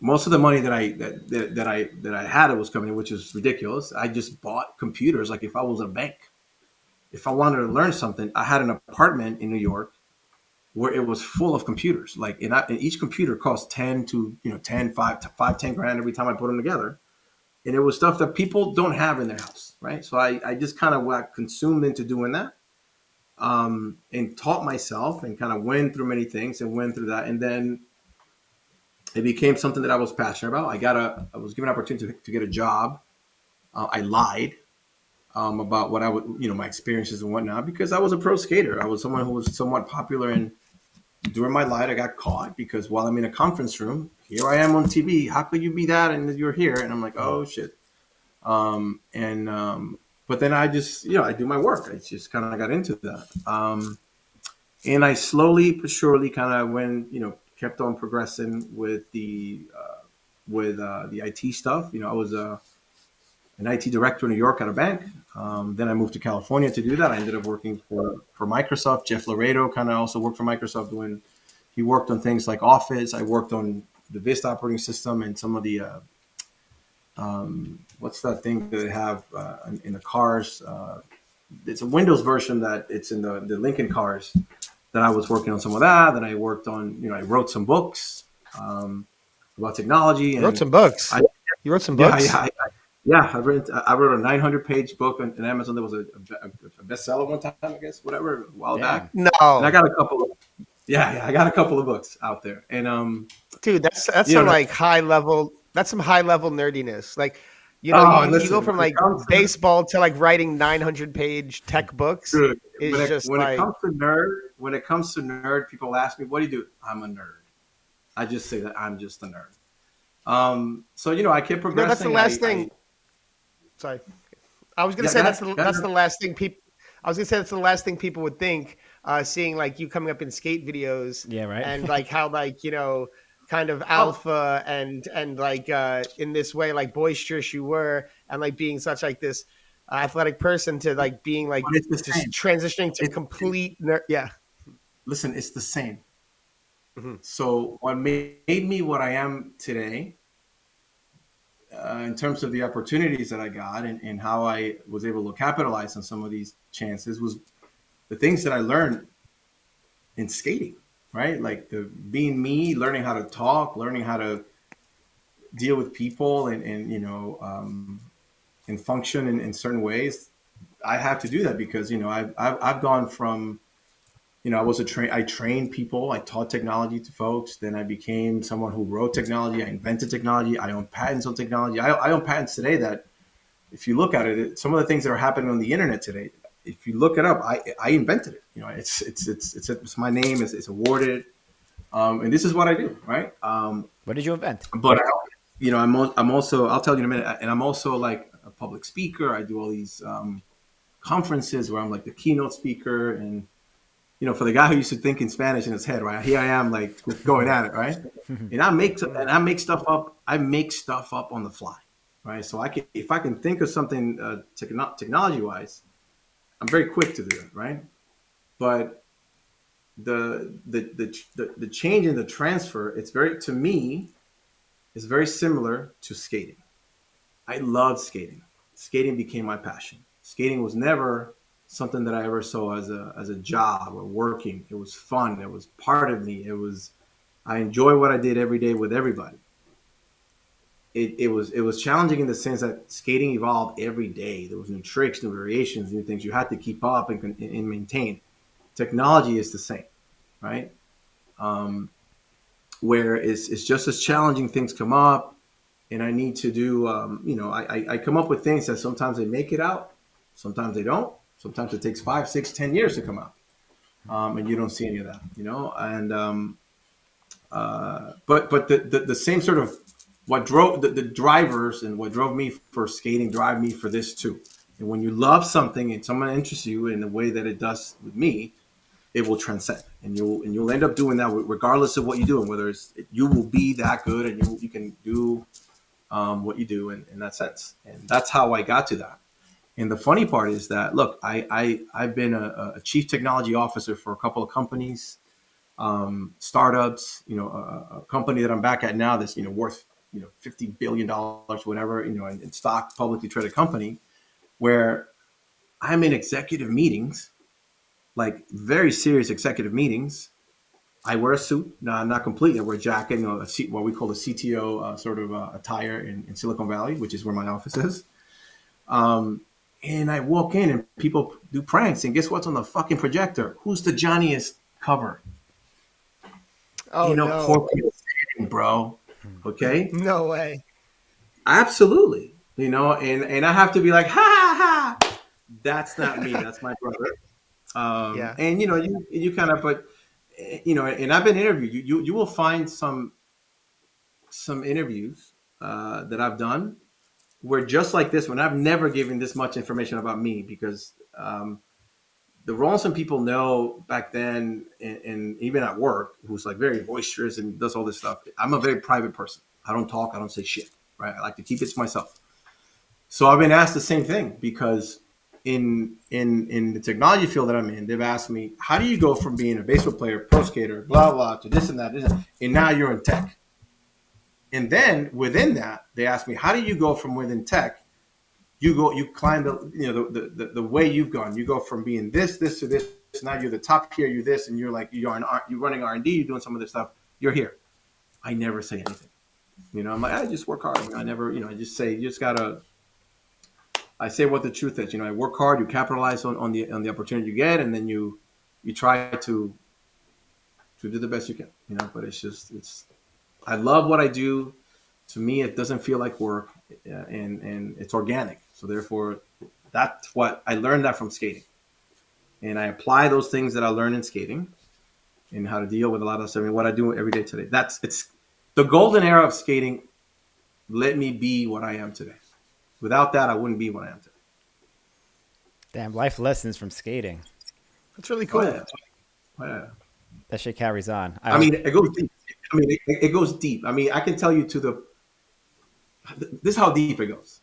most of the money that I that, that, that I that I had was coming in, which is ridiculous. I just bought computers like if I was a bank. If I wanted to learn something, I had an apartment in New York where it was full of computers. Like and, I, and each computer cost 10 to, you know, 10, 5, 5, 10 grand every time I put them together. And it was stuff that people don't have in their house, right? So I, I just kind of got consumed into doing that um, and taught myself and kind of went through many things and went through that. And then it became something that I was passionate about. I got a, I was given an opportunity to, to get a job. Uh, I lied um, about what I would, you know, my experiences and whatnot because I was a pro skater. I was someone who was somewhat popular and during my life, I got caught because while I'm in a conference room, here I am on TV. How could you be that and you're here? And I'm like, oh shit. Um, and um, but then I just, you know, I do my work. I just kind of got into that. Um, and I slowly but surely kind of went, you know, kept on progressing with the uh, with uh, the IT stuff. You know, I was a an IT director in New York at a bank. Um, then I moved to California to do that. I ended up working for for Microsoft. Jeff Laredo kind of also worked for Microsoft doing. He worked on things like Office. I worked on the Vista operating system and some of the uh, um, what's that thing that they have uh, in the cars? Uh, it's a Windows version that it's in the, the Lincoln cars. That I was working on some of that. Then I worked on, you know, I wrote some books um, about technology. And wrote some books. I, you wrote some books. Yeah, yeah, I, yeah. I wrote I wrote a 900 page book on, on Amazon. That was a, a, a, bestseller one time, I guess, whatever, a while yeah. back. No, and I got a couple. Of, yeah, yeah, I got a couple of books out there, and um, dude, that's that's some know, like high level that's some high level nerdiness. Like, you know, oh, you, listen, you, go from like baseball to like writing 900 page tech books. Dude, when, it, when like... it comes to nerd, when it comes to nerd, people ask me, "What do you do?" I'm a nerd. I just say that I'm just a nerd. Um, so you know, I keep progressing. No, that's the last I, thing. I, Sorry, I was gonna yeah, say that's the that's the last thing people. I was gonna say that's the last thing people would think, uh, seeing like you coming up in skate videos. Yeah, right. And like how like you know kind of oh. alpha oh. and and like uh, in this way like boisterous you were and like being such like this athletic person to like being like just transitioning to it's, complete ner- yeah listen it's the same mm-hmm. so what made me what i am today uh, in terms of the opportunities that i got and, and how i was able to capitalize on some of these chances was the things that i learned in skating right? Like the being me, learning how to talk, learning how to deal with people and, and you know, um, and function in, in certain ways. I have to do that because, you know, I've, I've, I've gone from, you know, I was a train, I trained people, I taught technology to folks. Then I became someone who wrote technology. I invented technology. I own patents on technology. I, I own patents today that if you look at it, some of the things that are happening on the internet today, if you look it up, I, I invented it. You know, it's it's it's it's, it's my name. It's, it's awarded, um, and this is what I do. Right. Um, what did you invent? But you know, I'm I'm also I'll tell you in a minute, and I'm also like a public speaker. I do all these um, conferences where I'm like the keynote speaker, and you know, for the guy who used to think in Spanish in his head, right? Here I am, like going at it, right? and I make and I make stuff up. I make stuff up on the fly, right? So I can if I can think of something uh, technology wise I'm very quick to do it, right? But the, the the the the change in the transfer, it's very to me, is very similar to skating. I love skating. Skating became my passion. Skating was never something that I ever saw as a as a job or working. It was fun. It was part of me. It was I enjoy what I did every day with everybody it, it was it was challenging in the sense that skating evolved every day. There was new tricks, new variations, new things you had to keep up and, and maintain. Technology is the same, right? Um, where it's, it's just as challenging things come up, and I need to do, um, you know, I, I come up with things that sometimes they make it out, sometimes they don't. Sometimes it takes five, six, ten years to come out, um, and you don't see any of that, you know. And um, uh, but but the, the, the same sort of what drove the, the drivers and what drove me for skating drive me for this too. And when you love something and someone interests you in the way that it does with me, it will transcend, and you'll and you'll end up doing that regardless of what you do, and whether it's you will be that good, and you you can do um, what you do in, in that sense, and that's how I got to that. And the funny part is that look, I, I I've been a, a chief technology officer for a couple of companies, um, startups. You know, a, a, company that I'm back at now that's you know worth you know fifty billion dollars, whatever. You know, in, in stock, publicly traded company, where I'm in executive meetings, like very serious executive meetings. I wear a suit, no, not completely. I wear a jacket, you know, a C, what we call a CTO uh, sort of uh, attire in, in Silicon Valley, which is where my office is. Um, and I walk in and people do pranks, and guess what's on the fucking projector? Who's the Johnnyest cover? Oh, you know, no. corporate setting, bro. Okay, No way. absolutely. You know, and and I have to be like, ha ha. ha. That's not me. That's my brother. Um, Yeah. And you know, you you kind of, but you know, and I've been interviewed. You you, you will find some some interviews uh, that I've done where just like this one, I've never given this much information about me because um, the Rawlinson people know back then, and, and even at work, who's like very boisterous and does all this stuff. I'm a very private person. I don't talk. I don't say shit. Right. I like to keep it to myself. So I've been asked the same thing because in in in the technology field that I'm in, they've asked me, how do you go from being a baseball player, pro skater, blah blah, to this and that, this and, that, and now you're in tech. And then within that, they asked me, how do you go from within tech? You go, you climb the, you know, the, the, the way you've gone. You go from being this, this to this. Now you're the top tier. You're this, and you're like you're an you're running R and D. You're doing some of this stuff. You're here. I never say anything. You know, I'm like I just work hard. I never, you know, I just say you just gotta. I say what the truth is. You know, I work hard. You capitalize on, on the on the opportunity you get, and then you you try to to do the best you can. You know, but it's just it's. I love what I do. To me, it doesn't feel like work, uh, and and it's organic. So therefore, that's what I learned that from skating, and I apply those things that I learned in skating, and how to deal with a lot of stuff. I mean, what I do every day today. That's it's the golden era of skating. Let me be what I am today. Without that, I wouldn't be what I am today. Damn, life lessons from skating. That's really cool. Oh, yeah. Oh, yeah. That shit carries on. I mean, it goes deep. I mean, it, it goes deep. I mean, I can tell you to the. This is how deep it goes.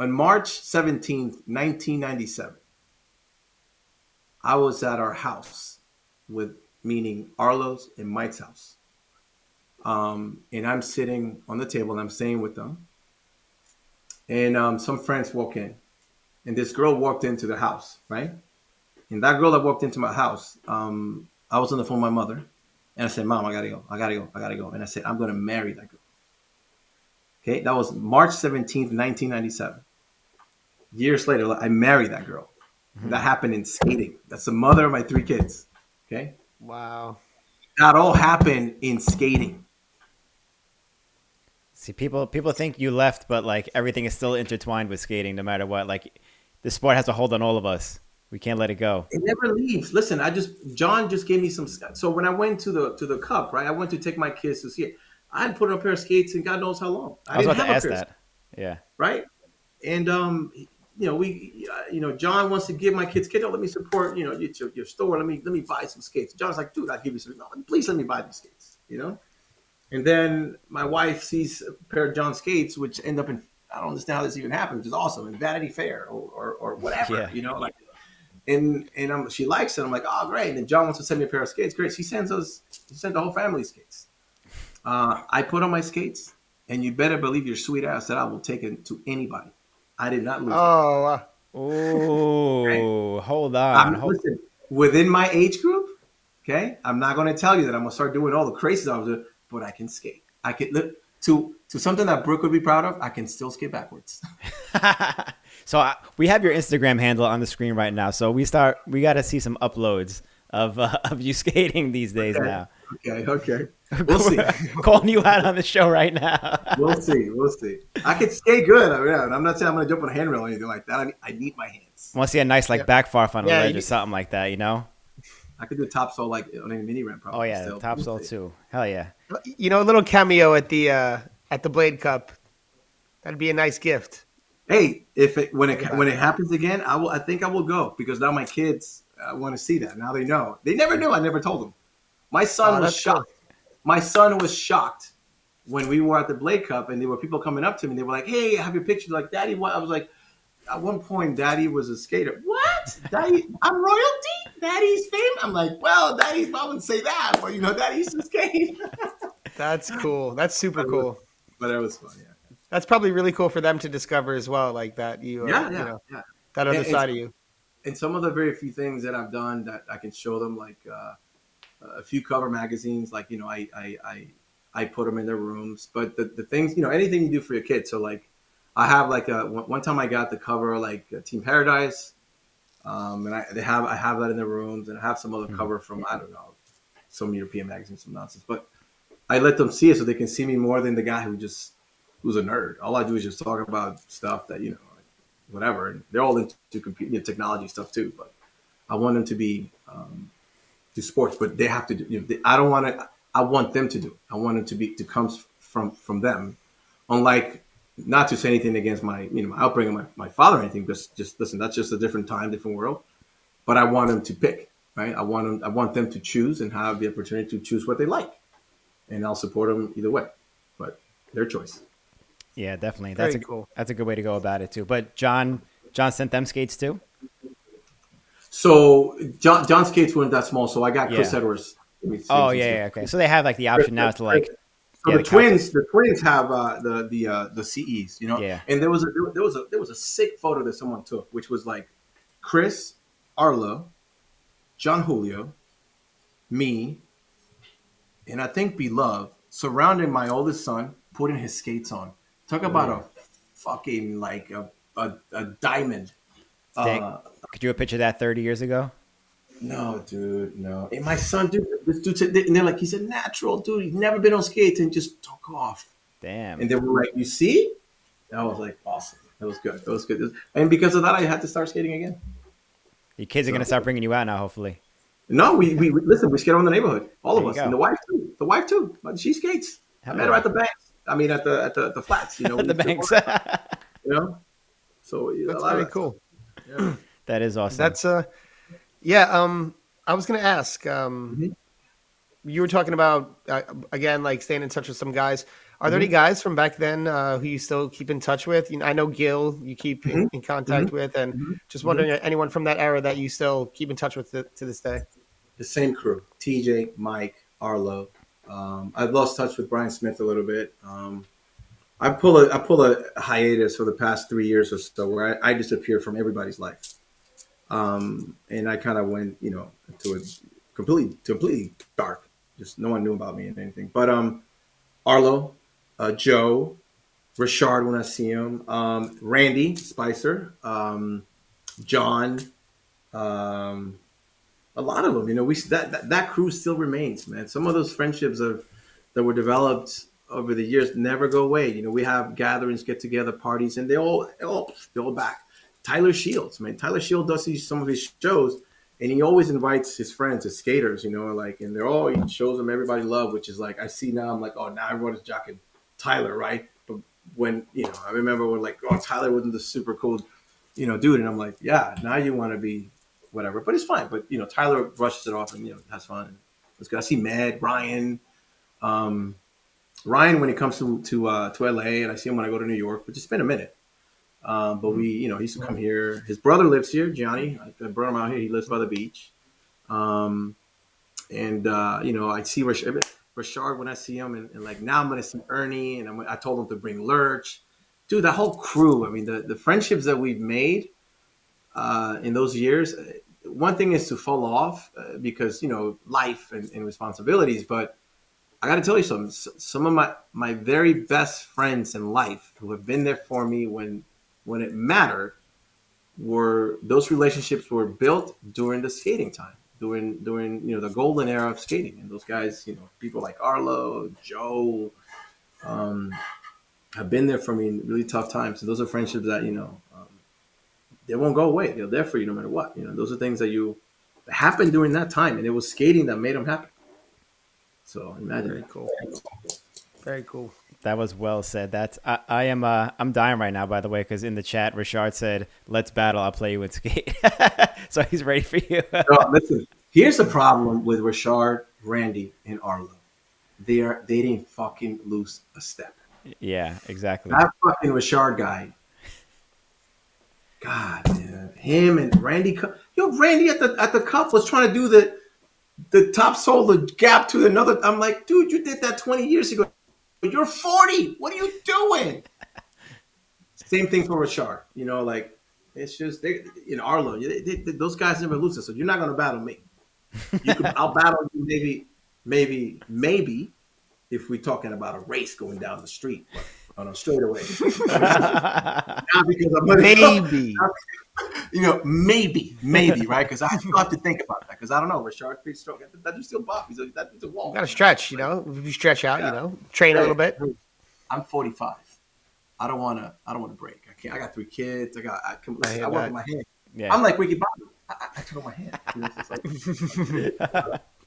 On March 17th, 1997, I was at our house with, meaning Arlo's and Mike's house. Um, and I'm sitting on the table and I'm staying with them. And um, some friends walk in. And this girl walked into the house, right? And that girl that walked into my house, um, I was on the phone with my mother. And I said, Mom, I gotta go. I gotta go. I gotta go. And I said, I'm gonna marry that girl. Okay, that was March 17th, 1997. Years later, I married that girl. Mm-hmm. That happened in skating. That's the mother of my three kids. Okay, Wow. that all happened in skating. See, people people think you left, but like everything is still intertwined with skating, no matter what. Like the sport has a hold on all of us. We can't let it go. It never leaves. Listen, I just John just gave me some. So when I went to the to the cup, right, I went to take my kids to see it. I hadn't put on a pair of skates and God knows how long. I, was didn't about to have a ask that. Yeah. right? And um, you know, we, uh, you know, John wants to give my kids, kid, oh, let me support, you know, your, your store. Let me let me buy some skates. John's like, dude, I'll give you some. No, please let me buy these skates. You know. And then my wife sees a pair of John skates, which end up in I don't understand how this even happened, which is awesome in Vanity Fair or or, or whatever. Yeah. You know, like. And and I'm, she likes it. I'm like, oh great. And John wants to send me a pair of skates. Great. She sends us. She sent the whole family skates. Uh, I put on my skates, and you better believe your sweet ass that I will take it to anybody. I did not lose. Oh, uh, Oh, hold on. I'm, Hold, listen, within my age group, okay, I'm not going to tell you that I'm going to start doing all the crazy I was doing, but I can skate. I can look to to something that Brooke would be proud of. I can still skate backwards. so I, we have your Instagram handle on the screen right now. So we start. We got to see some uploads of uh, of you skating these days Okay. now. Okay, okay, we'll see. Calling you out on the show right now. We'll see. We'll see. I can skate good. I mean, I'm not saying I'm going to jump on a handrail or anything like that. I need, I need my hands. Want to see a nice like Yeah. back far on a Yeah, ledge you- or something like that, you know? I could do a top soul like on a mini ramp. Probably. Oh yeah, still. top We'll too. Hell yeah. you know, a little cameo at the uh, at the Blade Cup. That'd be a nice gift. Hey, if it when it when it happens again, I will. I think I will go because now my kids uh, want to see that. Now they know. They never knew. I never told them. My son Oh, was that's cool. shocked. My son was shocked when we were at the Blade Cup and there were people coming up to me. And They were like, "Hey, I have your picture." Like, "Daddy, what?" I was like, at one point, Daddy was a skater. What? Daddy, I'm royalty. Daddy's fame. I'm like, well, Daddy's. I wouldn't say that, but you know, Daddy used to skate. That's cool. That's super cool. but it was fun. Yeah. That's probably really cool for them to discover as well, like that you, uh, Yeah, you yeah, know, yeah. that other And- and- side of you. and some of the very few things that I've done that I can show them, like uh, a few cover magazines, like you know, I I I, I put them in their rooms. But the, the things, you know, anything you do for your kids. So like, I have like a one one time I got the cover like uh, Team Paradise, um, and I they have I have that in their rooms, and I have some other Mhm. cover from I don't know, some European magazine, some nonsense. But I let them see it so they can see me more than the guy who just who's a nerd. All I do is just talk about stuff that you know, whatever. And they're all into computer you know, technology stuff too. But I want them to be um, do sports, but they have to do. You know, they, I don't want to. I want them to do. I want them to be to come from from them. Unlike not to say anything against my you know my upbringing, my, my father or anything. Just just listen. That's just a different time, different world. But I want them to pick. Right. I want them. I want them to choose and have the opportunity to choose what they like, and I'll support them either way. But their choice. Yeah, definitely. That's Very a cool. that's a good way to go about it too. But John John sent them skates too. So John John skates weren't that small, so I got Chris Yeah. Edwards. Let me see- Oh yeah, yeah, okay. So they have like the option now to like So Yeah, the the twins, the twins have uh, the the uh, the CEs, you know. Yeah. And there was a there was a there was a sick photo that someone took, which was like Chris, Arlo, Jon Julio, me, and I think Beloved surrounding my oldest son, putting his skates on. Talk about a fucking like a a, a diamond. Uh, could you have pictured that 30 years ago? no, dude, no. And my son, dude, this dude said, and they're like, he's a natural dude. He's never been on skates and just took off. Damn. And they were like, "You see?" I was like, "Awesome! That was good. That was good." And because of that, I had to start skating again. Your kids are gonna start bringing you out now, hopefully. No, we, we, we listen. We skate around the neighborhood, all There of us, go. and the wife too. The wife too. But she skates. I met her at the banks. I mean, at the at the, the flats. You know, the banks. work, you know. So yeah, That's a lot very of that cool. Yeah. that is awesome. That's uh, yeah. Um, I was gonna ask. Um, Mhm. you were talking about uh, again, like staying in touch with some guys. Are there any guys from back then uh, who you still keep in touch with? You know, I know Gil, you keep in, in contact with, and Mhm. just wondering uh, anyone from that era that you still keep in touch with to, to this day. the same crew: TJ, Mike, Arlo. Um, I've lost touch with Brian Smith a little bit. Um, I pull a I pull a hiatus for the past three years or so where I, I disappear from everybody's life, um, and I kind of went you know to a completely completely dark. Just no one knew about me and anything. But um, Arlo, uh, Joe, Richard when I see him, um, Randy Spizer, um, John. Um, a lot of them. You know, we that, that that crew still remains, man. Some of those friendships of that were developed over the years never go away. You know, we have gatherings, get together parties, and they all they all they all back. Tyler Shields, man. Tyler Shields does these, some of his shows, and he always invites his friends, his skaters. You know, like, and they're all he shows them everybody love, which is like I see now. I'm like, oh, now everyone is jocking Tyler, right? But when you know, I remember when like, oh, Tyler wasn't the super cool, you know, dude, and I'm like, yeah, now you want to be whatever. But it's fine. But you know, Tyler brushes it off and you know has fun. It's good. I see Mad Ryan, um, Ryan when it comes to to uh, to LA, and I see him when I go to New York. But just spend a minute. Um, but we, you know, he used to come here. His brother lives here, Johnny. I I brought him out here. He lives by the beach. Um, and uh, you know, I see Rashard, Rashard when I see him, and, and like now I'm gonna see Ernie, and I'm, I told him to bring Lurch, dude. That whole crew. I mean, the the friendships that we've made uh, in those years. One thing is to fall off uh, because you know life and, and responsibilities, but I got to tell you something. Some of my my very best friends in life who have been there for me when when it mattered were those relationships were built during the skating time, during during you know the golden era of skating, and those guys, you know, people like Arlo, Joe, um, have been there for me in really tough times. And those are friendships that you know they won't go away. They're there for you no matter what. You know, those are things that you that happened during that time, and it was skating that made them happen. So imagine Very that. cool. Very cool. That was well said. That's I, I am uh, I'm dying right now, by the way, because in the chat, Richard said, "Let's battle. I'll play you with skate." so he's ready for you. No, listen, here's the problem with Richard, Randy, and Arlo. They are they didn't fucking lose a step. yeah, exactly. That fucking Richard guy. God, man, him and Randy. Yo, Randy at the at the cup was trying to do the the top the gap to another. I'm like, dude, you did that 20 years ago. You're 40. What are you doing? Same thing for Richard. You know, like it's just they in Arlo. They, they, they- those guys never lose it, so you're not gonna battle me. Could, I'll battle you maybe, maybe, maybe if we're talking about a race going down the street but on a straightaway. Not because I'm Maybe. you know, maybe, maybe, right? Because I still have to think about that. Because I don't know, Richard's pretty strong. That, that dude's still. He's a, that dude's a wall. Got to stretch, you know. If you stretch out, you know, train a little bit. I'm 45. I don't want to. I don't want to break. I can't. I got three kids. I got. I, come, I, I work with my hand. Yeah. I'm like Ricky Bobby. I, I, turn on my hand. You know, like-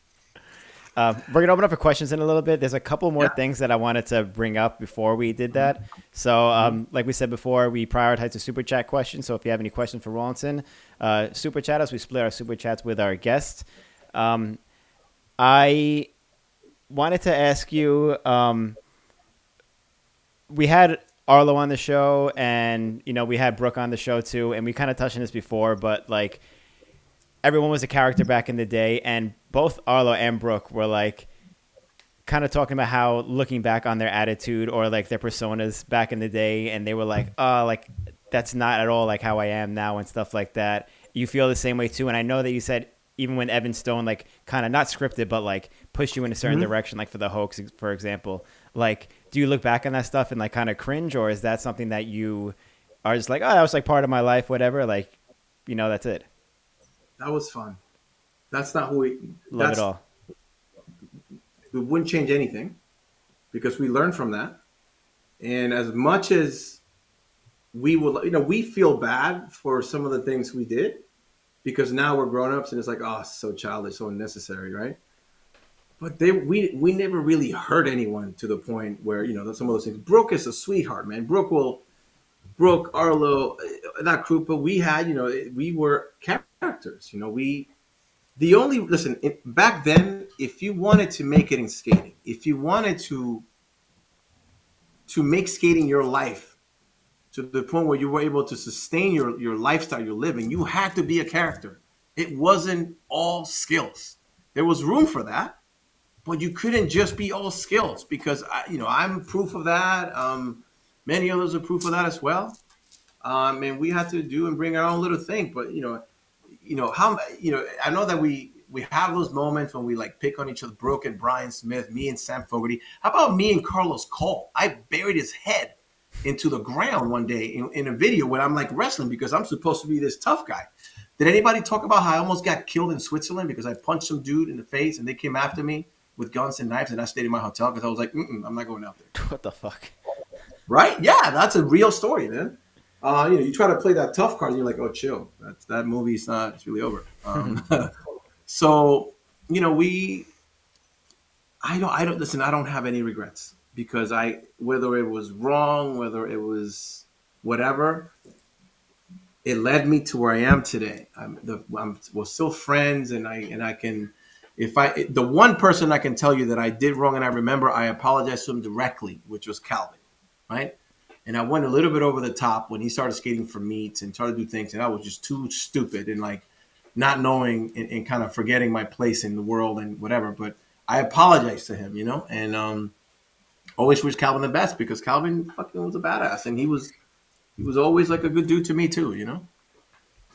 Uh, we're gonna open up for questions in a little bit. There's a couple more Yeah. things that I wanted to bring up before we did that. So, um, like we said before, we prioritize the super chat questions. So, if you have any questions for Rawlinson, uh, super chat us. We split our super chats with our guests. Um, I wanted to ask you. Um, we had Arlo on the show, and you know we had Brooke on the show too, and we kind of touched on this before, but like everyone was a character back in the day, and both Arlo and Brooke were like kind of talking about how looking back on their attitude or like their personas back in the day, and they were like, oh, like that's not at all like how I am now and stuff like that. You feel the same way too, and I know that you said even when Evan Stone like kind of not scripted but like pushed you in a certain mm-hmm. direction, like for the hoax, for example. Like, do you look back on that stuff and like kind of cringe, or is that something that you are just like, oh, that was like part of my life, whatever? Like, you know, that's it. That was fun. That's not who we. Love that's, it all. We wouldn't change anything because we learned from that. And as much as we will, you know, we feel bad for some of the things we did because now we're grown ups and it's like, oh, so childish, so unnecessary, right? But they, we, we never really hurt anyone to the point where you know some of those things. Brooke is a sweetheart, man. Brooke will, Brooke, Arlo, not Krupa. We had, you know, we were characters. You know, we the only listen it, back then if you wanted to make it in skating if you wanted to to make skating your life to the point where you were able to sustain your your lifestyle you're living you had to be a character it wasn't all skills there was room for that but you couldn't just be all skills because I, you know i'm proof of that um, many others are proof of that as well um, and we had to do and bring our own little thing but you know you know how you know I know that we we have those moments when we like pick on each other. Brooke and Brian Smith, me and Sam Fogarty. How about me and Carlos Cole? I buried his head into the ground one day in, in a video when I'm like wrestling because I'm supposed to be this tough guy. Did anybody talk about how I almost got killed in Switzerland because I punched some dude in the face and they came after me with guns and knives and I stayed in my hotel because I was like, Mm-mm, I'm not going out there. What the fuck? Right? Yeah, that's a real story, man. Uh, you know, you try to play that tough card, and you're like, oh, chill. That's that movie's not. It's really over. Um, so, you know, we. I don't. I don't listen. I don't have any regrets because I, whether it was wrong, whether it was whatever, it led me to where I am today. I'm, the, I'm we're still friends, and I and I can. If I the one person I can tell you that I did wrong and I remember I apologized to him directly, which was Calvin, right? And I went a little bit over the top when he started skating for meets and started to do things, and I was just too stupid and like not knowing and, and kind of forgetting my place in the world and whatever. But I apologized to him, you know, and um, always wish Calvin the best because Calvin fucking was a badass, and he was he was always like a good dude to me too, you know.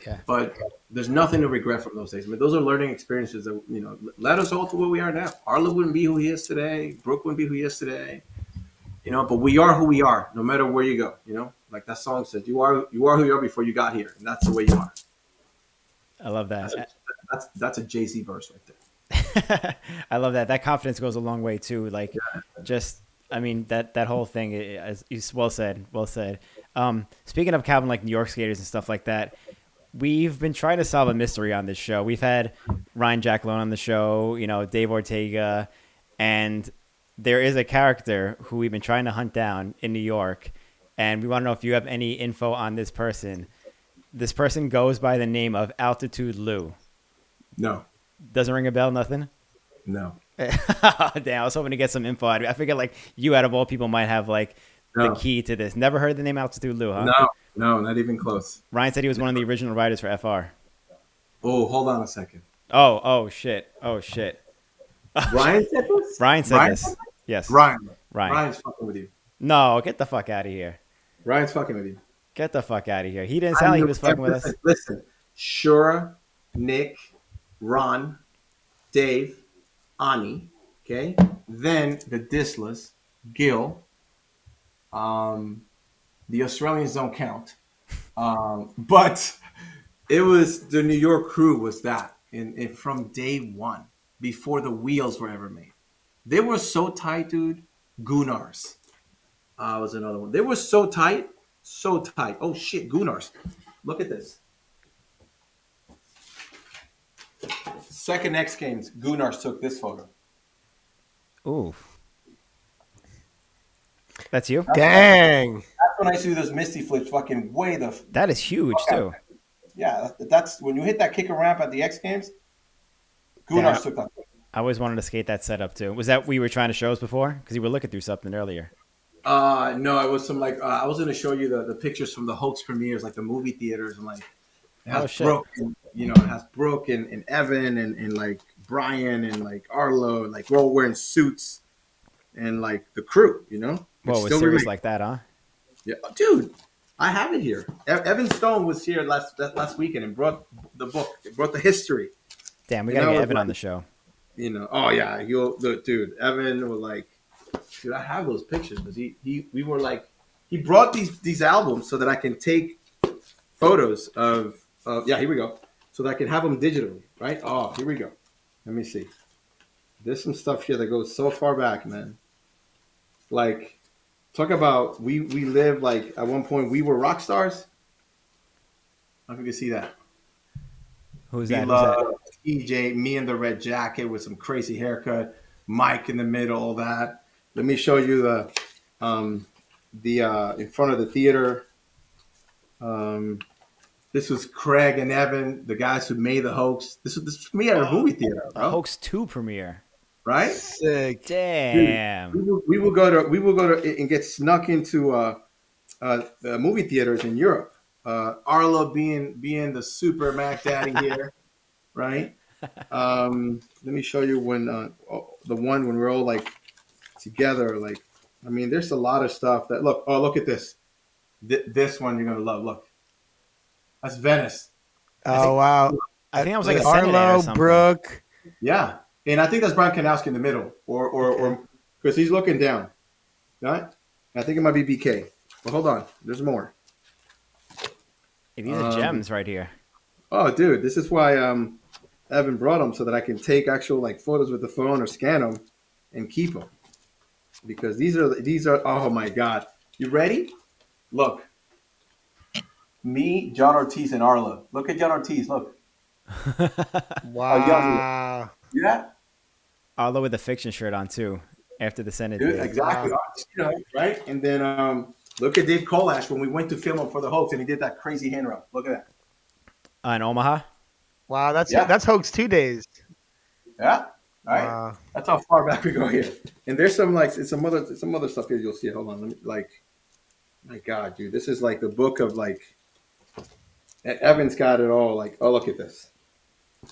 Yeah. But there's nothing to regret from those days. I mean, those are learning experiences that you know led us all to where we are now. Arlo wouldn't be who he is today. Brooke wouldn't be who he is today. You know, but we are who we are, no matter where you go. You know, like that song says, "You are you are who you are before you got here," and that's the way you are. I love that. That's that's, that's a Jay Z verse right there. I love that. That confidence goes a long way too. Like, just I mean that that whole thing is, is well said. Well said. Um, speaking of Calvin, like New York skaters and stuff like that, we've been trying to solve a mystery on this show. We've had Ryan Jacklone on the show, you know, Dave Ortega, and there is a character who we've been trying to hunt down in New York, and we want to know if you have any info on this person. This person goes by the name of Altitude Lou. No, Doesn't ring a bell, nothing? no, Damn, I was hoping to get some info out of you. I figured like you out of all people might have like No. the key to this. Never heard the name Altitude Lou, huh? no, no, not even close. Ryan said he was one of the original writers for FR. Oh, hold on a second. Oh, oh shit. Oh shit. Ryan said this. Ryan said Ryan this. said Yes. Ryan. Ryan. Ryan's fucking with you. No, get the fuck out of here. Ryan's fucking with you. Get the fuck out of here. He didn't sound like he was fucking with us. listen, Shura, Nick, Ron, Dave, Ani, okay? Then the Dislas, Gil, um, the Australians don't count. Um, but it was the New York crew was that and, and from day one, before the wheels were ever made. They were so tight, dude. Gunnars uh, was another one. They were so tight, so tight. Oh shit, Gunnars. Look at this. Second X Games, Gunnars took this photo. Ooh. That's you? Dang. That's when I used to do those misty flips, fucking way the That is huge too. yeah. That's when you hit that kicker ramp at the X Games. Gunnars took that. I always wanted to skate that setup too. Was that what you were trying to show us before? Because you were looking through something earlier. Uh no, it was some like uh, I was gonna show you the, the pictures from the Hoax premieres, like the movie theaters, and like it has Oh. Brooke, you know, it has Brooke and, and Evan and, and like Brian and like Arlo, and like we're all wearing suits, and like the crew, you know. Whoa, Which it was still serious like that, huh? Yeah, dude, I have it here. Evan Stone was here last last weekend and brought the book, brought the history. Damn, we You gotta know, get Evan on the show. You know, oh yeah, you'll the dude. Evan was like, dude, I have those pictures because he he we were like, he brought these these albums so that I can take photos of. Uh, yeah, here we go. So that I can have them digitally, right? Oh, here we go. Let me see. There's some stuff here that goes so far back, man. Like, talk about we we lived like at one point we were rock stars. I don't know if you can see that. Who's We that? Who's that? Love EJ, me in the red jacket with some crazy haircut, Mike in the middle, all that. Let me show you the um, the uh, in front of the theater. Um, this was Craig and Evan, the guys who made the hoax. This was this was me at a movie theater, A bro. Hoax 2 premiere. right? Sick. Damn. We will, we will go to we will go to and get snuck into uh, uh, the movie theaters in Europe. Uh, Arlo being being the super Mac Daddy here, right? Um, let me show you when uh, oh, the one when we're all like together. Like, I mean, there's a lot of stuff that look. Oh, look at this. Th- this one you're gonna love. Look, that's Venice. Oh wow. I think I was like a Senate or Arlo, something. Brooke. Yeah, and I think that's Brian Kanowski in the middle, or or or because he's looking down, right? I think it might be BK. But hold on, there's more. Hey, these are Um, gems right here. Oh, dude, this is why um, Evan brought them so that I can take actual like photos with the phone or scan them and keep them because these are these are oh my god. You ready? Look, me, John Ortiz, and Arlo. Look at John Ortiz. Look, Wow. yeah, Although with the fiction shirt on too, after the Senate. dude, exactly. You know, right? And then um, look at Dave Kolash when we went to film him for the hoax, and he did that crazy hand rub. Look at that. Uh, in Omaha? Wow, that's Yeah. that's hoax two days. Yeah. All right. Wow. That's how far back we go here. And there's some like some other some other stuff here you'll see. Hold on, let me like my God, dude, this is like the book of like Evan's got it all. Like, oh look at this.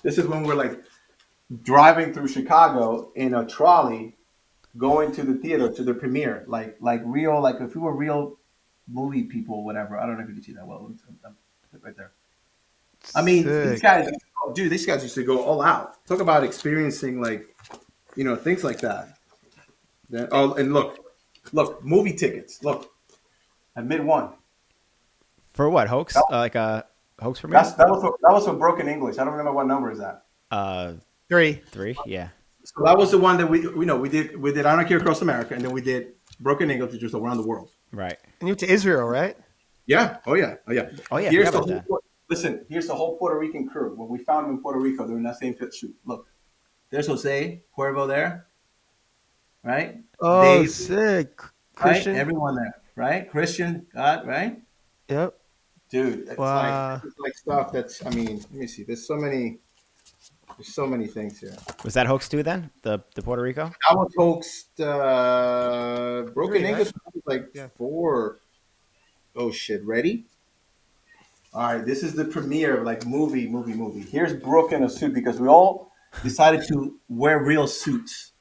This is when we're like driving through Chicago in a trolley, going to the theater to the premiere. Like like real like if we were real movie people, whatever. I don't know if you can see that well. Let me- I'm- I'm- Right there. I mean, these guys, dude, these guys used to go all out. Talk about experiencing like, you know, things like that. Then, oh, and look, look, movie tickets. Look, at mid one. For what? Hoax? Uh, like a hoax premiere? That's that was for, that was for Broken English. I don't remember what number is that. Uh, Three. three? Yeah. So that was the one that we we know we did we did Anarchy Across America, and then we did Broken English, which was around the world. Right. And you went to Israel, right? Yeah. Oh yeah. Oh yeah. Oh, yeah, Here's the about whole, listen. Here's the whole Puerto Rican crew. When we found them in Puerto Rico, they're in that same fit shoot. Look, there's Jose Cuervo there. right? Oh, Dave, sick. Right? Christian. Everyone there, right? Christian, God, right? yep. Dude, it's Wow. like it's like stuff that's. I mean, let me see. There's so many. There's so many things here. Was that hoax too? Then the the Puerto Rico. I was hoaxed. Uh, broken Three, English right? was like Yeah. four. Oh shit! Ready? All right. This is the premiere of like movie, movie, movie. Here's Brooke in a suit because we all decided to wear real suits.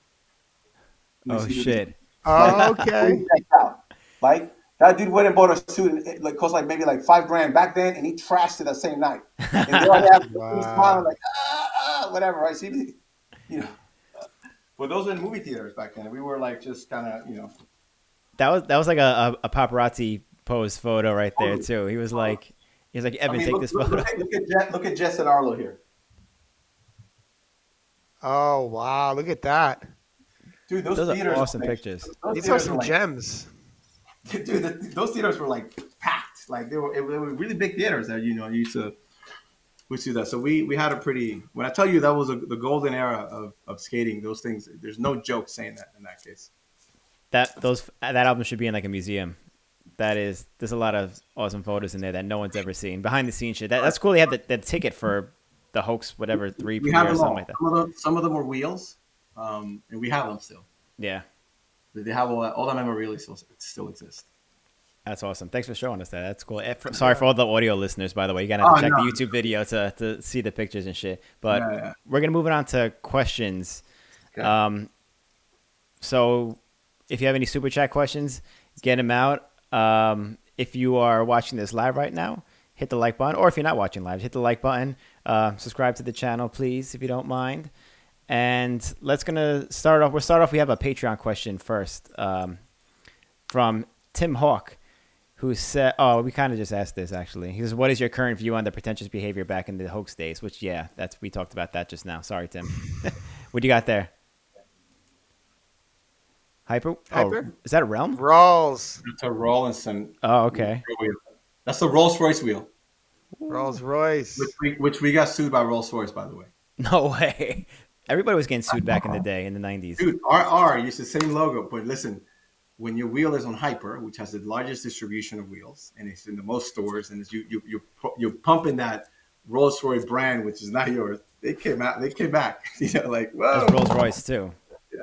Let Oh shit! Oh, okay. checked. Like that dude went and bought a suit and it like cost like maybe like five grand back then, and he trashed it that same night. And they all have Wow. smiling like ah, ah, whatever. Right? See, you know. Well, those were in movie theaters back then. We were like just kind of you know. That was that was like a, a, a paparazzi pose photo right there too. He was like, he was like, Evan, I mean, take look, this look, photo. look, at, look Jess, look at Jess and Arlo here, Oh wow, look at that. dude. Those, Those are theaters, awesome like, pictures. Those These are some like, gems. dude. The, those theaters were like packed. Like they were, it, they were really big theaters that you know used to. We see that. So we we had a pretty. When I tell you that was a, the golden era of, of skating, those things. There's no joke saying that in that case. That those that album should be in like a museum. That is, there's a lot of awesome photos in there that no one's ever seen. Behind the scenes shit. That, that's cool. They had the, the ticket for the hoax, whatever three We have or something all. like that. Some of them, some of them were wheels, um, and we have them still. Yeah, They have all that. All that memorabilia still still exists. that's awesome. Thanks for showing us that. That's cool. Eh, Sorry for all the audio listeners, by the way. You gotta have to Oh, check no. the YouTube video to, to see the pictures and shit. But Yeah, yeah. we're gonna move it on to questions. Okay. Um, so if you have any super chat questions, get them out. Um, if you are watching this live right now, hit the like button, or if you're not watching live, hit the like button. Uh, subscribe to the channel, please, if you don't mind. And let's gonna start off. We'll start off. We have a Patreon question first um, from Tim Hawk, who said, "Oh, we kind of just asked this actually." He says, "What is your current view on the pretentious behavior back in the hoax days?" Which, yeah, that's we talked about that just now. Sorry, Tim. what do you got there? Hyper? Hyper? Oh, is that a realm? Rolls. It's a Rawlinson. Oh, okay. That's the Rolls Royce wheel, Rolls Royce. which we, which we got sued by Rolls Royce, by the way. No way. Everybody was getting sued back in the day in the '90s. Dude, RR used the same logo, but listen, when your wheel is on Hyper, which has the largest distribution of wheels, and it's in the most stores, and it's you you you you're pumping that Rolls Royce brand, which is not yours. They came out, they came back, you know, like whoa, That's Rolls Royce too.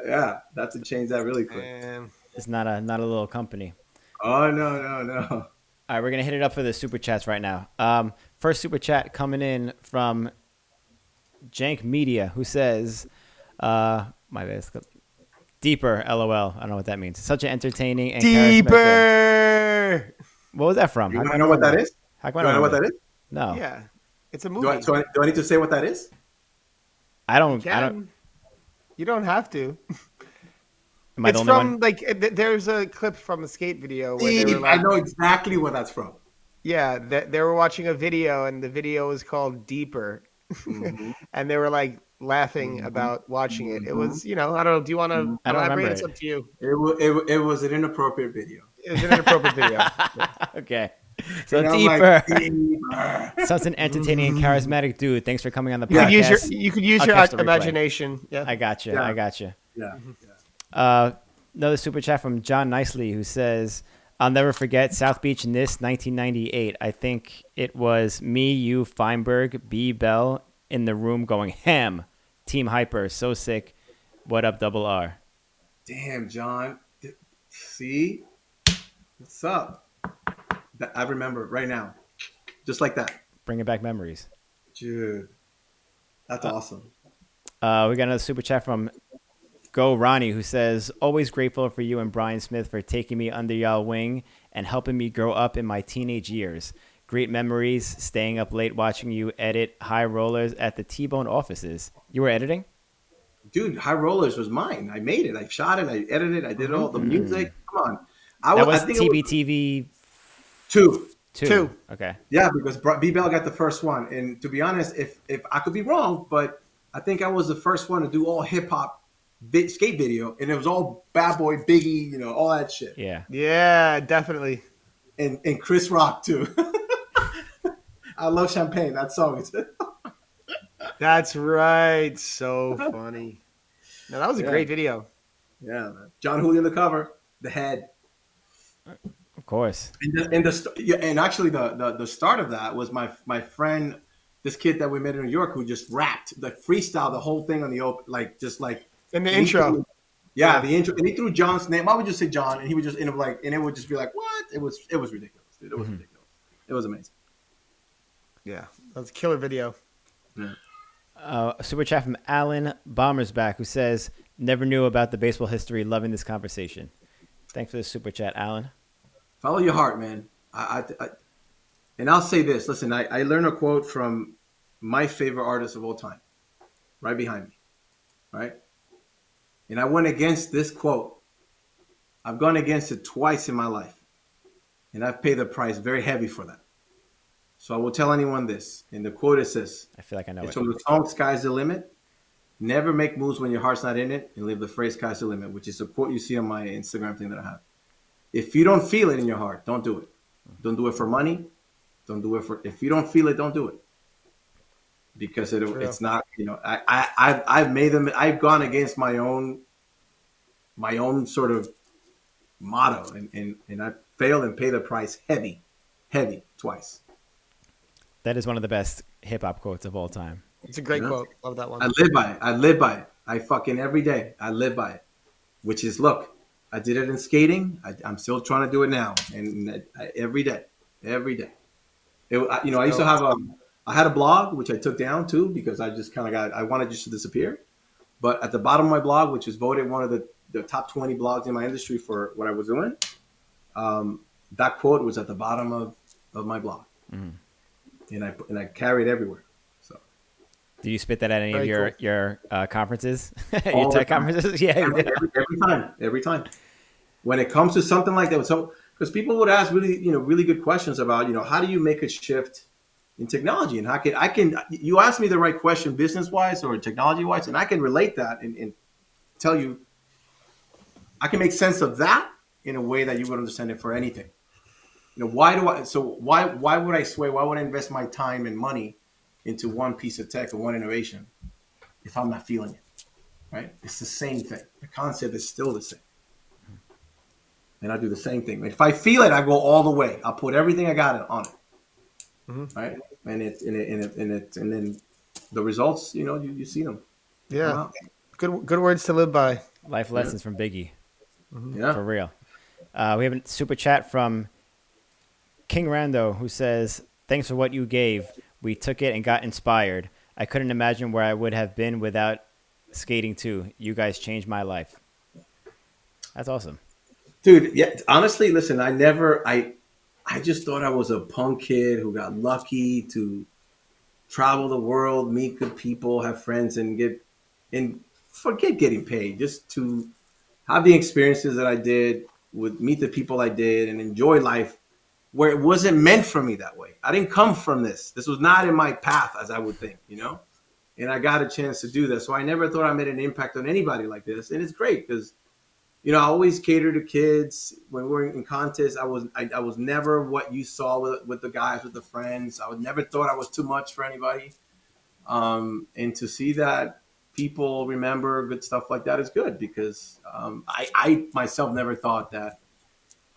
Yeah, that's to change that really quick. Man. It's not a not a little company. Oh no no no! All right, we're gonna hit it up for the super chats right now. Um, first super chat coming in from Jank Media, who says, uh, "My bad, it's- deeper." LOL. I don't know what that means. Such an entertaining and charismatic- Deeper. What was that from? You How want I know what that is? How You come I want to know what that is? No, Yeah. It's a Do movie. I, so I, do I need to say what that is? I don't. You I don't. Can. You don't have to. Am I it's the only from one? like th- there's a clip from a skate video where they were I know exactly where that's from. yeah, they, they were watching a video and the video was called Deeper, Mhm. and they were like laughing Mhm. about watching it. It Mhm. was, you know, I don't know. Do you want to I don't elaborate? remember It's it. up to you. It, wa- it, it was an inappropriate video. It was an inappropriate video. okay. So And I'm deeper. like, deeper. Such an entertaining and charismatic dude. Thanks for coming on the You could use your podcast. you could use I'll your catch the replay. imagination. Yeah. I got you. Yeah. I got you. Yeah. Uh, another super chat from John Nicely who says, "I'll never forget South Beach NISS 1998. I think it was me, you, Feinberg, B. Bell in the room going ham. Team Hyper, so sick. What up, Double R? Damn, John. See? What's up? I remember right now. Just like that. Bringing back memories." Dude. That's awesome. Uh, we got another super chat from Go Ronnie who says, Always grateful for you and Brian Smith for taking me under y'all wing and helping me grow up in my teenage years. Great memories staying up late watching you edit high rollers at the T Bone offices. You were editing? Dude, High Rollers was mine. I made it. I shot it. I edited it. I did all the Mm. music. Come on. I That was, was I think it was TBTV two. 2. Two. Okay. Yeah, because B Bell got the first one, and to be honest, if if I could be wrong, but I think I was the first one to do all hip hop vi- skate video, and it was all Bad Boy, Biggie, you know, all that shit, Yeah. Yeah, definitely. and and Chris Rock too. I love Champagne. That song is That's right. So funny. No, that was a Yeah. great video. Yeah, man. Jon Julio the cover, the head. Of course. And the, and, the, yeah, and actually the, the the start of that was my my friend, this kid that we met in New York who just rapped the freestyle the whole thing on the open like just like In the intro. threw- yeah, the intro, and he threw John's name. Why would you say John? And he would just end up like, and it would just be like, what? It was it was ridiculous, dude. It was ridiculous. It was amazing. Yeah, that's a killer video. Uh, a super chat from Alan Bombersback who says, "Never knew about the baseball history. Loving this conversation." Thanks for the super chat, Alan. Follow your heart, man. I, I, I and I'll say this. Listen, I, I learned a quote from my favorite artist of all time, right behind me, right. And I went against this quote. I've gone against it twice in my life, and I've paid the price very heavy for that. So I will tell anyone this. And the quote is this: I feel like I know It's it. from the song "Sky's the Limit." Never make moves when your heart's not in it, and leave the phrase "Sky's the limit," which is a quote you see on my Instagram thing that I have. If you don't feel it in your heart, don't do it. Don't do it for money. Don't do it for. If you don't feel it, don't do it. Because it, it's not. You know, I, I I've I've made them. I've gone against my own, my own sort of motto, and and and I failed and paid the price heavy, heavy twice. That is one of the best hip hop quotes of all time. It's a great Yeah. quote. Love that one. I live by it. I live by it. I fucking every day. I live by it. Which is, look, I did it in skating. I, I'm still trying to do it now, and I, every day, every day. It, I, you know, I used to have a, I had a blog which I took down too because I just kind of got, I wanted just to disappear. But at the bottom of my blog, which was voted one of the, the top 20 blogs in my industry for what I was doing, um, that quote was at the bottom of, of my blog, Mhm. and I and I carried it everywhere. Do you spit that at any of your cool. your uh, conferences? Your tech conferences? Yeah. every, every, every time, every time. When it comes to something like that, so because people would ask really, you know, really good questions about, you know, how do you make a shift in technology, and how can I can you ask me the right question, business wise or technology wise, and I can relate that and, and tell you, I can make sense of that in a way that you would understand it for anything. You know, why do I? So why why would I sway? Why would I invest my time and money into one piece of tech or one innovation if I'm not feeling it? right? It's the same thing. The concept is still the same. And I do the same thing. If I feel it, I go all the way. I'll put everything I got on it, Mhm. right? And it, and it, and it, and it, and then the results, you know, you, you see them. Yeah, Wow. good good words to live by. Life lessons from Biggie. Yeah. For real. Uh, we have a super chat from King Rando who says, Thanks for what you gave. We took it and got inspired. I couldn't imagine where I would have been without skating too. You guys changed my life. That's awesome. dude yeah honestly listen i never i i just thought i was a punk kid who got lucky to travel the world meet good people have friends and get and forget getting paid just to have the experiences that i did with meet the people i did and enjoy life where it wasn't meant for me that way i didn't come from this this was not in my path as i would think you know and i got a chance to do this so i never thought i made an impact on anybody like this and it's great because you know, I always cater to kids when we're in contests. I was I, I was never what you saw with, with the guys with the friends. I would never thought I was too much for anybody. Um, and to see that people remember good stuff like that is good because um, I, I myself never thought that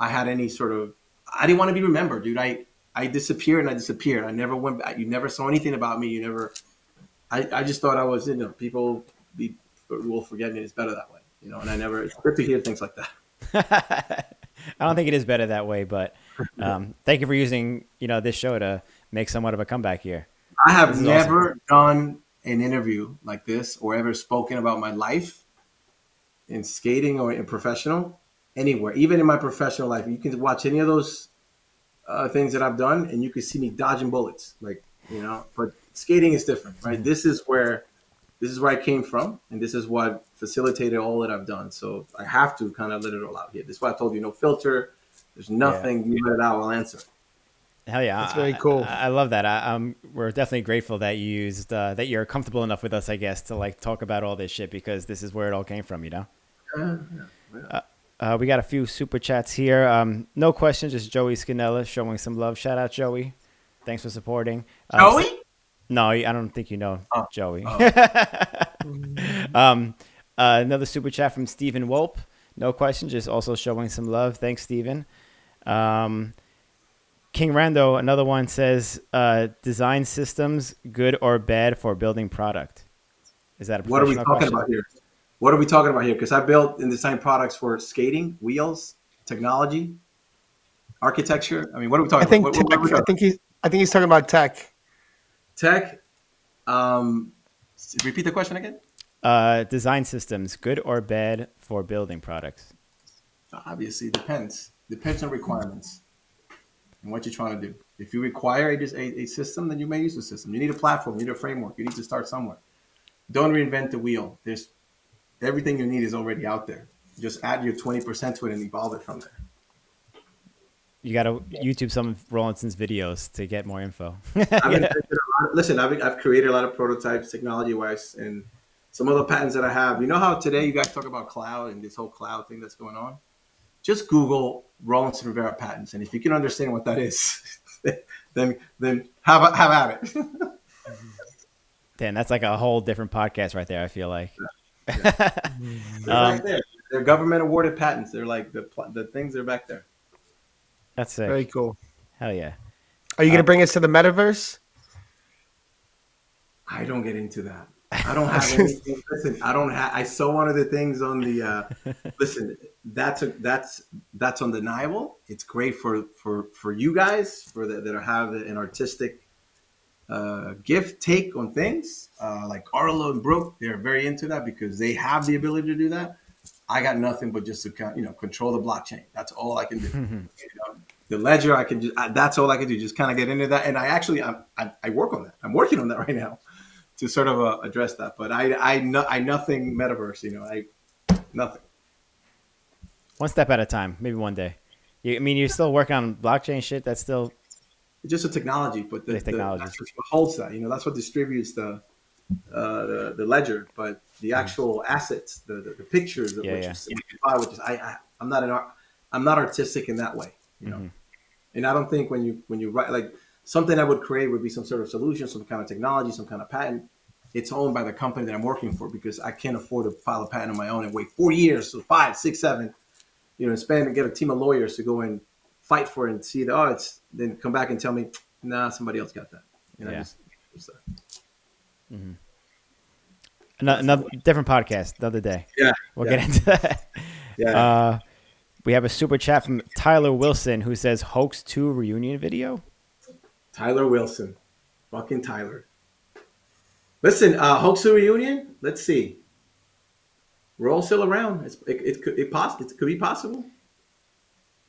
I had any sort of I didn't want to be remembered, dude. I I disappeared and I disappeared. I never went back. You never saw anything about me. You never. I, I just thought I was you know people be will forget me. It's better that way, you know. And I never. It's good to hear things like that. I don't think it is better that way, but um, thank you for using you know this show to make somewhat of a comeback here. I have never done an interview like this or ever spoken about my life in skating or in professional anywhere, even in my professional life. You can watch any of those uh, things that I've done, and you can see me dodging bullets, like you know. But skating is different, right? This is where this is where I came from, and this is what facilitated all that I've done. So I have to kind of let it all out here. This is why I told you no filter. There's nothing. You let it out, I'll answer. Hell yeah, That's very cool. I, I love that. I, um, we're definitely grateful that you used uh, that you're comfortable enough with us, I guess, to like talk about all this shit because this is where it all came from, you know. Uh, we got a few super chats here. Um, no questions, just Joey Scanella showing some love. Shout out Joey, thanks for supporting. Um, Joey? No, I don't think you know Oh. Joey. Oh. um, Uh, another super chat from Stephen Wolp. No question, just also showing some love. Thanks, Stephen. Um, King Rando, another one says, uh, design systems good or bad for building product. Is that a What are we talking question? about here? What are we talking about here? Because I built and designed products for skating, wheels, technology, architecture. I mean, what are we talking I think about? What- what- what are we tech, I think he's I think he's talking about tech. Tech. Um, repeat the question again. Uh, design systems good or bad for building products? Obviously, depends. Depends on requirements and what you're trying to do. If you require a, a, a system, then you may use the system. You need a platform. You need a framework. You need to start somewhere. Don't reinvent the wheel. There's everything you need is already out there. Just add your twenty percent to it and evolve it from there. You got to YouTube some of Rawlinson's videos to get more info. I've. Listen, I've, I've created a lot of prototypes, technology wise, and some other patents that I have. You know how today you guys talk about cloud and this whole cloud thing that's going on? Just Google Rawlinson Rivera patents, and if you can understand what that is, then then have a- have at it. Damn, that's like a whole different podcast right there. I feel like. They're Um, back there. They're government awarded patents. They're like the the things are back there. That's sick. Very cool. Hell yeah. Are you going to bring us to the metaverse? I don't get into that. I don't have anything. listen, I don't have. I saw one of the things on the. Uh, listen, that's a, that's that's undeniable. It's great for for for you guys for the, that have an artistic uh, gift take on things. Uh, like Arlo and Brooke, they're very into that because they have the ability to do that. I got nothing but just to kind- you know control the blockchain. That's all I can do. you know? The ledger, I can just. I, that's all I can do. Just kind of get into that. And I actually, I'm, I, I work on that. I'm working on that right now to sort of uh, address that. But I, I, no, I nothing metaverse. You know, I nothing. One step at a time. Maybe one day. You, I mean, you're still working on blockchain shit. That's still It's just a technology, but the, The the technology. what holds that. You know, that's what distributes the uh, the, the ledger. But the actual assets, the, the, the pictures of Yeah, what yeah. buy, which is I, I I'm not an art, I'm not artistic in that way. You know, Mhm. and I don't think when you when you write like something I would create would be some sort of solution, some kind of technology, some kind of patent. It's owned by the company that I'm working for because I can't afford to file a patent on my own and wait four years, so five, six, seven, you know, and spend and get a team of lawyers to go and fight for it and see that oh it's then come back and tell me nah somebody else got that. And I Yeah. just, just, uh, another, another different podcast. Another day. yeah, We'll yeah, get into that. yeah. Uh, we have a super chat from Tyler Wilson who says Hoax 2 reunion video. Tyler Wilson, fucking Tyler. Listen, uh, hoax two reunion. Let's see. We're all still around. It's, it, it could it, poss- it could be possible.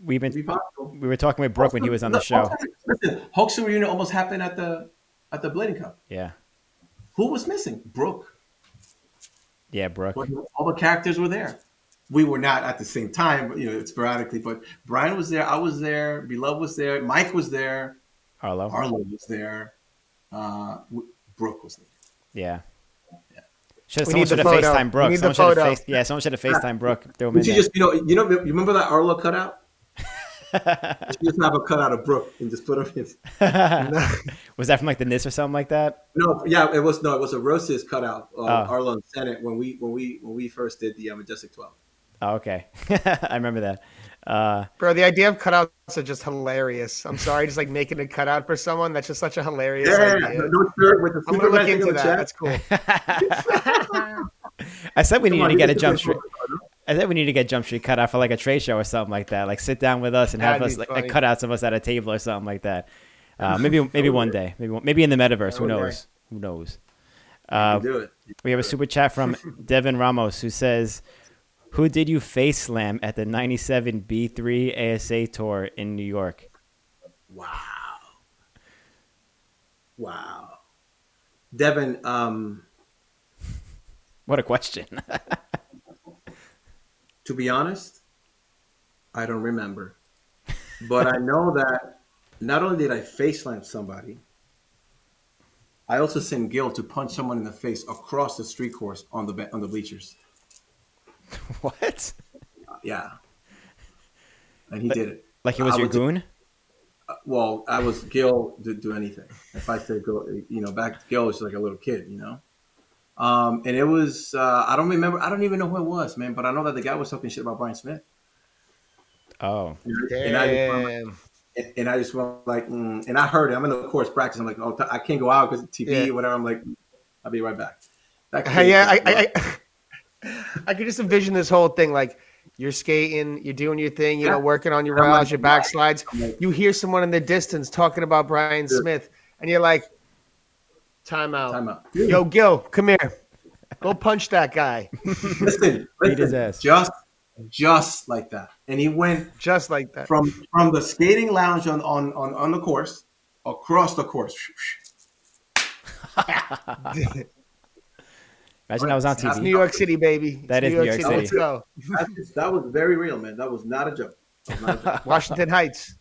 We've It could be been possible. we were talking with Brooke when he was on the show. Listen, Hoaxer reunion almost happened at the at the Blading Cup. Yeah. Who was missing? Brooke. Yeah, Brooke. But all the characters were there. We were not at the same time, but you know, it's sporadically. But Brian was there. I was there. Beloved was there. Mike was there. Arlo. Arlo was there. Uh, Brooke was there. Yeah. Should We someone need the should have. FaceTime Brooke. Someone should have face, yeah, someone should have FaceTime Brooke. Throw him in should there. just, you know, you know, you remember that Arlo cutout? You should just have a cutout of Brooke and just put him in. was that from like the NISS or something like that? No, yeah, it was no, it was a Roces cutout of Oh. Arlo Senate when we when we when we first did the uh, Majestic Twelve. Oh, okay. I remember that. Uh, Bro, the idea of cutouts are just hilarious. I'm sorry, just like making a cutout for someone. That's just such a hilarious Yeah, idea. no shirt with the I'm gonna look Superman thing into that. chest. That's cool. I said we Come need on, to get a get jump the street. photo. I think we need to get jump street cut out for like a trade show or something like that. Like sit down with us and have That'd us like, like cutouts of us at a table or something like that. Uh, maybe maybe one day. Maybe maybe in the metaverse. Who knows? Who knows? Uh, Do it. we have a super chat from Devin Ramos who says, "Who did you face slam at the '97 B3 ASA tour in New York?" Wow. Wow. Devin, um, What a question. To be honest, I don't remember. But I know that not only did I face slam somebody, I also sent Gil to punch someone in the face across the street course on the on the bleachers. what? Yeah. And he did it. Like he was I your would- goon? Uh, well, I was Gil to do anything. If I said go, you know, back Gil was like a little kid, you know. Um, and it was uh, I don't remember I don't even know who it was, man, but I know that the guy was talking shit about Brian Smith. Oh, And I just went, Damn. and, and I just went like, mm, and I heard it. I'm in the course practice. I'm like, oh, I can't go out because TV Yeah. or whatever. I'm like, I'll be right back. That Hey, yeah, I, I, I, I could just envision this whole thing like you're skating, you're doing your thing, you know, working on your I'm rails, like, your backslides. Like, You hear someone in the distance talking about Brian Yeah. Smith, and you're like, time out. time out. Yo, Gil, come here. Go punch that guy. Listen, Beat his ass. just just like that. And he went Just like that. from from the skating lounge on on on, on the course across the course. imagine I was on It's TV. New York City, baby. It's That is New York City. Let's go. That, that was very real, man. That was not a joke. Not a joke. Washington Heights.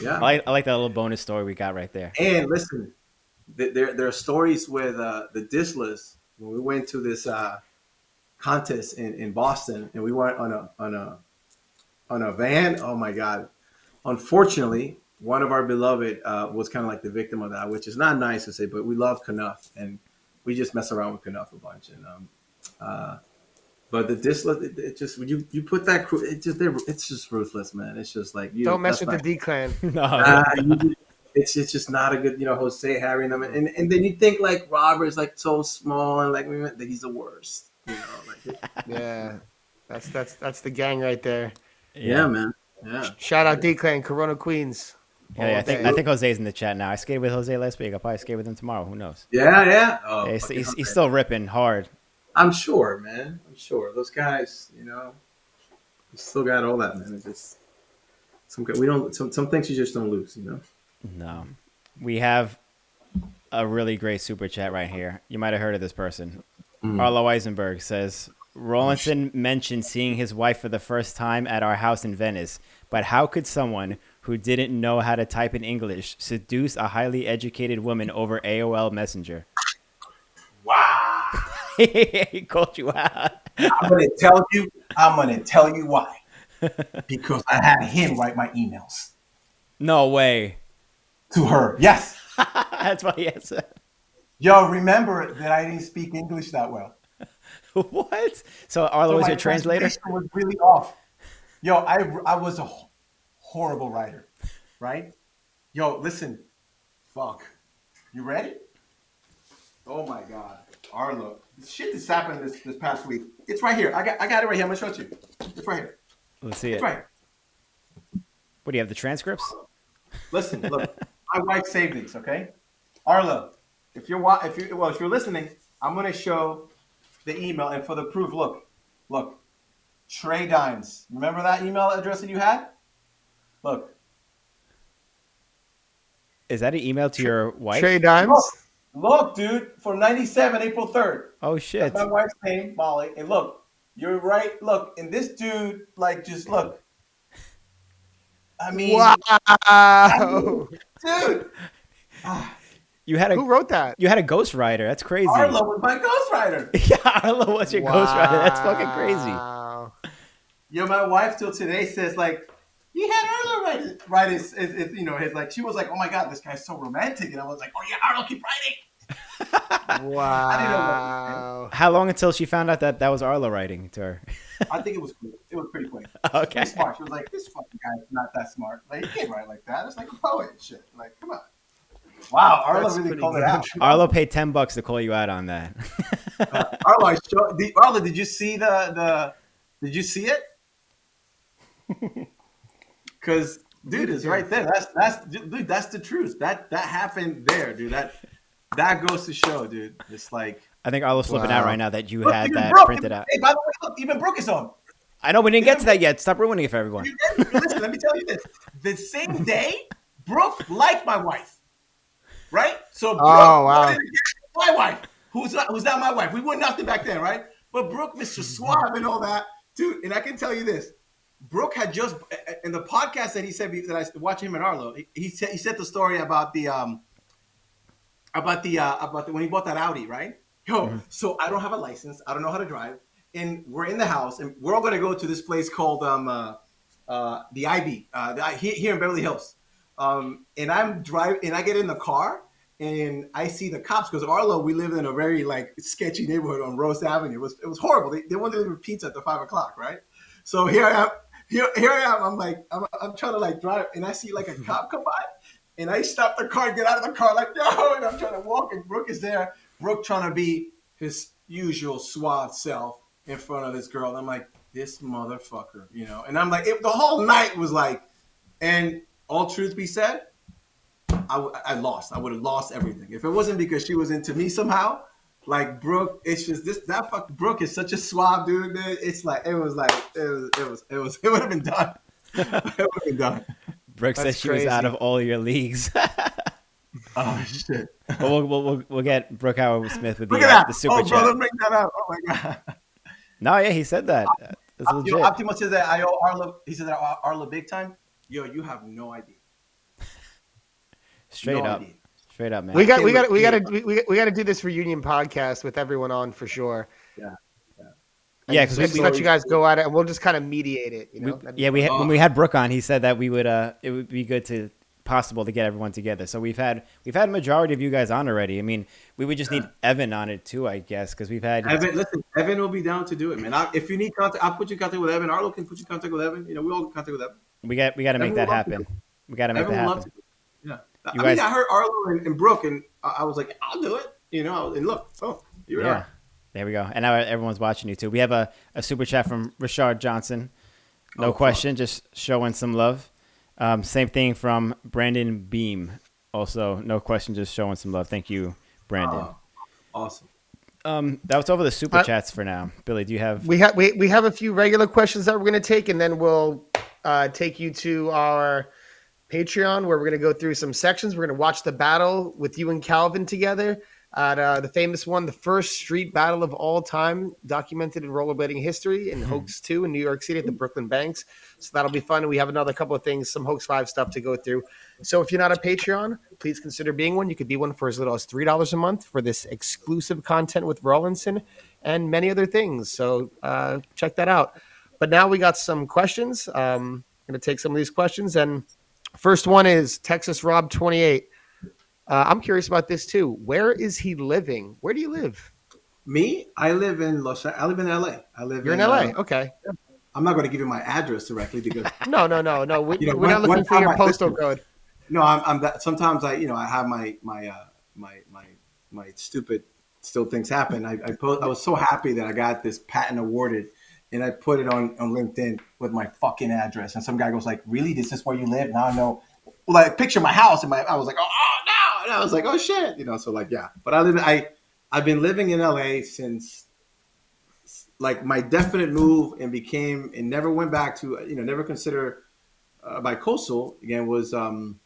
Yeah. I like, I like that little bonus story we got right there. And listen, th- there there are stories with uh, the Dislas when we went to this uh, contest in, in Boston, and we went on a on a on a van. Oh my God! Unfortunately, one of our beloved uh, was kind of like the victim of that, which is not nice to say, but we love Knuff, and we just mess around with Knuff a bunch. And um, uh, but the Disla, it, it just when you you put that crew, it just they're, it's just ruthless, man. It's just like you Don't mess with not- the D clan. no, uh, you- it's it's just not a good, you know, Jose Harry and them, and and then you think like Robert's like so small and like that he's the worst, you know, like Yeah. That's that's that's the gang right there. yeah, man, yeah. Shout out D Clan, Corona Queens. Yeah, yeah, I think day. I think Jose's in the chat now. I skated with Jose last week. I'll probably skate with him tomorrow. Who knows? Yeah, yeah. Oh, Yeah, he's, he's, he's still ripping hard. I'm sure, man. I'm sure those guys, you know, you still got all that, man. It's just some we don't some some things you just don't lose, you know. No, we have a really great super chat right here. You might have heard of this person. Mm. Arlo Eisenberg says Rawlinson mentioned seeing his wife for the first time at our house in Venice, but how could someone who didn't know how to type in English seduce a highly educated woman over AOL Messenger? Wow. he called you out. I'm gonna tell you. I'm gonna tell you why. Because I had him write my emails No way. To her. Yes. That's my answer. Yo, remember that I didn't speak English that well. What? So Arlo So was your translator? Was really off. Yo, I I was a horrible writer, right? Yo, listen. Fuck. You ready? Oh my god, Arlo. Shit that's happened this this past week. It's right here. I got I got it right here. I'm gonna show it to you. It's right here. Let's see It's it. right here. What do you have? The transcripts? Listen, look, my wife saved these, okay? Arlo, if you're wa- if you well, if you're listening, I'm gonna show the email, and for the proof, look, look, Trey Dimes. Remember that email address that you had? Look, Is that an email to your wife? Trey Dimes. look, dude, for '97, April 3rd. Oh shit! That's my wife's name, Molly. And look, you're right. Look, and this dude, like, just look. I mean, Wow. Dude, You had a Who wrote that? you had a ghostwriter. That's crazy. Arlo was my ghostwriter. yeah, Arlo was your ghostwriter. That's fucking crazy. Wow. Yo, my wife till today says like, he had Arlo write it, write his, his, his, you know, his like. She was like, oh my god, this guy's so romantic, and I was like, oh yeah, Arlo, keep writing. Wow. How long until she found out that that was Arlo writing to her? I think it was quick. It was pretty quick. okay. Pretty smart. She was like, this fucking guy's not that smart. Like, he can't write like that. It's like a poet and shit. Like, come on. Wow, Arlo That's really pretty called it out. Arlo paid ten bucks to call you out on that. Uh, Arlo, I show, the, Arlo, did you see the the? Did you see it? Because dude, is right there. That's that's dude. That's the truth. That that happened there, dude. That that goes to show, dude. It's like I think Arlo's flipping out right now that you Look, had that Brooke- printed out. Hey, by the way, look, even Brooke is on. I know we didn't get to that yet. Stop ruining it for everyone. You Listen, let me tell you this. The same day, Brooke liked my wife. Right? So Brooke Oh, wow. wanted to get my wife, who's not, who's not my wife. We were nothing back then, right? But Brooke, Mr. Suave and all that, dude. And I can tell you this. Brooke had just in the podcast that he said that I watched him and Arlo. He, he said he said the story about the um about the uh, about the, when he bought that Audi, right? Yo, so I don't have a license. I don't know how to drive, and we're in the house, and we're all gonna go to this place called um uh, uh the IB uh the, here, here in Beverly Hills. Um, and I'm driving, and I get in the car, and I see the cops because Arlo, we live in a very like sketchy neighborhood on Rose Avenue. It was it was horrible. They, they wanted to deliver pizza at the five o'clock, right? So here I am, here, here I am. I'm like, I'm, I'm trying to like drive, and I see like a cop come by, and I stop the car, get out of the car, like yo, and I'm trying to walk, and Brooke is there. Brooke trying to be his usual suave self in front of this girl. And I'm like, this motherfucker, you know. And I'm like, it, the whole night was like, and all truth be said, I, I lost. I would have lost everything if it wasn't because she was into me somehow. Like Brooke, it's just this that fuck Brooke is such a suave dude. It's like it was like it was it was it was it would have been done. it would have been done. Brooke said That's she was out of all your leagues. Oh shit! but we'll, we'll, we'll, we'll get Brooke Howard Smith with the, Look at uh, that! the super oh, chat. brother, bring that up! Oh my god! No, yeah, he said that. That's You legit. know, Optimus says that I owe Arlo. He said that I owe Arlo big time. Yo, you have no idea. Straight No up. idea. Straight up, man. We got we got we got to to we, we, we got to do this reunion podcast with everyone on for sure. Yeah, yeah. And Yeah, because we- just let you guys go at it, and we'll just kind of mediate it. You know, That'd yeah, we had, when we had Brooke on, he said that we would uh it would be good to possible to get everyone together. So we've had we've had a majority of you guys on already. I mean, we would just need Evan on it too, I guess, because we've had Evan, listen, Evan will be down to do it, man. I, if you need contact, I'll put you in contact with Evan. Arlo can put you in contact with Evan. You know, we all in contact with Evan. we got we got to make that would love to happen. We got to make Evan that happen. Yeah. You I mean, I heard Arlo and, and Brooke, and I, I was like, I'll do it. You know, and look, oh, you're Yeah. right. There we go. And now everyone's watching you too. We have a, a super chat from Richard Johnson. No Oh, fuck. question, just showing some love. Um, same thing from Brandon Beam. Also, no question, just showing some love. Thank you, Brandon. Oh, awesome. Um, that was over the super Uh, chats for now. Billy, do you have? we have we, we have a few regular questions that we're going to take, and then we'll uh, take you to our Patreon where we're going to go through some sections. We're going to watch the battle with you and Calvin together at uh, the famous one, the first street battle of all time, documented in rollerblading history in Hoax Two in New York City at the Brooklyn Banks. So that'll be fun. We have another couple of things, some Hoax Five stuff to go through. So if you're not a Patreon, please consider being one. You could be one for as little as three dollars a month for this exclusive content with Rawlinson and many other things. So uh, check that out. But now we got some questions. Um, I'm going to take some of these questions. And first one is Texas Rob 28. Uh, I'm curious about this too. Where is he living? Where do you live? Me, I live in Los. Angeles. I live in LA. I live. You're in LA. uh, Okay. I'm not going to give you my address directly because No, no, no, no. We, You know, we're not looking for your I- postal code. no, I'm. I'm that, sometimes I, you know, I have my my uh, my my my stupid still things happen. I I, po- I was so happy that I got this patent awarded, and I put it on on LinkedIn with my fucking address. And some guy goes like, "Really? This is where you live?" Now I know. Like picture my house, and my I was like, "Oh, oh no!" And I was like, "Oh shit," you know. So like, yeah. But I live. I I've been living in LA since like my definite move and became and never went back to you know never consider uh, by coastal again was um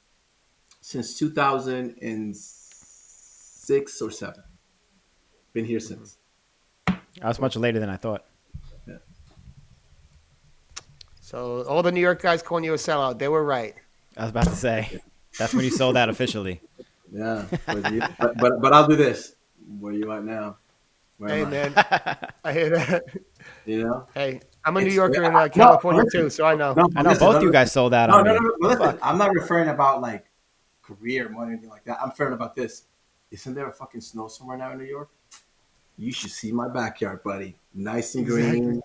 since 2006 or 7 been here since That was much later than I thought. So all the New York guys calling you a sellout, they were right. I was about to say that's when you sold out officially. yeah but, but, but but i'll do this. Where you at now? Where Hey am I? man, I hear that. you know? Hey, I'm a New Yorker in uh, California listen. too, so I know. no, I know listen, both no, you guys sold out no on no me. no, no listen i'm not referring about like career money or anything like that. I'm referring about this. Isn't there a fucking snow somewhere now in new york? You should see my backyard buddy. Nice and green.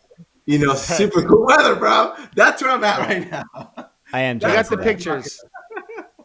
You know super cool weather bro. That's where i'm at right now I am. We jealous got the that. pictures.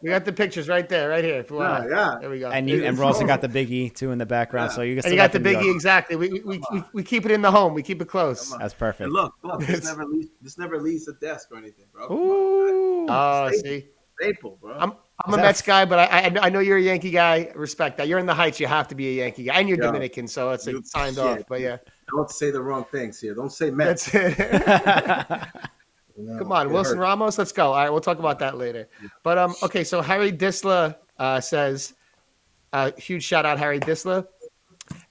We got the pictures right there, right here. If you yeah want. yeah There we go. And you and we also got the biggie too in the background, Yeah. so you And you got the New York. biggie exactly. We, we, we, we, we keep it in the home. We keep it close. That's perfect. And look, look, this It's- never leaves. This never leaves the desk or anything, bro. Come on. Ooh. Oh, see, Staple, bro. I'm I'm Is a that Mets f- guy, but I, I I know you're a Yankee guy. Respect that. You're in the Heights. You have to be a Yankee guy, and you're Yeah. Dominican, so it's like You- signed yeah. off. But yeah, Don't say the wrong things here. Don't say Mets. that's it. No, Come on, Wilson hurts. Ramos. Let's go. All right, we'll talk about that later. But um, okay. So Harry Disla uh, says, uh, huge shout out Harry Disla.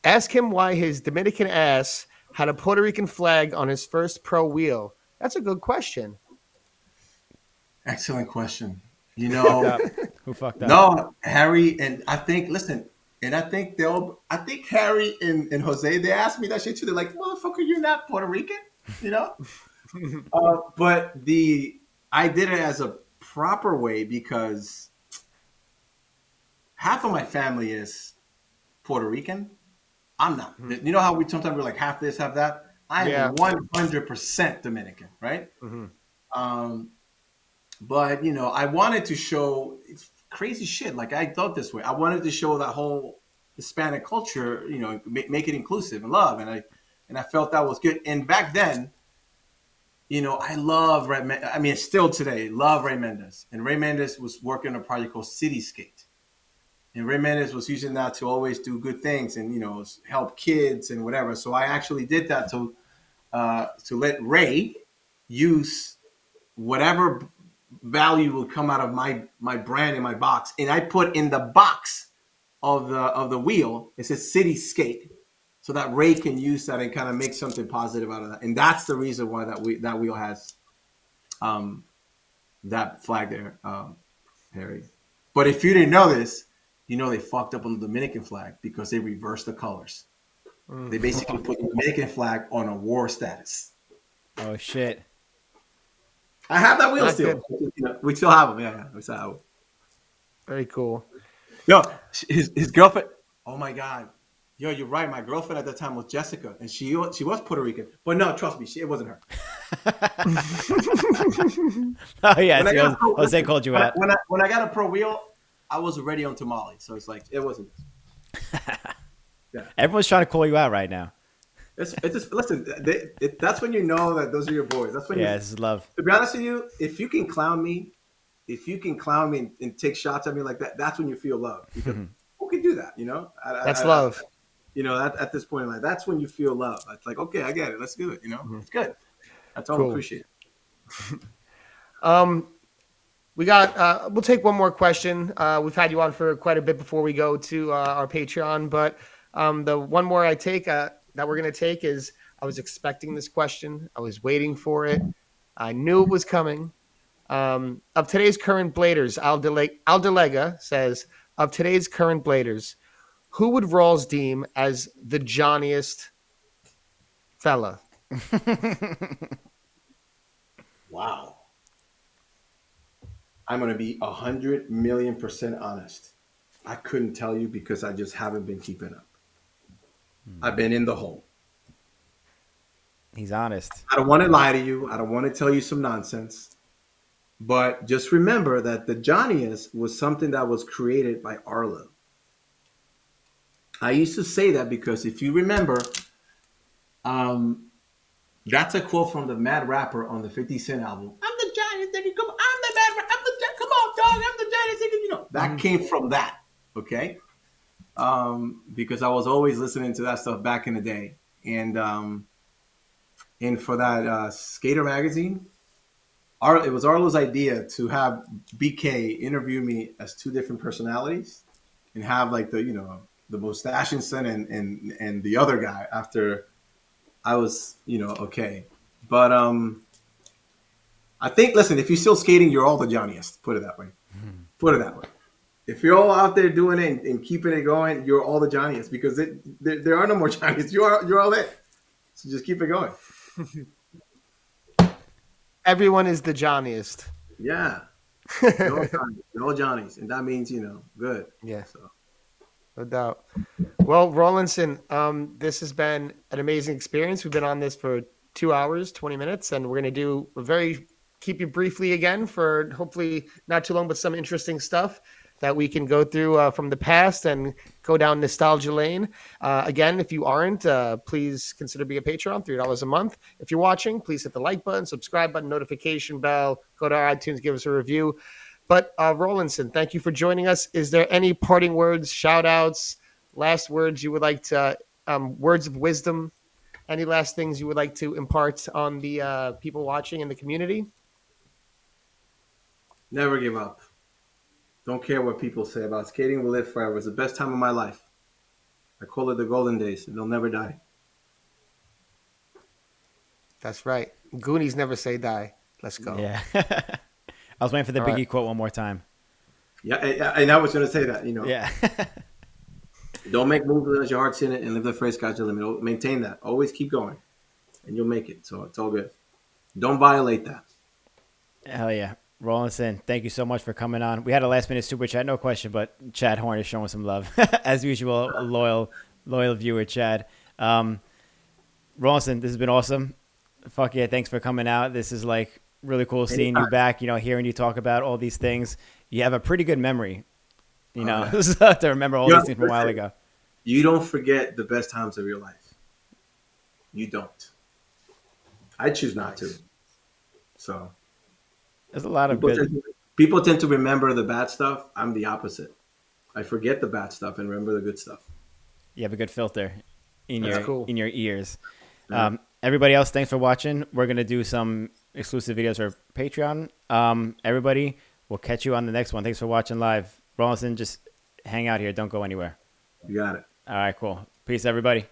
Ask him why his Dominican ass had a Puerto Rican flag on his first pro wheel. That's a good question. Excellent question. You know. Who fucked up? no, Harry, and I think, listen, and I think they'll, I think Harry and, and Jose, they asked me that shit too. They're like, motherfucker, you're not Puerto Rican, you know? uh, but the, I did it as a proper way because half of my family is Puerto Rican. I'm not. You know how we sometimes we're like half this, half that. I am Yeah. 100% Dominican, right? Mhm. Um, but you know, I wanted to show it's crazy shit. Like I thought this way. I wanted to show that whole Hispanic culture. You know, make, make it inclusive and love. And I and I felt that was good. And back then, you know, I love Ray. I mean, still today, love Ray Mendez. And Ray Mendez was working on a project called Cityscape. And Ray Mendez was using that to always do good things and you know help kids and whatever. So I actually did that to uh, to let Ray use whatever value will come out of my my brand in my box, and I put in the box of the of the wheel it says Cityscape, so that Ray can use that and kind of make something positive out of that. And that's the reason why that we that wheel has um that flag there, um, Harry. But if you didn't know this, you know they fucked up on the Dominican flag because they reversed the colors. Mm. They basically put the Dominican flag on a war status. Oh shit. I have that wheel Not still. We still have them. Yeah, yeah, we still have them. Very cool. Yo, his, his girlfriend. Oh my god. Yo, you're right. My girlfriend at the time was Jessica, and she she was Puerto Rican. But no, trust me, she, it wasn't her. Oh yeah, When I see, pro- Jose called you when I, out. when I when I got a pro wheel, I was already on tamale, so it's like it wasn't. yeah. Everyone's trying to call you out right now. It's, it's just listen. They, it, that's when you know that those are your boys. That's when Yeah, you this is love. to be honest with you, if you can clown me, if you can clown me and, and take shots at me like that, that's when you feel love. Because mm-hmm. who can do that? You know, I- I- That's I- love. You know, at, at this point in life, that's when you feel love. It's like, okay, I get it. Let's do it. You know, it's good. That's all Cool. I appreciate. Um, we got. Uh, we'll take one more question. Uh, we've had you on for quite a bit before we go to uh, our Patreon, but um, the one more I take uh, that we're gonna take is. I was expecting this question. I was waiting for it. I knew it was coming. Um, of today's current bladers, Aldele- Aldelega says, of today's current bladers, who would Rawls deem as the Johnniest fella? Wow. I'm gonna be a hundred million percent honest. I couldn't tell you because I just haven't been keeping up. Hmm. I've been in the hole. He's honest. I don't want to lie to you. I don't want to tell you some nonsense. But just remember that the Johnnyist was something that was created by Arlo. I used to say that because if you remember, um, that's a quote from the Mad Rapper on the 50 Cent album. I'm the Johnnyist, nigga. Come on. I'm the Mad Rapper. I'm the Come on, dog. I'm the Johnnyist, nigga. You know, that came from that. Okay. Um, because I was always listening to that stuff back in the day. And, um, and for that uh, skater magazine, Ar- it was Arlo's idea to have BK interview me as two different personalities, and have like the you know the mustachioson and and and the other guy after I was you know okay, but um, I think listen if you're still skating, you're all the Johnniest. Put it that way. Put it that way. If you're all out there doing it and, and keeping it going, you're all the Johnniest because it, there, there are no more Johnniest. You are you're all it. So just keep it going. Everyone is the Johnniest. Yeah. All Johnnies. Johnnies. And that means, you know, good. Yeah. So No doubt. Well, Rawlinson, um, this has been an amazing experience. We've been on this for two hours, 20 minutes, and we're going to do a very keep you briefly again for hopefully not too long, but some interesting stuff that we can go through uh, from the past and go down nostalgia lane. Uh, again, if you aren't, uh, please consider being a Patreon, $3 a month. If you're watching, please hit the like button, subscribe button, notification bell, go to iTunes, give us a review. But uh, Rawlinson, thank you for joining us. Is there any parting words, shout outs, last words you would like to, um, words of wisdom, any last things you would like to impart on the uh, people watching in the community? never give up. Don't care what people say about skating. Will live forever. It's the best time of my life. I call it the golden days. and They'll never die. That's right. Goonies never say die. Let's go. Yeah. I was waiting for the All Biggie right. quote one more time. Yeah, and- I was going to say that, you know. Yeah. Don't make moves unless your heart's in it and live the phrase sky's the limit. Maintain that. Always keep going. And you'll make it. So it's all good. Don't violate that. Hell yeah. Rawlinson, thank you so much for coming on. We had a last minute super chat, no question, but Chad Horn is showing some love as usual. Loyal, loyal viewer, Chad. Um, Rawlinson, this has been awesome. Fuck yeah, thanks for coming out. This is like really cool seeing you back. You know, hearing you talk about all these things. You have a pretty good memory. You know, Oh, to remember all these things from a while ago. You don't forget the best times of your life. You don't. I choose not to. So There's a lot of people good. tend, to, people tend to remember the bad stuff. I'm the opposite. I forget the bad stuff and remember the good stuff. You have a good filter in That's your cool. in your ears. Um, everybody else, thanks for watching. We're gonna do some exclusive videos for Patreon. Um, everybody, we'll catch you on the next one. Thanks for watching live. Rawlinson, just hang out here. Don't go anywhere. You got it. All right, cool. Peace, everybody.